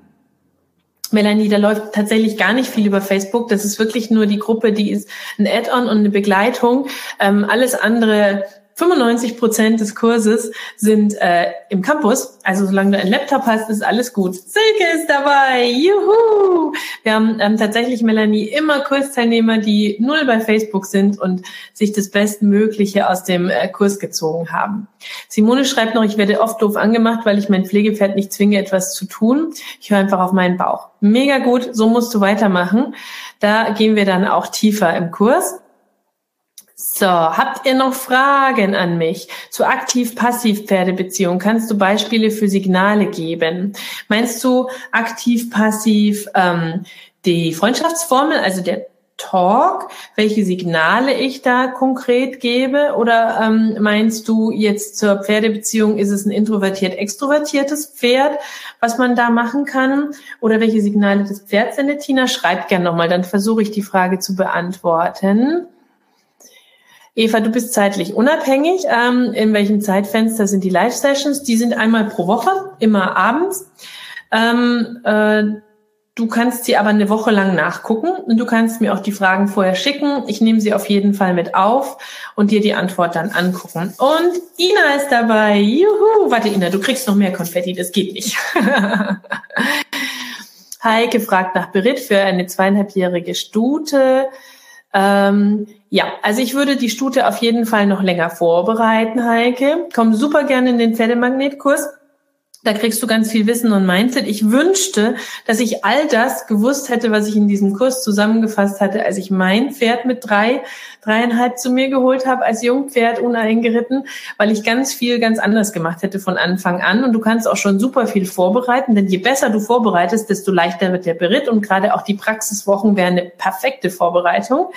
Melanie, da läuft tatsächlich gar nicht viel über Facebook. Das ist wirklich nur die Gruppe, die ist ein Add-on und eine Begleitung. Ähm, alles andere 95 Prozent des Kurses sind äh, im Campus. Also solange du einen Laptop hast, ist alles gut. Silke ist dabei. Juhu! Wir haben ähm, tatsächlich, Melanie, immer Kursteilnehmer, die null bei Facebook sind und sich das Bestmögliche aus dem äh, Kurs gezogen haben. Simone schreibt noch, ich werde oft doof angemacht, weil ich mein Pflegepferd nicht zwinge, etwas zu tun. Ich höre einfach auf meinen Bauch. Mega gut, so musst du weitermachen. Da gehen wir dann auch tiefer im Kurs. So, habt ihr noch Fragen an mich zu aktiv-passiv-Pferdebeziehung? Kannst du Beispiele für Signale geben? Meinst du aktiv-passiv ähm, die Freundschaftsformel, also der Talk, welche Signale ich da konkret gebe? Oder ähm, meinst du jetzt zur Pferdebeziehung, ist es ein introvertiert-extrovertiertes Pferd, was man da machen kann? Oder welche Signale das Pferd sendet? Tina, schreibt gerne nochmal, dann versuche ich die Frage zu beantworten. Eva, du bist zeitlich unabhängig. Ähm, in welchem Zeitfenster sind die Live-Sessions? Die sind einmal pro Woche, immer abends. Ähm, äh, du kannst sie aber eine Woche lang nachgucken und du kannst mir auch die Fragen vorher schicken. Ich nehme sie auf jeden Fall mit auf und dir die Antwort dann angucken. Und Ina ist dabei. Juhu! Warte, Ina, du kriegst noch mehr Konfetti. Das geht nicht. Heike fragt nach Berit für eine zweieinhalbjährige Stute. Ähm, ja, also ich würde die Stute auf jeden Fall noch länger vorbereiten, Heike. Komm super gerne in den Pferdemagnetkurs. Da kriegst du ganz viel Wissen und Mindset. Ich wünschte, dass ich all das gewusst hätte, was ich in diesem Kurs zusammengefasst hatte, als ich mein Pferd mit drei, dreieinhalb zu mir geholt habe, als Jungpferd uneingeritten, weil ich ganz viel ganz anders gemacht hätte von Anfang an. Und du kannst auch schon super viel vorbereiten, denn je besser du vorbereitest, desto leichter wird der Beritt. Und gerade auch die Praxiswochen wären eine perfekte Vorbereitung,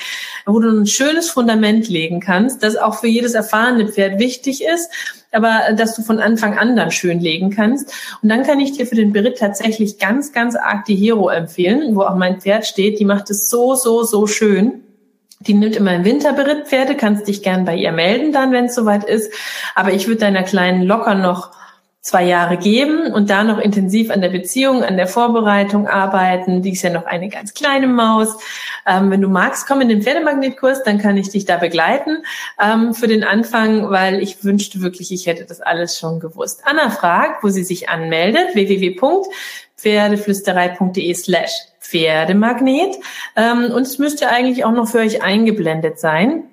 wo du ein schönes Fundament legen kannst, das auch für jedes erfahrene Pferd wichtig ist aber dass du von Anfang an dann schön legen kannst. Und dann kann ich dir für den Beritt tatsächlich ganz, ganz arg die Hero empfehlen, wo auch mein Pferd steht. Die macht es so, so, so schön. Die nimmt immer im Winterberitt Pferde, kannst dich gern bei ihr melden dann, wenn es soweit ist. Aber ich würde deiner Kleinen locker noch zwei Jahre geben und da noch intensiv an der Beziehung, an der Vorbereitung arbeiten. Die ist ja noch eine ganz kleine Maus. Ähm, wenn du magst, komm in den Pferdemagnetkurs, dann kann ich dich da begleiten ähm, für den Anfang, weil ich wünschte wirklich, ich hätte das alles schon gewusst. Anna fragt, wo sie sich anmeldet, www.pferdeflüsterei.de slash Pferdemagnet. Ähm, und es müsste eigentlich auch noch für euch eingeblendet sein.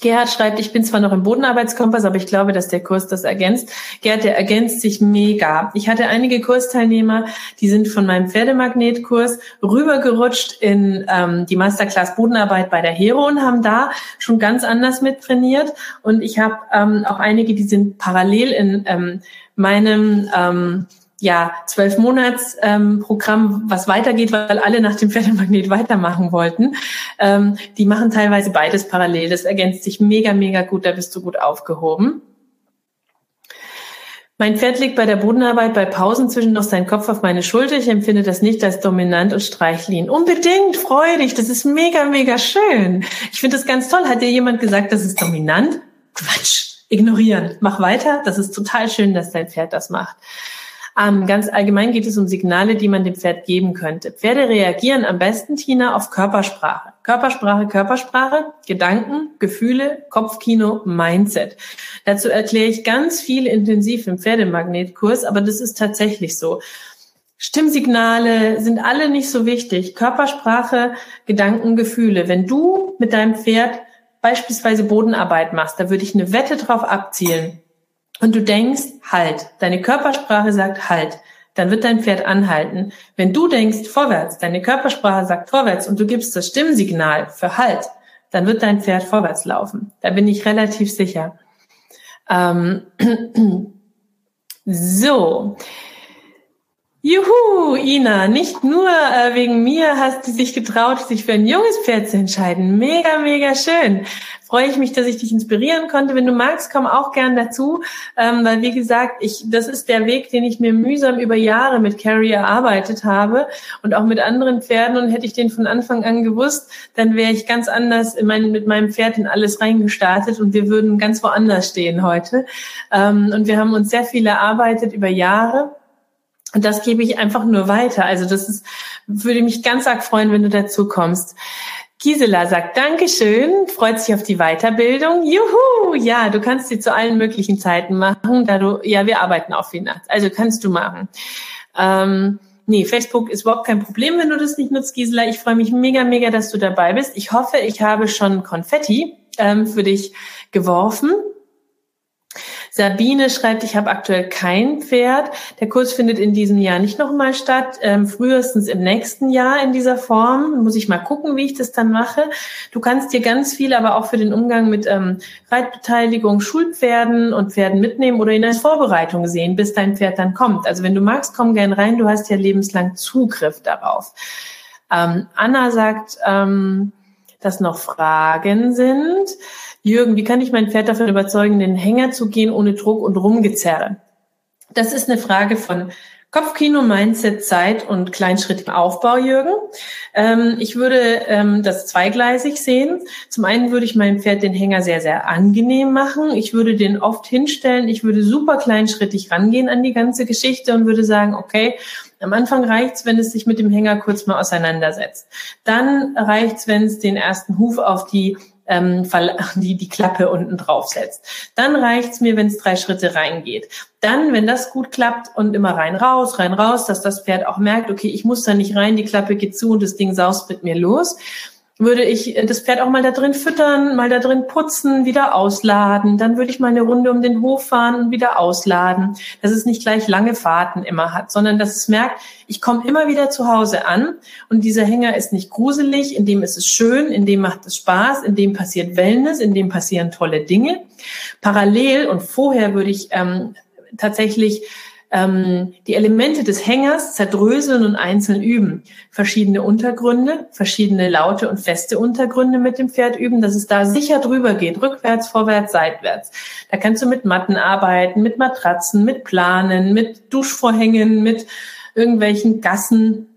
Gerhard schreibt, ich bin zwar noch im Bodenarbeitskompass, aber ich glaube, dass der Kurs das ergänzt. Gerhard, der ergänzt sich mega. Ich hatte einige Kursteilnehmer, die sind von meinem Pferdemagnetkurs rübergerutscht in ähm, die Masterclass Bodenarbeit bei der Hero und haben da schon ganz anders mit trainiert. Und ich habe ähm, auch einige, die sind parallel in ähm, meinem ähm, ja, zwölf Monats ähm, Programm, was weitergeht, weil alle nach dem Pferdemagnet weitermachen wollten. Ähm, die machen teilweise beides parallel. Das ergänzt sich mega, mega gut. Da bist du gut aufgehoben. Mein Pferd liegt bei der Bodenarbeit bei Pausen zwischen noch seinen Kopf auf meine Schulter. Ich empfinde das nicht als dominant und streichlin. Unbedingt, freu dich. Das ist mega, mega schön. Ich finde das ganz toll. Hat dir jemand gesagt, das ist dominant? Quatsch. Ignorieren. Mach weiter. Das ist total schön, dass dein Pferd das macht. Ähm, ganz allgemein geht es um Signale, die man dem Pferd geben könnte. Pferde reagieren am besten, Tina, auf Körpersprache. Körpersprache, Körpersprache, Gedanken, Gefühle, Kopfkino, Mindset. Dazu erkläre ich ganz viel intensiv im Pferdemagnetkurs, aber das ist tatsächlich so. Stimmsignale sind alle nicht so wichtig. Körpersprache, Gedanken, Gefühle. Wenn du mit deinem Pferd beispielsweise Bodenarbeit machst, da würde ich eine Wette drauf abzielen, und du denkst, halt, deine Körpersprache sagt halt, dann wird dein Pferd anhalten. Wenn du denkst, vorwärts, deine Körpersprache sagt vorwärts und du gibst das Stimmsignal für halt, dann wird dein Pferd vorwärts laufen. Da bin ich relativ sicher. Ähm, so. Juhu, Ina, nicht nur äh, wegen mir hast du dich getraut, sich für ein junges Pferd zu entscheiden. Mega, mega schön freue ich mich, dass ich dich inspirieren konnte. Wenn du magst, komm auch gern dazu, ähm, weil wie gesagt, ich, das ist der Weg, den ich mir mühsam über Jahre mit Carrie erarbeitet habe und auch mit anderen Pferden. Und hätte ich den von Anfang an gewusst, dann wäre ich ganz anders in mein, mit meinem Pferd in alles reingestartet und wir würden ganz woanders stehen heute. Ähm, und wir haben uns sehr viel erarbeitet über Jahre. Und das gebe ich einfach nur weiter. Also das ist, würde mich ganz arg freuen, wenn du dazu kommst. Gisela sagt Dankeschön, freut sich auf die Weiterbildung. Juhu, ja, du kannst sie zu allen möglichen Zeiten machen, da du, ja, wir arbeiten auf Weihnachts, also kannst du machen. Ähm, nee, Facebook ist überhaupt kein Problem, wenn du das nicht nutzt, Gisela. Ich freue mich mega, mega, dass du dabei bist. Ich hoffe, ich habe schon Konfetti ähm, für dich geworfen. Sabine schreibt, ich habe aktuell kein Pferd. Der Kurs findet in diesem Jahr nicht nochmal statt, ähm, frühestens im nächsten Jahr in dieser Form. Muss ich mal gucken, wie ich das dann mache. Du kannst dir ganz viel aber auch für den Umgang mit ähm, Reitbeteiligung, Schulpferden und Pferden mitnehmen oder in der Vorbereitung sehen, bis dein Pferd dann kommt. Also wenn du magst, komm gern rein. Du hast ja lebenslang Zugriff darauf. Ähm, Anna sagt, ähm, dass noch Fragen sind. Jürgen, wie kann ich mein Pferd davon überzeugen, den Hänger zu gehen ohne Druck und Rumgezerre? Das ist eine Frage von Kopfkino, Mindset, Zeit und kleinschrittigem Aufbau, Jürgen. Ähm, ich würde ähm, das zweigleisig sehen. Zum einen würde ich meinem Pferd den Hänger sehr, sehr angenehm machen. Ich würde den oft hinstellen. Ich würde super kleinschrittig rangehen an die ganze Geschichte und würde sagen, okay, am Anfang reicht's, wenn es sich mit dem Hänger kurz mal auseinandersetzt. Dann reicht's, wenn es den ersten Huf auf die ähm, die die Klappe unten draufsetzt. Dann reicht's mir, wenn es drei Schritte reingeht. Dann, wenn das gut klappt und immer rein raus, rein raus, dass das Pferd auch merkt, okay, ich muss da nicht rein, die Klappe geht zu und das Ding saust mit mir los würde ich das Pferd auch mal da drin füttern, mal da drin putzen, wieder ausladen. Dann würde ich mal eine Runde um den Hof fahren und wieder ausladen. Dass es nicht gleich lange Fahrten immer hat, sondern dass es merkt, ich komme immer wieder zu Hause an und dieser Hänger ist nicht gruselig, in dem ist es schön, in dem macht es Spaß, in dem passiert Wellness, in dem passieren tolle Dinge. Parallel und vorher würde ich ähm, tatsächlich ähm, die Elemente des Hängers zerdröseln und einzeln üben. Verschiedene Untergründe, verschiedene laute und feste Untergründe mit dem Pferd üben, dass es da sicher drüber geht, rückwärts, vorwärts, seitwärts. Da kannst du mit Matten arbeiten, mit Matratzen, mit Planen, mit Duschvorhängen, mit irgendwelchen Gassen,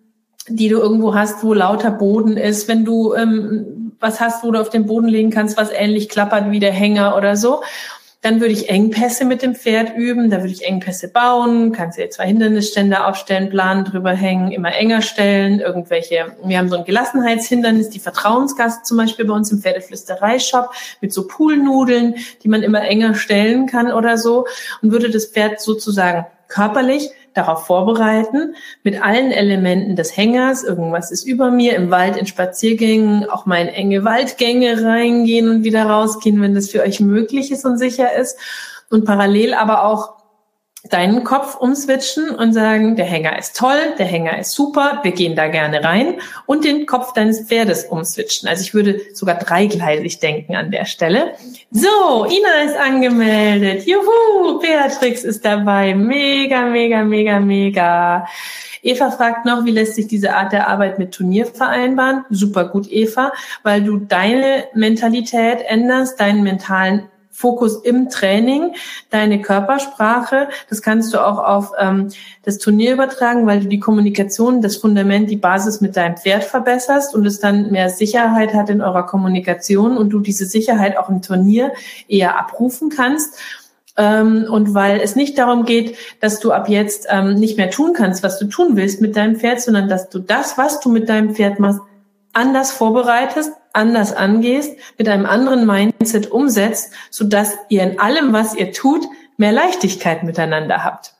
die du irgendwo hast, wo lauter Boden ist. Wenn du ähm, was hast, wo du auf den Boden legen kannst, was ähnlich klappert wie der Hänger oder so. Dann würde ich Engpässe mit dem Pferd üben. Da würde ich Engpässe bauen. Kannst dir zwei Hindernisständer aufstellen, Planen drüber hängen, immer enger stellen. Irgendwelche, wir haben so ein Gelassenheitshindernis, die Vertrauensgast zum Beispiel bei uns im Pferdeflüsterei-Shop mit so Poolnudeln, die man immer enger stellen kann oder so. Und würde das Pferd sozusagen körperlich darauf vorbereiten, mit allen Elementen des Hängers, irgendwas ist über mir, im Wald in Spaziergängen, auch mal in enge Waldgänge reingehen und wieder rausgehen, wenn das für euch möglich ist und sicher ist. Und parallel aber auch deinen Kopf umswitchen und sagen, der Hänger ist toll, der Hänger ist super, wir gehen da gerne rein und den Kopf deines Pferdes umswitchen. Also ich würde sogar dreigleisig denken an der Stelle. So, Ina ist angemeldet. Juhu, Beatrix ist dabei. Mega, mega, mega, mega. Eva fragt noch, wie lässt sich diese Art der Arbeit mit Turnier vereinbaren? Super gut, Eva, weil du deine Mentalität änderst, deinen mentalen Fokus im Training, deine Körpersprache. Das kannst du auch auf ähm, das Turnier übertragen, weil du die Kommunikation, das Fundament, die Basis mit deinem Pferd verbesserst und es dann mehr Sicherheit hat in eurer Kommunikation und du diese Sicherheit auch im Turnier eher abrufen kannst ähm, und weil es nicht darum geht, dass du ab jetzt ähm, nicht mehr tun kannst, was du tun willst mit deinem Pferd, sondern dass du das, was du mit deinem Pferd machst, anders vorbereitest, anders angehst, mit einem anderen Mindset umsetzt, so dass ihr in allem, was ihr tut, mehr Leichtigkeit miteinander habt.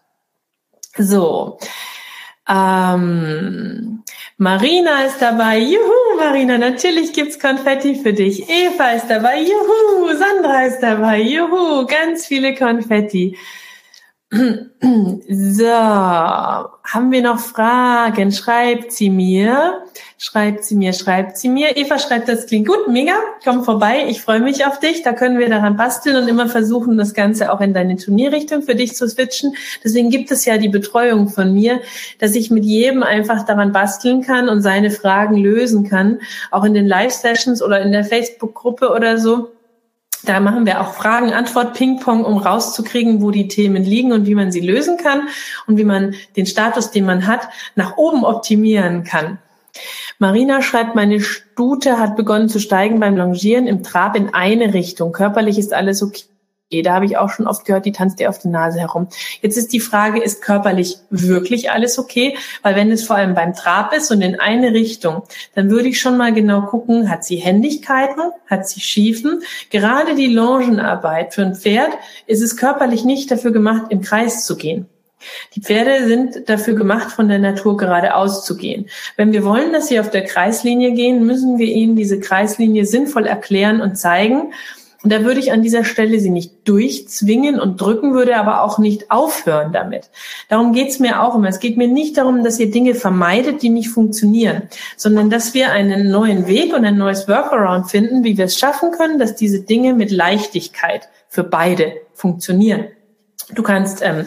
So. Ähm, Marina ist dabei. Juhu, Marina, natürlich gibt's Konfetti für dich. Eva ist dabei. Juhu, Sandra ist dabei. Juhu, ganz viele Konfetti. So, haben wir noch Fragen? Schreibt sie mir. Schreibt sie mir, schreibt sie mir. Eva schreibt, das klingt gut, mega. Komm vorbei, ich freue mich auf dich. Da können wir daran basteln und immer versuchen, das Ganze auch in deine Turnierrichtung für dich zu switchen. Deswegen gibt es ja die Betreuung von mir, dass ich mit jedem einfach daran basteln kann und seine Fragen lösen kann. Auch in den Live-Sessions oder in der Facebook-Gruppe oder so da machen wir auch Fragen, Antwort, Ping-Pong, um rauszukriegen, wo die Themen liegen und wie man sie lösen kann und wie man den Status, den man hat, nach oben optimieren kann. Marina schreibt, meine Stute hat begonnen zu steigen beim Longieren im Trab in eine Richtung. Körperlich ist alles okay. Da habe ich auch schon oft gehört, die tanzt dir auf der Nase herum. Jetzt ist die Frage, ist körperlich wirklich alles okay? Weil wenn es vor allem beim Trab ist und in eine Richtung, dann würde ich schon mal genau gucken, hat sie Händigkeiten, hat sie Schiefen? Gerade die Longenarbeit für ein Pferd ist es körperlich nicht dafür gemacht, im Kreis zu gehen. Die Pferde sind dafür gemacht, von der Natur geradeaus zu gehen. Wenn wir wollen, dass sie auf der Kreislinie gehen, müssen wir ihnen diese Kreislinie sinnvoll erklären und zeigen. Und da würde ich an dieser Stelle sie nicht durchzwingen und drücken, würde aber auch nicht aufhören damit. Darum geht's mir auch immer. Es geht mir nicht darum, dass ihr Dinge vermeidet, die nicht funktionieren, sondern dass wir einen neuen Weg und ein neues Workaround finden, wie wir es schaffen können, dass diese Dinge mit Leichtigkeit für beide funktionieren. Du kannst ähm,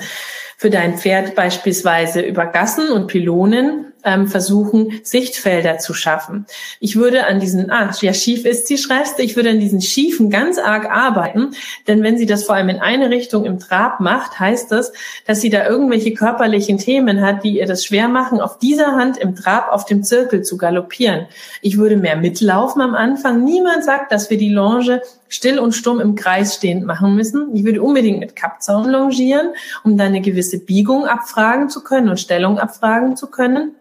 für dein Pferd beispielsweise über Gassen und Pylonen ähm, versuchen, Sichtfelder zu schaffen. Ich würde an diesen, ah, ja, schief ist sie, schreibst du, ich würde an diesen Schiefen ganz arg arbeiten, denn wenn sie das vor allem in eine Richtung im Trab macht, heißt das, dass sie da irgendwelche körperlichen Themen hat, die ihr das schwer machen, auf dieser Hand im Trab auf dem Zirkel zu galoppieren. Ich würde mehr mitlaufen am Anfang. Niemand sagt, dass wir die Longe still und stumm im Kreis stehend machen müssen. Ich würde unbedingt mit Kappzaun longieren, um dann eine gewisse Biegung abfragen zu können und Stellung abfragen zu können.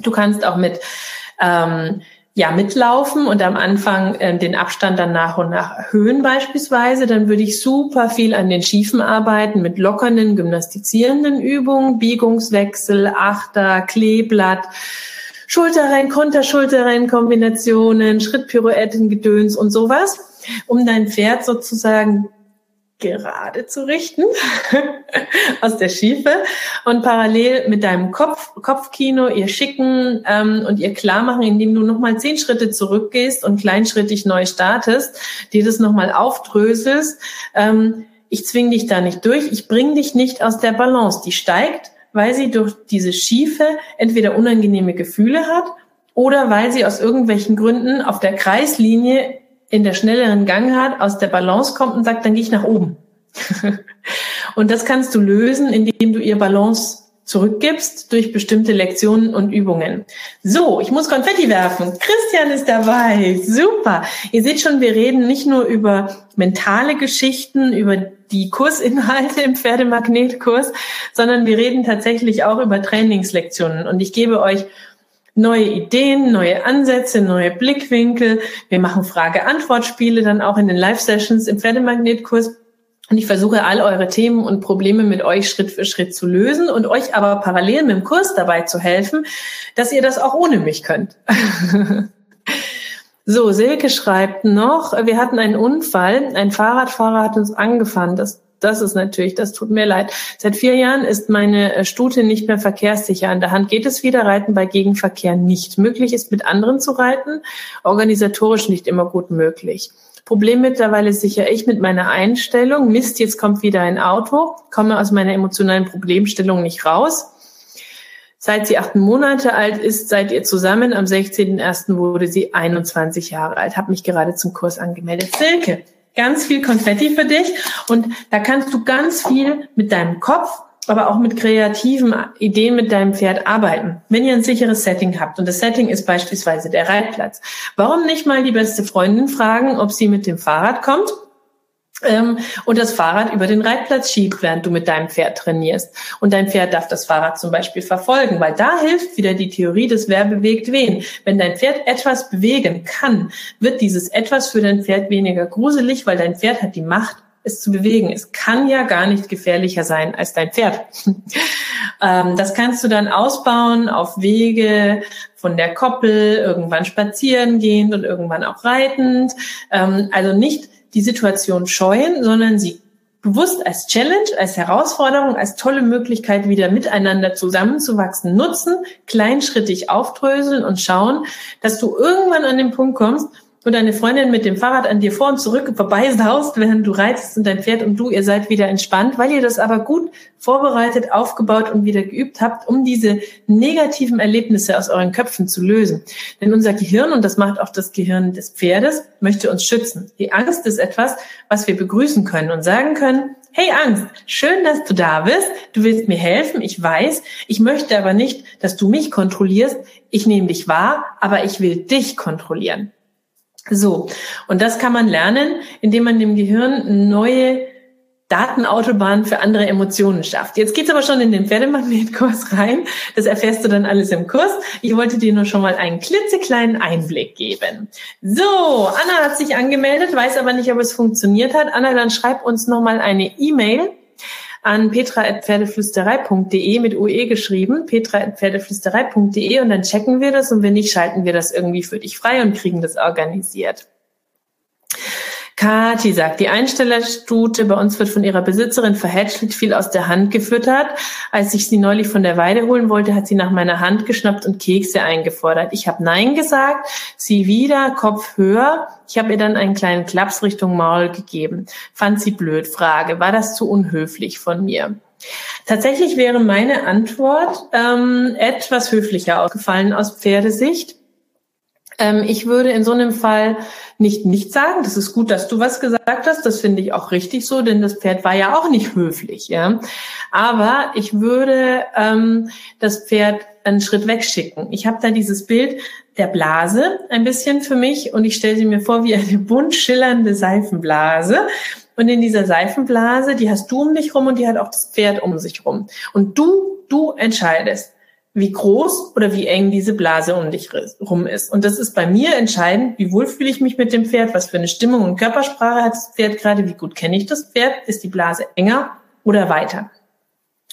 Du kannst auch mit ähm, ja, mitlaufen und am Anfang äh, den Abstand dann nach und nach erhöhen beispielsweise, dann würde ich super viel an den Schiefen arbeiten mit lockernden, gymnastizierenden Übungen, Biegungswechsel, Achter, Kleeblatt, Schulterrein, Konterschulterrein Kombinationen, Schrittpirouetten, Gedöns und sowas um dein Pferd sozusagen gerade zu richten aus der Schiefe und parallel mit deinem Kopf, Kopfkino ihr schicken ähm, und ihr klar machen, indem du nochmal zehn Schritte zurückgehst und kleinschrittig neu startest, dir das nochmal aufdröselst. Ähm, ich zwing dich da nicht durch, ich bring dich nicht aus der Balance. Die steigt, weil sie durch diese Schiefe entweder unangenehme Gefühle hat oder weil sie aus irgendwelchen Gründen auf der Kreislinie in der schnelleren Gangart aus der Balance kommt und sagt, dann gehe ich nach oben. und das kannst du lösen, indem du ihr Balance zurückgibst durch bestimmte Lektionen und Übungen. So, ich muss Konfetti werfen. Christian ist dabei. Super. Ihr seht schon, wir reden nicht nur über mentale Geschichten, über die Kursinhalte im Pferdemagnetkurs, sondern wir reden tatsächlich auch über Trainingslektionen. Und ich gebe euch neue Ideen, neue Ansätze, neue Blickwinkel. Wir machen Frage-Antwort-Spiele dann auch in den Live-Sessions im Pferdemagnetkurs. Und ich versuche all eure Themen und Probleme mit euch Schritt für Schritt zu lösen und euch aber parallel mit dem Kurs dabei zu helfen, dass ihr das auch ohne mich könnt. so, Silke schreibt noch, wir hatten einen Unfall, ein Fahrradfahrer hat uns angefahren. Das, das ist natürlich, das tut mir leid. Seit vier Jahren ist meine äh, Stute nicht mehr verkehrssicher. An der Hand geht es wieder, Reiten bei Gegenverkehr nicht. Möglich ist mit anderen zu reiten, organisatorisch nicht immer gut möglich. Problem mittlerweile sicher ich mit meiner Einstellung. Mist, jetzt kommt wieder ein Auto, komme aus meiner emotionalen Problemstellung nicht raus. Seit sie acht Monate alt ist, seid ihr zusammen. Am 16.01. wurde sie 21 Jahre alt. Hab mich gerade zum Kurs angemeldet. Silke, ganz viel Konfetti für dich. Und da kannst du ganz viel mit deinem Kopf aber auch mit kreativen Ideen mit deinem Pferd arbeiten. Wenn ihr ein sicheres Setting habt und das Setting ist beispielsweise der Reitplatz, warum nicht mal die beste Freundin fragen, ob sie mit dem Fahrrad kommt und das Fahrrad über den Reitplatz schiebt, während du mit deinem Pferd trainierst. Und dein Pferd darf das Fahrrad zum Beispiel verfolgen, weil da hilft wieder die Theorie des Wer bewegt wen. Wenn dein Pferd etwas bewegen kann, wird dieses etwas für dein Pferd weniger gruselig, weil dein Pferd hat die Macht es zu bewegen. Es kann ja gar nicht gefährlicher sein als dein Pferd. ähm, das kannst du dann ausbauen auf Wege von der Koppel, irgendwann spazieren gehend und irgendwann auch reitend. Ähm, also nicht die Situation scheuen, sondern sie bewusst als Challenge, als Herausforderung, als tolle Möglichkeit, wieder miteinander zusammenzuwachsen, nutzen, kleinschrittig aufdröseln und schauen, dass du irgendwann an den Punkt kommst, und deine Freundin mit dem Fahrrad an dir vor und zurück vorbeisaust, während du reitest und dein Pferd und du, ihr seid wieder entspannt, weil ihr das aber gut vorbereitet, aufgebaut und wieder geübt habt, um diese negativen Erlebnisse aus euren Köpfen zu lösen. Denn unser Gehirn, und das macht auch das Gehirn des Pferdes, möchte uns schützen. Die Angst ist etwas, was wir begrüßen können und sagen können, Hey Angst, schön, dass du da bist. Du willst mir helfen, ich weiß. Ich möchte aber nicht, dass du mich kontrollierst. Ich nehme dich wahr, aber ich will dich kontrollieren. So, und das kann man lernen, indem man dem Gehirn neue Datenautobahnen für andere Emotionen schafft. Jetzt geht's aber schon in den Pferdemagnetkurs rein. Das erfährst du dann alles im Kurs. Ich wollte dir nur schon mal einen klitzekleinen Einblick geben. So, Anna hat sich angemeldet, weiß aber nicht, ob es funktioniert hat. Anna, dann schreib uns noch mal eine E-Mail an petra.pferdeflüsterei.de mit UE geschrieben, petra.pferdeflüsterei.de und dann checken wir das und wenn nicht, schalten wir das irgendwie für dich frei und kriegen das organisiert. Kathi sagt, die Einstellerstute bei uns wird von ihrer Besitzerin verhätschelt viel aus der Hand gefüttert. Als ich sie neulich von der Weide holen wollte, hat sie nach meiner Hand geschnappt und Kekse eingefordert. Ich habe Nein gesagt, sie wieder, Kopf höher. Ich habe ihr dann einen kleinen Klaps Richtung Maul gegeben. Fand sie blöd. Frage, war das zu unhöflich von mir? Tatsächlich wäre meine Antwort ähm, etwas höflicher ausgefallen aus Pferdesicht. Ähm, ich würde in so einem Fall nicht nicht sagen. Das ist gut, dass du was gesagt hast. Das finde ich auch richtig so, denn das Pferd war ja auch nicht höflich. Ja, aber ich würde ähm, das Pferd einen Schritt wegschicken. Ich habe da dieses Bild der Blase ein bisschen für mich und ich stelle sie mir vor wie eine bunt schillernde Seifenblase. Und in dieser Seifenblase, die hast du um dich rum und die hat auch das Pferd um sich rum. Und du, du entscheidest wie groß oder wie eng diese Blase um dich rum ist. Und das ist bei mir entscheidend, wie wohl fühle ich mich mit dem Pferd, was für eine Stimmung und Körpersprache hat das Pferd gerade, wie gut kenne ich das Pferd, ist die Blase enger oder weiter.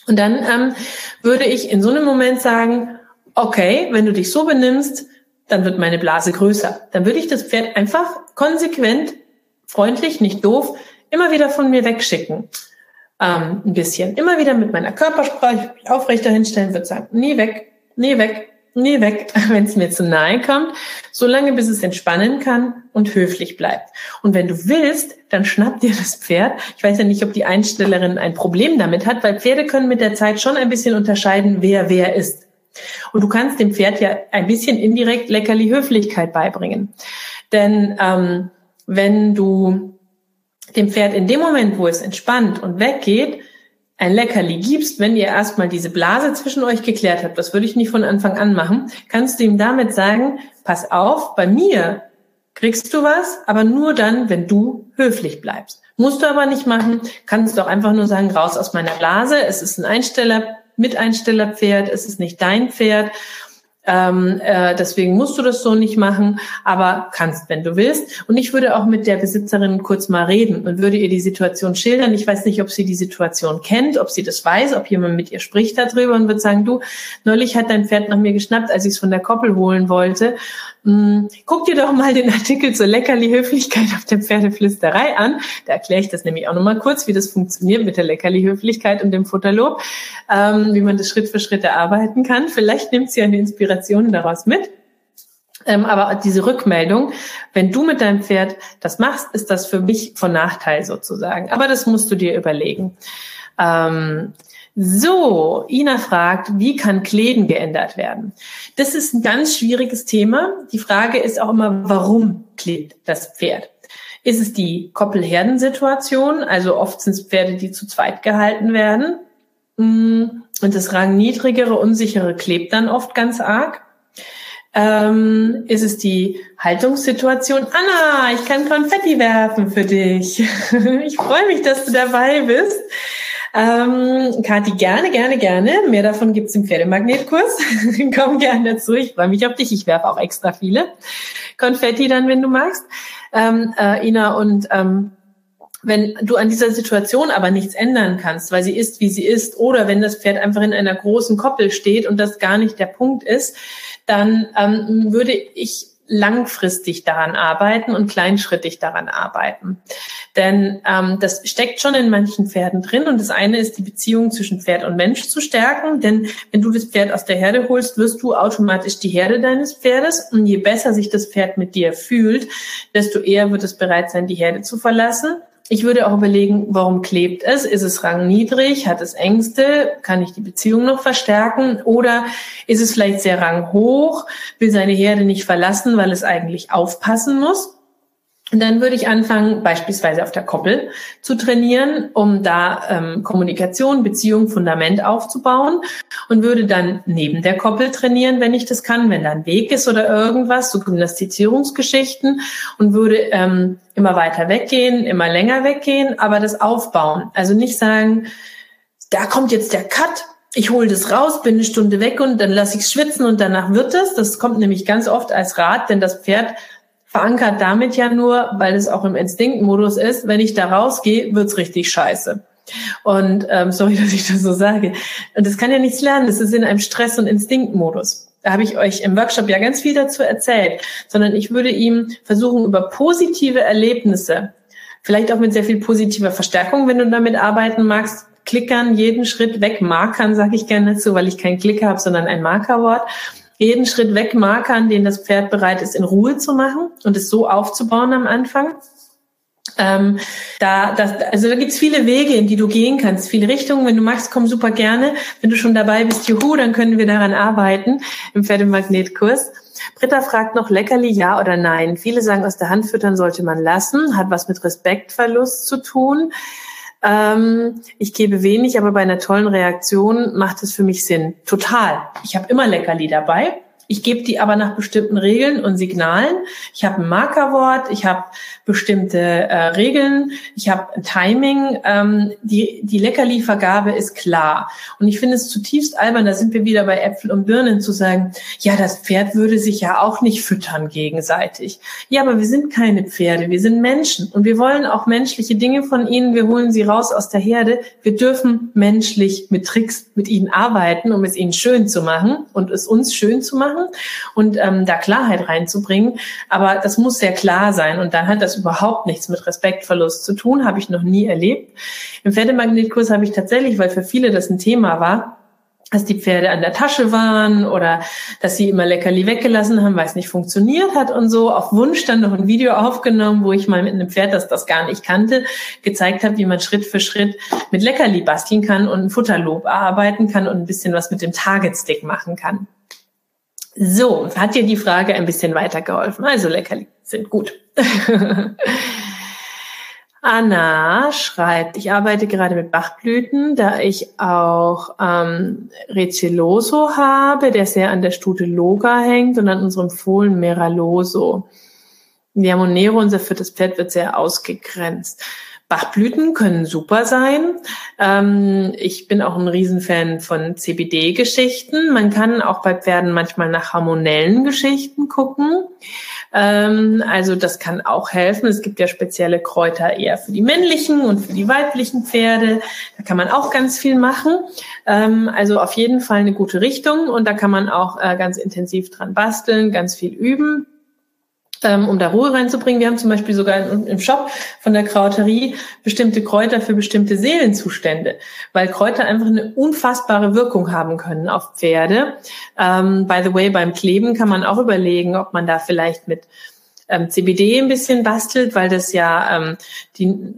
Und dann ähm, würde ich in so einem Moment sagen, okay, wenn du dich so benimmst, dann wird meine Blase größer. Dann würde ich das Pferd einfach konsequent, freundlich, nicht doof, immer wieder von mir wegschicken ähm, ein bisschen. Immer wieder mit meiner Körpersprache aufrechter hinstellen, wird sagen, nie weg, nie weg, Nee, weg, wenn es mir zu nahe kommt, solange bis es entspannen kann und höflich bleibt. Und wenn du willst, dann schnapp dir das Pferd. Ich weiß ja nicht, ob die Einstellerin ein Problem damit hat, weil Pferde können mit der Zeit schon ein bisschen unterscheiden, wer wer ist. Und du kannst dem Pferd ja ein bisschen indirekt leckerli Höflichkeit beibringen. Denn ähm, wenn du dem Pferd in dem Moment, wo es entspannt und weggeht, ein Leckerli gibst, wenn ihr erstmal diese Blase zwischen euch geklärt habt, das würde ich nicht von Anfang an machen, kannst du ihm damit sagen, pass auf, bei mir kriegst du was, aber nur dann, wenn du höflich bleibst. Musst du aber nicht machen, kannst du auch einfach nur sagen, raus aus meiner Blase, es ist ein Einsteller, Miteinstellerpferd, es ist nicht dein Pferd ähm, äh, deswegen musst du das so nicht machen, aber kannst, wenn du willst. Und ich würde auch mit der Besitzerin kurz mal reden und würde ihr die Situation schildern. Ich weiß nicht, ob sie die Situation kennt, ob sie das weiß, ob jemand mit ihr spricht darüber und wird sagen, du, neulich hat dein Pferd nach mir geschnappt, als ich es von der Koppel holen wollte. Hm, guck dir doch mal den Artikel zur Leckerli-Höflichkeit auf der Pferdeflüsterei an. Da erkläre ich das nämlich auch nochmal kurz, wie das funktioniert mit der Leckerli-Höflichkeit und dem Futterlob, ähm, wie man das Schritt für Schritt erarbeiten kann. Vielleicht nimmt sie eine Inspiration daraus mit. Ähm, aber diese Rückmeldung, wenn du mit deinem Pferd das machst, ist das für mich von Nachteil sozusagen. Aber das musst du dir überlegen. Ähm, so, Ina fragt, wie kann Kleden geändert werden? Das ist ein ganz schwieriges Thema. Die Frage ist auch immer, warum klebt das Pferd? Ist es die Koppelherdensituation? Also oft sind es Pferde, die zu zweit gehalten werden. Mm, und das rangniedrigere, unsichere klebt dann oft ganz arg. Ähm, ist es die Haltungssituation? Anna, ich kann Konfetti werfen für dich. ich freue mich, dass du dabei bist. Ähm, Kathi, gerne, gerne, gerne. Mehr davon gibt's im Pferdemagnetkurs. Komm gerne dazu. Ich freue mich auf dich. Ich werfe auch extra viele Konfetti dann, wenn du magst. Ähm, äh, Ina, und ähm, wenn du an dieser Situation aber nichts ändern kannst, weil sie ist, wie sie ist, oder wenn das Pferd einfach in einer großen Koppel steht und das gar nicht der Punkt ist, dann ähm, würde ich langfristig daran arbeiten und kleinschrittig daran arbeiten. Denn ähm, das steckt schon in manchen Pferden drin. Und das eine ist die Beziehung zwischen Pferd und Mensch zu stärken. Denn wenn du das Pferd aus der Herde holst, wirst du automatisch die Herde deines Pferdes. Und je besser sich das Pferd mit dir fühlt, desto eher wird es bereit sein, die Herde zu verlassen. Ich würde auch überlegen, warum klebt es? Ist es rangniedrig? Hat es Ängste? Kann ich die Beziehung noch verstärken? Oder ist es vielleicht sehr ranghoch? Will seine Herde nicht verlassen, weil es eigentlich aufpassen muss? Und dann würde ich anfangen, beispielsweise auf der Koppel zu trainieren, um da ähm, Kommunikation, Beziehung, Fundament aufzubauen und würde dann neben der Koppel trainieren, wenn ich das kann, wenn da ein Weg ist oder irgendwas, so Gymnastizierungsgeschichten und würde ähm, immer weiter weggehen, immer länger weggehen, aber das aufbauen. Also nicht sagen, da kommt jetzt der Cut, ich hole das raus, bin eine Stunde weg und dann lasse ich schwitzen und danach wird es. Das kommt nämlich ganz oft als Rat, denn das Pferd verankert damit ja nur, weil es auch im Instinktmodus ist, wenn ich da rausgehe, wird's richtig scheiße. Und ähm, sorry, dass ich das so sage. Und das kann ja nichts lernen, das ist in einem Stress- und Instinktmodus. Da habe ich euch im Workshop ja ganz viel dazu erzählt, sondern ich würde ihm versuchen, über positive Erlebnisse, vielleicht auch mit sehr viel positiver Verstärkung, wenn du damit arbeiten magst, klickern, jeden Schritt weg, markern, sage ich gerne dazu, weil ich keinen Klicker habe, sondern ein Markerwort jeden Schritt wegmarkern, den das Pferd bereit ist, in Ruhe zu machen und es so aufzubauen am Anfang. Ähm, da, das, also da gibt's viele Wege, in die du gehen kannst, viele Richtungen. Wenn du magst, komm super gerne. Wenn du schon dabei bist, juhu, dann können wir daran arbeiten im Pferdemagnetkurs. Britta fragt noch Leckerli, ja oder nein. Viele sagen, aus der Hand füttern sollte man lassen, hat was mit Respektverlust zu tun. Ähm, ich gebe wenig, aber bei einer tollen Reaktion macht es für mich Sinn. Total. Ich habe immer Leckerli dabei. Ich gebe die aber nach bestimmten Regeln und Signalen. Ich habe ein Markerwort, ich habe bestimmte äh, Regeln, ich habe ein Timing. Ähm, die, die Leckerliefergabe ist klar. Und ich finde es zutiefst albern, da sind wir wieder bei Äpfel und Birnen, zu sagen, ja, das Pferd würde sich ja auch nicht füttern gegenseitig. Ja, aber wir sind keine Pferde, wir sind Menschen. Und wir wollen auch menschliche Dinge von ihnen. Wir holen sie raus aus der Herde. Wir dürfen menschlich mit Tricks mit ihnen arbeiten, um es ihnen schön zu machen und es uns schön zu machen machen und ähm, da Klarheit reinzubringen. Aber das muss sehr klar sein und dann hat das überhaupt nichts mit Respektverlust zu tun, habe ich noch nie erlebt. Im Pferdemagnetkurs habe ich tatsächlich, weil für viele das ein Thema war, dass die Pferde an der Tasche waren oder dass sie immer Leckerli weggelassen haben, weil es nicht funktioniert hat und so. Auf Wunsch dann noch ein Video aufgenommen, wo ich mal mit einem Pferd, das das gar nicht kannte, gezeigt habe, wie man Schritt für Schritt mit Leckerli basteln kann und ein Futterlob arbeiten kann und ein bisschen was mit dem Target Stick machen kann. So, hat dir die Frage ein bisschen weitergeholfen. Also Leckerli sind gut. Anna schreibt, ich arbeite gerade mit Bachblüten, da ich auch ähm, Receloso habe, der sehr an der Stute Loga hängt und an unserem Fohlen Meraloso. Ja, Monero, unser viertes Pferd, wird sehr ausgegrenzt. Bachblüten können super sein. Ähm, ich bin auch ein Riesenfan von CBD-Geschichten. Man kann auch bei Pferden manchmal nach hormonellen Geschichten gucken. Ähm, also das kann auch helfen. Es gibt ja spezielle Kräuter eher für die männlichen und für die weiblichen Pferde. Da kann man auch ganz viel machen. Ähm, also auf jeden Fall eine gute Richtung und da kann man auch äh, ganz intensiv dran basteln, ganz viel üben um da Ruhe reinzubringen. Wir haben zum Beispiel sogar im Shop von der Krauterie bestimmte Kräuter für bestimmte Seelenzustände, weil Kräuter einfach eine unfassbare Wirkung haben können auf Pferde. Ähm, by the way, beim Kleben kann man auch überlegen, ob man da vielleicht mit ähm, CBD ein bisschen bastelt, weil das ja ähm, die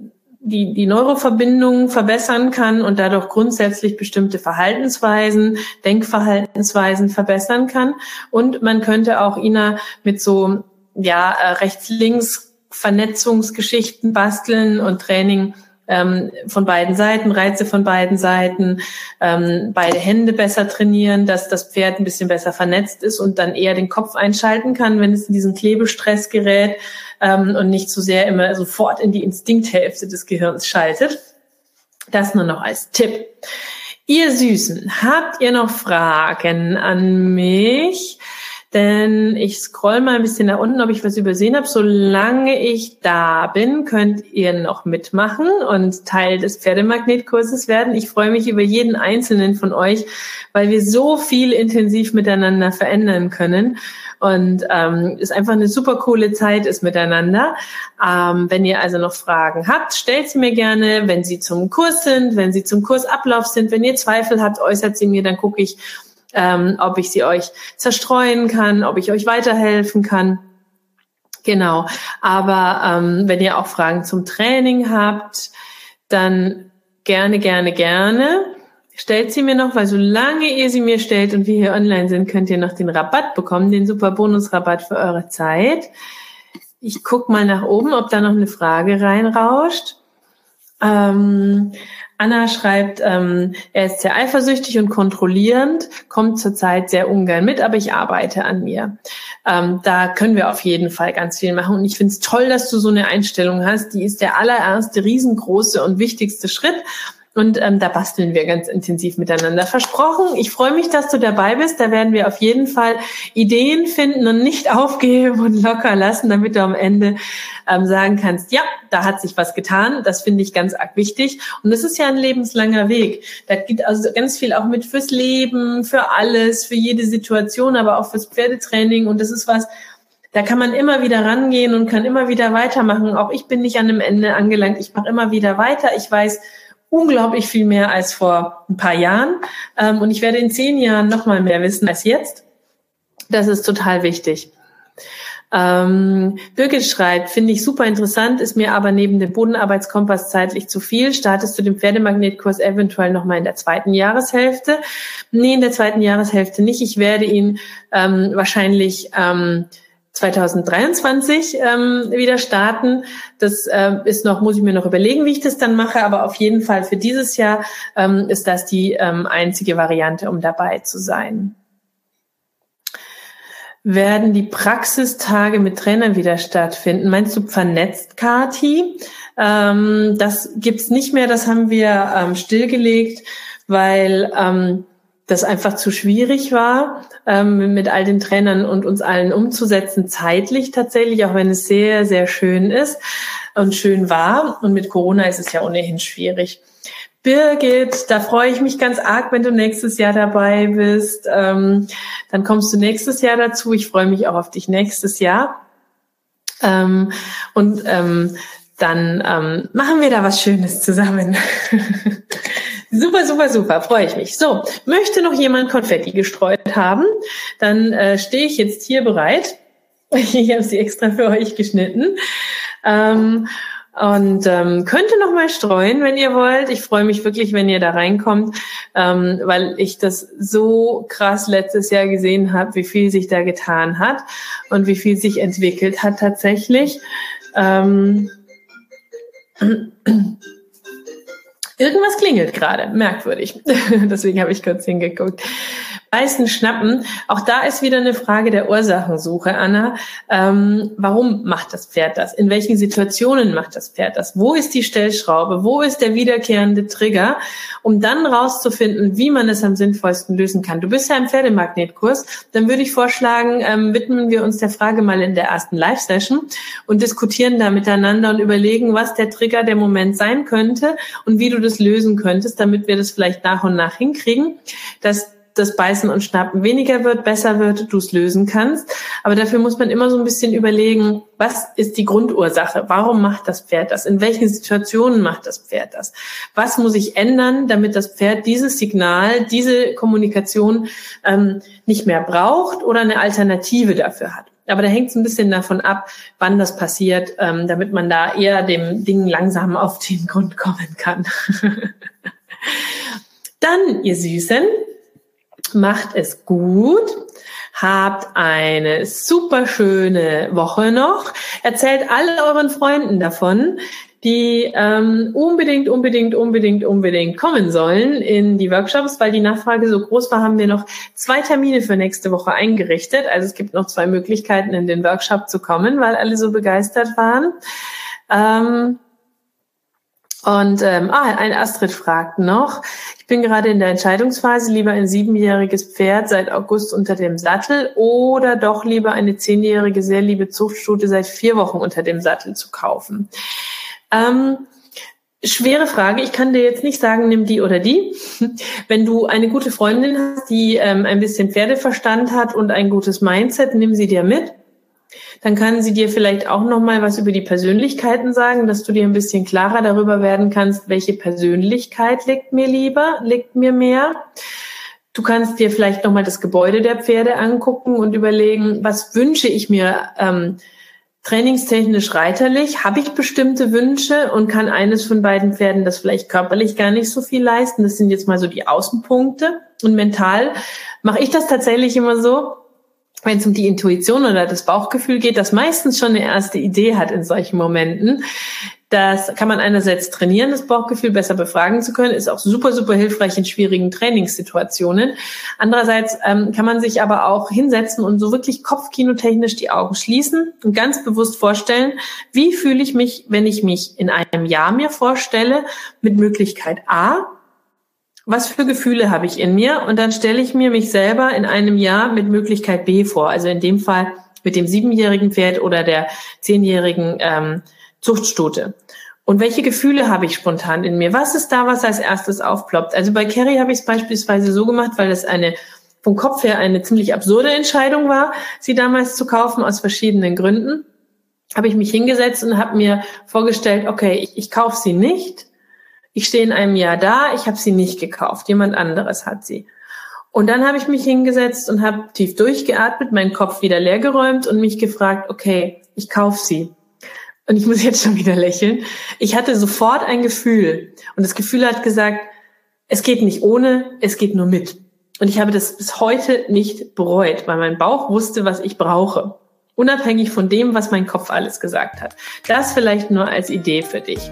die, die Neuroverbindungen verbessern kann und dadurch grundsätzlich bestimmte Verhaltensweisen, Denkverhaltensweisen verbessern kann. Und man könnte auch Ina mit so ja, äh, rechts-links Vernetzungsgeschichten basteln und Training ähm, von beiden Seiten, Reize von beiden Seiten, ähm, beide Hände besser trainieren, dass das Pferd ein bisschen besser vernetzt ist und dann eher den Kopf einschalten kann, wenn es in diesen Klebestress gerät ähm, und nicht so sehr immer sofort in die Instinkthälfte des Gehirns schaltet. Das nur noch als Tipp. Ihr Süßen, habt ihr noch Fragen an mich? Denn ich scroll mal ein bisschen nach unten, ob ich was übersehen habe. Solange ich da bin, könnt ihr noch mitmachen und Teil des Pferdemagnetkurses werden. Ich freue mich über jeden einzelnen von euch, weil wir so viel intensiv miteinander verändern können und ähm, es einfach eine super coole Zeit ist miteinander. Ähm, wenn ihr also noch Fragen habt, stellt sie mir gerne. Wenn sie zum Kurs sind, wenn sie zum Kursablauf sind, wenn ihr Zweifel habt, äußert sie mir, dann gucke ich, ähm, ob ich sie euch zerstreuen kann, ob ich euch weiterhelfen kann. Genau. Aber ähm, wenn ihr auch Fragen zum Training habt, dann gerne, gerne, gerne. Stellt sie mir noch, weil solange ihr sie mir stellt und wir hier online sind, könnt ihr noch den Rabatt bekommen, den super Bonusrabatt für eure Zeit. Ich guck mal nach oben, ob da noch eine Frage reinrauscht. Ähm, Anna schreibt, ähm, er ist sehr eifersüchtig und kontrollierend, kommt zurzeit sehr ungern mit, aber ich arbeite an mir. Ähm, da können wir auf jeden Fall ganz viel machen. Und ich finde es toll, dass du so eine Einstellung hast. Die ist der allererste, riesengroße und wichtigste Schritt. Und ähm, da basteln wir ganz intensiv miteinander. Versprochen, ich freue mich, dass du dabei bist. Da werden wir auf jeden Fall Ideen finden und nicht aufgeben und locker lassen, damit du am Ende ähm, sagen kannst, ja, da hat sich was getan. Das finde ich ganz arg wichtig. Und das ist ja ein lebenslanger Weg. Da geht also ganz viel auch mit fürs Leben, für alles, für jede Situation, aber auch fürs Pferdetraining. Und das ist was, da kann man immer wieder rangehen und kann immer wieder weitermachen. Auch ich bin nicht an einem Ende angelangt. Ich mache immer wieder weiter. Ich weiß, unglaublich viel mehr als vor ein paar Jahren. Ähm, und ich werde in zehn Jahren noch mal mehr wissen als jetzt. Das ist total wichtig. Ähm, Birgit schreibt, finde ich super interessant, ist mir aber neben dem Bodenarbeitskompass zeitlich zu viel. Startest du den Pferdemagnetkurs eventuell noch mal in der zweiten Jahreshälfte? Nee, in der zweiten Jahreshälfte nicht. Ich werde ihn ähm, wahrscheinlich ähm, 2023 ähm, wieder starten. Das äh, ist noch, muss ich mir noch überlegen, wie ich das dann mache, aber auf jeden Fall für dieses Jahr ähm, ist das die ähm, einzige Variante, um dabei zu sein. Werden die Praxistage mit Trainern wieder stattfinden? Meinst du vernetzt, Kati? Ähm, das gibt's nicht mehr, das haben wir ähm, stillgelegt, weil ähm, das einfach zu schwierig war, ähm, mit all den Trainern und uns allen umzusetzen, zeitlich tatsächlich, auch wenn es sehr, sehr schön ist und schön war. Und mit Corona ist es ja ohnehin schwierig. Birgit, da freue ich mich ganz arg, wenn du nächstes Jahr dabei bist. Ähm, dann kommst du nächstes Jahr dazu. Ich freue mich auch auf dich nächstes Jahr. Ähm, und ähm, dann ähm, machen wir da was Schönes zusammen. Super, super, super, freue ich mich. So, möchte noch jemand Konfetti gestreut haben? Dann äh, stehe ich jetzt hier bereit. Ich habe sie extra für euch geschnitten. Ähm, und ähm, könnte noch mal streuen, wenn ihr wollt. Ich freue mich wirklich, wenn ihr da reinkommt, ähm, weil ich das so krass letztes Jahr gesehen habe, wie viel sich da getan hat und wie viel sich entwickelt hat tatsächlich. Ähm, Irgendwas klingelt gerade, merkwürdig. Deswegen habe ich kurz hingeguckt. Beißen, schnappen. Auch da ist wieder eine Frage der Ursachensuche, Anna. Ähm, warum macht das Pferd das? In welchen Situationen macht das Pferd das? Wo ist die Stellschraube? Wo ist der wiederkehrende Trigger? Um dann rauszufinden, wie man es am sinnvollsten lösen kann. Du bist ja im Pferdemagnetkurs. Dann würde ich vorschlagen, ähm, widmen wir uns der Frage mal in der ersten Live-Session und diskutieren da miteinander und überlegen, was der Trigger der Moment sein könnte und wie du das lösen könntest, damit wir das vielleicht nach und nach hinkriegen, dass das Beißen und Schnappen weniger wird, besser wird, du es lösen kannst. Aber dafür muss man immer so ein bisschen überlegen, was ist die Grundursache? Warum macht das Pferd das? In welchen Situationen macht das Pferd das? Was muss ich ändern, damit das Pferd dieses Signal, diese Kommunikation ähm, nicht mehr braucht oder eine Alternative dafür hat? Aber da hängt es ein bisschen davon ab, wann das passiert, ähm, damit man da eher dem Ding langsam auf den Grund kommen kann. Dann, ihr Süßen, macht es gut. Habt eine super schöne Woche noch. Erzählt alle euren Freunden davon, die ähm, unbedingt, unbedingt, unbedingt, unbedingt kommen sollen in die Workshops, weil die Nachfrage so groß war, haben wir noch zwei Termine für nächste Woche eingerichtet. Also es gibt noch zwei Möglichkeiten, in den Workshop zu kommen, weil alle so begeistert waren. Ähm, und ähm, ah, ein Astrid fragt noch, ich bin gerade in der Entscheidungsphase, lieber ein siebenjähriges Pferd seit August unter dem Sattel oder doch lieber eine zehnjährige, sehr liebe Zuchtstute seit vier Wochen unter dem Sattel zu kaufen. Ähm, Schwere Frage. Ich kann dir jetzt nicht sagen, nimm die oder die. Wenn du eine gute Freundin hast, die ähm, ein bisschen Pferdeverstand hat und ein gutes Mindset, nimm sie dir mit. Dann kann sie dir vielleicht auch noch mal was über die Persönlichkeiten sagen, dass du dir ein bisschen klarer darüber werden kannst, welche Persönlichkeit liegt mir lieber, liegt mir mehr. Du kannst dir vielleicht noch mal das Gebäude der Pferde angucken und überlegen, was wünsche ich mir ähm, trainingstechnisch reiterlich? Habe ich bestimmte Wünsche und kann eines von beiden Pferden das vielleicht körperlich gar nicht so viel leisten? Das sind jetzt mal so die Außenpunkte. Und mental mache ich das tatsächlich immer so, wenn es um die Intuition oder das Bauchgefühl geht, das meistens schon eine erste Idee hat in solchen Momenten. Das kann man einerseits trainieren, das Bauchgefühl besser befragen zu können, ist auch super, super hilfreich in schwierigen Trainingssituationen. Andererseits ähm, kann man sich aber auch hinsetzen und so wirklich kopfkinotechnisch die Augen schließen und ganz bewusst vorstellen, wie fühle ich mich, wenn ich mich in einem Jahr mir vorstelle, mit Möglichkeit A, was für Gefühle habe ich in mir? Und dann stelle ich mir mich selber in einem Jahr mit Möglichkeit B vor. Also in dem Fall mit dem siebenjährigen Pferd oder der zehnjährigen ähm, Zuchtstute. Und welche Gefühle habe ich spontan in mir? Was ist da, was als erstes aufploppt? Also bei Carrie habe ich es beispielsweise so gemacht, weil es eine vom Kopf her eine ziemlich absurde Entscheidung war, sie damals zu kaufen aus verschiedenen Gründen. Habe ich mich hingesetzt und habe mir vorgestellt, okay, ich, ich kaufe sie nicht, ich stehe in einem Jahr da, ich habe sie nicht gekauft, jemand anderes hat sie. Und dann habe ich mich hingesetzt und habe tief durchgeatmet, meinen Kopf wieder leergeräumt und mich gefragt, okay, ich kaufe sie. Und ich muss jetzt schon wieder lächeln. Ich hatte sofort ein Gefühl. Und das Gefühl hat gesagt, es geht nicht ohne, es geht nur mit. Und ich habe das bis heute nicht bereut, weil mein Bauch wusste, was ich brauche. Unabhängig von dem, was mein Kopf alles gesagt hat. Das vielleicht nur als Idee für dich.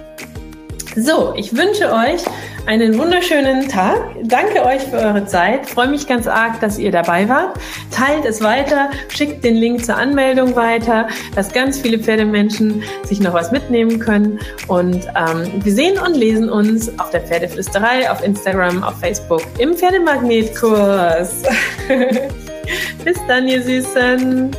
So, ich wünsche euch einen wunderschönen Tag. Danke euch für eure Zeit. Freue mich ganz arg, dass ihr dabei wart. Teilt es weiter, schickt den Link zur Anmeldung weiter, dass ganz viele Pferdemenschen sich noch was mitnehmen können. Und ähm, wir sehen und lesen uns auf der Pferdeflüsterei, auf Instagram, auf Facebook, im Pferdemagnetkurs. Bis dann, ihr Süßen.